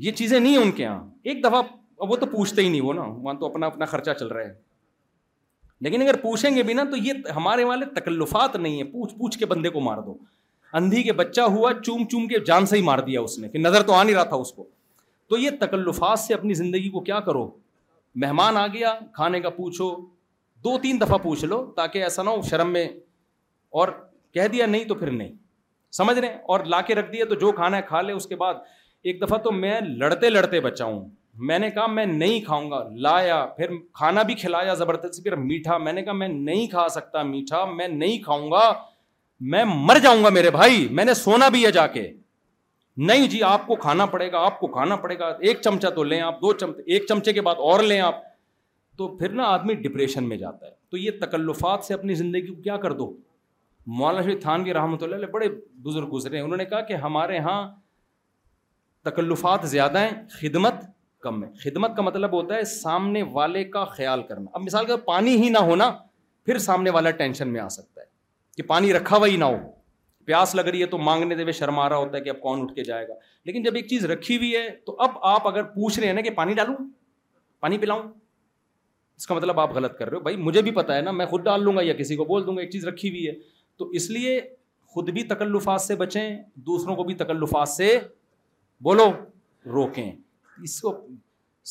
یہ چیزیں نہیں ہیں ان کے یہاں ایک دفعہ وہ تو پوچھتے ہی نہیں وہ نا وہاں تو اپنا اپنا خرچہ چل رہا ہے لیکن اگر پوچھیں گے بھی نا تو یہ ہمارے والے تکلفات نہیں ہیں پوچھ پوچھ کے بندے کو مار دو اندھی کے بچہ ہوا چوم چوم کے جان سے ہی مار دیا اس نے کہ نظر تو آ نہیں رہا تھا اس کو تو یہ تکلفات سے اپنی زندگی کو کیا کرو مہمان آ گیا کھانے کا پوچھو دو تین دفعہ پوچھ لو تاکہ ایسا نہ ہو شرم میں اور کہہ دیا نہیں تو پھر نہیں سمجھ رہے ہیں اور لا کے رکھ دیا تو جو کھانا ہے کھا لے اس کے بعد ایک دفعہ تو میں لڑتے لڑتے بچا ہوں میں نے کہا میں نہیں کھاؤں گا لایا پھر کھانا بھی کھلایا زبردستی پھر میٹھا میں نے کہا میں نہیں کھا سکتا میٹھا میں نہیں کھاؤں گا میں مر جاؤں گا میرے بھائی میں نے سونا بھی ہے جا کے نہیں جی آپ کو کھانا پڑے گا آپ کو کھانا پڑے گا ایک چمچہ تو لیں آپ دو چمچے ایک چمچے کے بعد اور لیں آپ تو پھر نا آدمی ڈپریشن میں جاتا ہے تو یہ تکلفات سے اپنی زندگی کو کیا کر دو مولانا شریف تھانوی رحمۃ اللہ بڑے بزرگ گزرے ہیں انہوں نے کہا کہ ہمارے یہاں تکلفات زیادہ ہیں خدمت کم ہے خدمت کا مطلب ہوتا ہے سامنے والے کا خیال کرنا اب مثال کے پانی ہی نہ ہونا پھر سامنے والا ٹینشن میں آ سکتا ہے کہ پانی رکھا ہوا ہی نہ ہو پیاس لگ رہی ہے تو مانگنے دے ہوئے شرما رہا ہوتا ہے کہ اب کون اٹھ کے جائے گا لیکن جب ایک چیز رکھی ہوئی ہے تو اب آپ اگر پوچھ رہے ہیں نا کہ پانی ڈالوں پانی پلاؤں اس کا مطلب آپ غلط کر رہے ہو بھائی مجھے بھی پتا ہے نا میں خود ڈال لوں گا یا کسی کو بول دوں گا ایک چیز رکھی ہوئی ہے تو اس لیے خود بھی تکلفات سے بچیں دوسروں کو بھی تکلفات سے بولو روکیں اس کو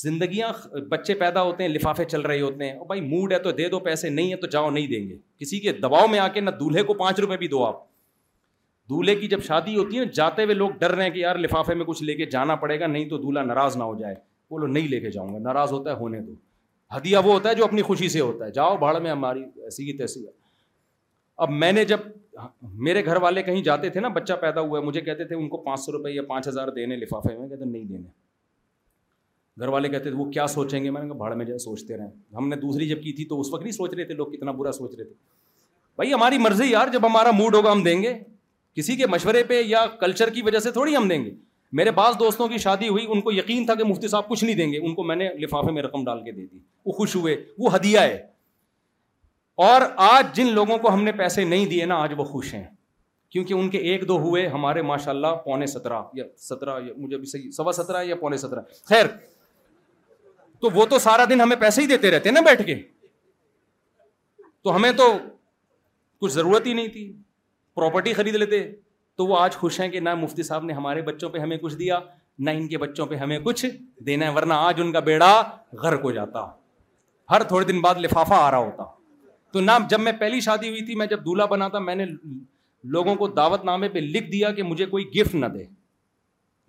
زندگیاں بچے پیدا ہوتے ہیں لفافے چل رہے ہوتے ہیں بھائی موڈ ہے تو دے دو پیسے نہیں ہے تو جاؤ نہیں دیں گے کسی کے دباؤ میں آ کے نہ دولہے کو پانچ روپے بھی دو آپ دولہے کی جب شادی ہوتی ہے جاتے ہوئے لوگ ڈر رہے ہیں کہ یار لفافے میں کچھ لے کے جانا پڑے گا نہیں تو دولہا ناراض نہ ہو جائے بولو نہیں لے کے جاؤں گا ناراض ہوتا ہے ہونے دو ہدیہ وہ ہوتا ہے جو اپنی خوشی سے ہوتا ہے جاؤ بھاڑ میں ہماری ایسی تیسی ہے اب میں نے جب میرے گھر والے کہیں جاتے تھے نا بچہ پیدا ہوا ہے مجھے کہتے تھے ان کو پانچ سو روپئے یا پانچ ہزار دینے لفافے میں کہتے نہیں دینے گھر والے کہتے تھے وہ کیا سوچیں گے میں نے کہا بھاڑ میں جائے سوچتے رہیں ہم نے دوسری جب کی تھی تو اس وقت نہیں سوچ رہے تھے لوگ کتنا برا سوچ رہے تھے بھائی ہماری مرضی یار جب ہمارا موڈ ہوگا ہم دیں گے کسی کے مشورے پہ یا کلچر کی وجہ سے تھوڑی ہم دیں گے میرے بعض دوستوں کی شادی ہوئی ان کو یقین تھا کہ مفتی صاحب کچھ نہیں دیں گے ان کو میں نے لفافے میں رقم ڈال کے دے دی وہ خوش ہوئے وہ ہدیہ ہے اور آج جن لوگوں کو ہم نے پیسے نہیں دیے نا آج وہ خوش ہیں کیونکہ ان کے ایک دو ہوئے ہمارے ماشاء اللہ پونے سترہ یا سترہ یا مجھے صحیح سوا سترہ یا پونے سترہ خیر تو وہ تو سارا دن ہمیں پیسے ہی دیتے رہتے نا بیٹھ کے تو ہمیں تو کچھ ضرورت ہی نہیں تھی پراپرٹی خرید لیتے تو وہ آج خوش ہیں کہ نہ مفتی صاحب نے ہمارے بچوں پہ ہمیں کچھ دیا نہ ان کے بچوں پہ ہمیں کچھ دینا ہے ورنہ آج ان کا بیڑا غرق ہو جاتا ہر تھوڑے دن بعد لفافہ آ رہا ہوتا تو نام جب میں پہلی شادی ہوئی تھی میں جب دولہا بنا تھا میں نے لوگوں کو دعوت نامے پہ لکھ دیا کہ مجھے کوئی گفٹ نہ دے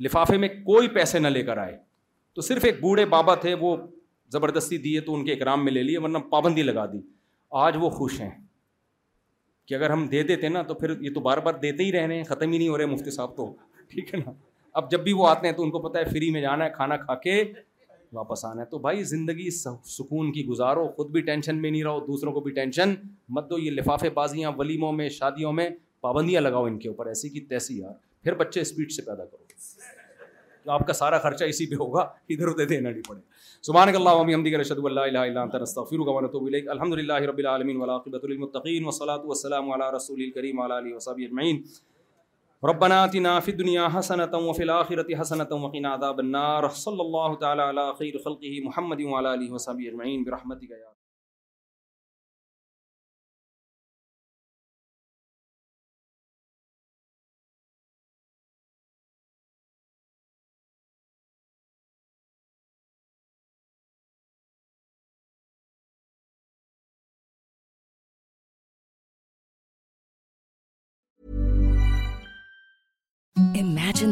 لفافے میں کوئی پیسے نہ لے کر آئے تو صرف ایک بوڑھے بابا تھے وہ زبردستی دیے تو ان کے اکرام میں لے لیے ورنہ پابندی لگا دی آج وہ خوش ہیں کہ اگر ہم دے دیتے نا تو پھر یہ تو بار بار دیتے ہی رہنے ہیں ختم ہی نہیں ہو رہے مفتی صاحب تو ٹھیک ہے نا اب جب بھی وہ آتے ہیں تو ان کو پتا ہے فری میں جانا ہے کھانا کھا کے واپس آنا ہے تو بھائی زندگی سکون کی گزارو خود بھی ٹینشن میں نہیں رہو دوسروں کو بھی ٹینشن مت دو یہ لفافے بازیاں ولیموں میں شادیوں میں پابندیاں لگاؤ ان کے اوپر ایسی کی تیسی یار پھر بچے اسپیڈ سے پیدا کرو تو آپ کا سارا خرچہ اسی پہ ہوگا ادھر ادھر دینا نہیں پڑے سبحان اللہ رشد اللہ اللہ الحمد للہ رب العالمین والسلام علی رسول الکریم علی علیہ وسب اجمعین ربنا ربناتی ناف دنیا حسنت ولاخرتی حسنت وقین رفصل اللہ تعالیٰ خلقه محمد وعلى علی حسبِ گیا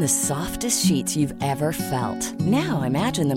soft now ایمجنگ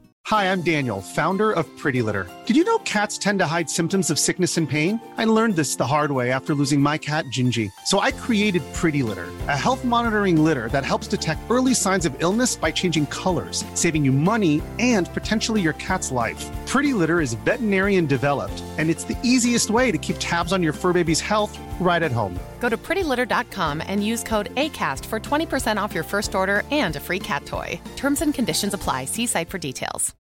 Hi, I'm Daniel, founder of Pretty Litter. Did you know cats tend to hide symptoms of sickness and pain? I learned this the hard way after losing my cat, Gingy. So I created Pretty Litter, a health monitoring litter that helps detect early signs of illness by changing colors, saving you money and potentially your cat's life. Pretty Litter is veterinarian developed, and it's the easiest way to keep tabs on your fur baby's health that's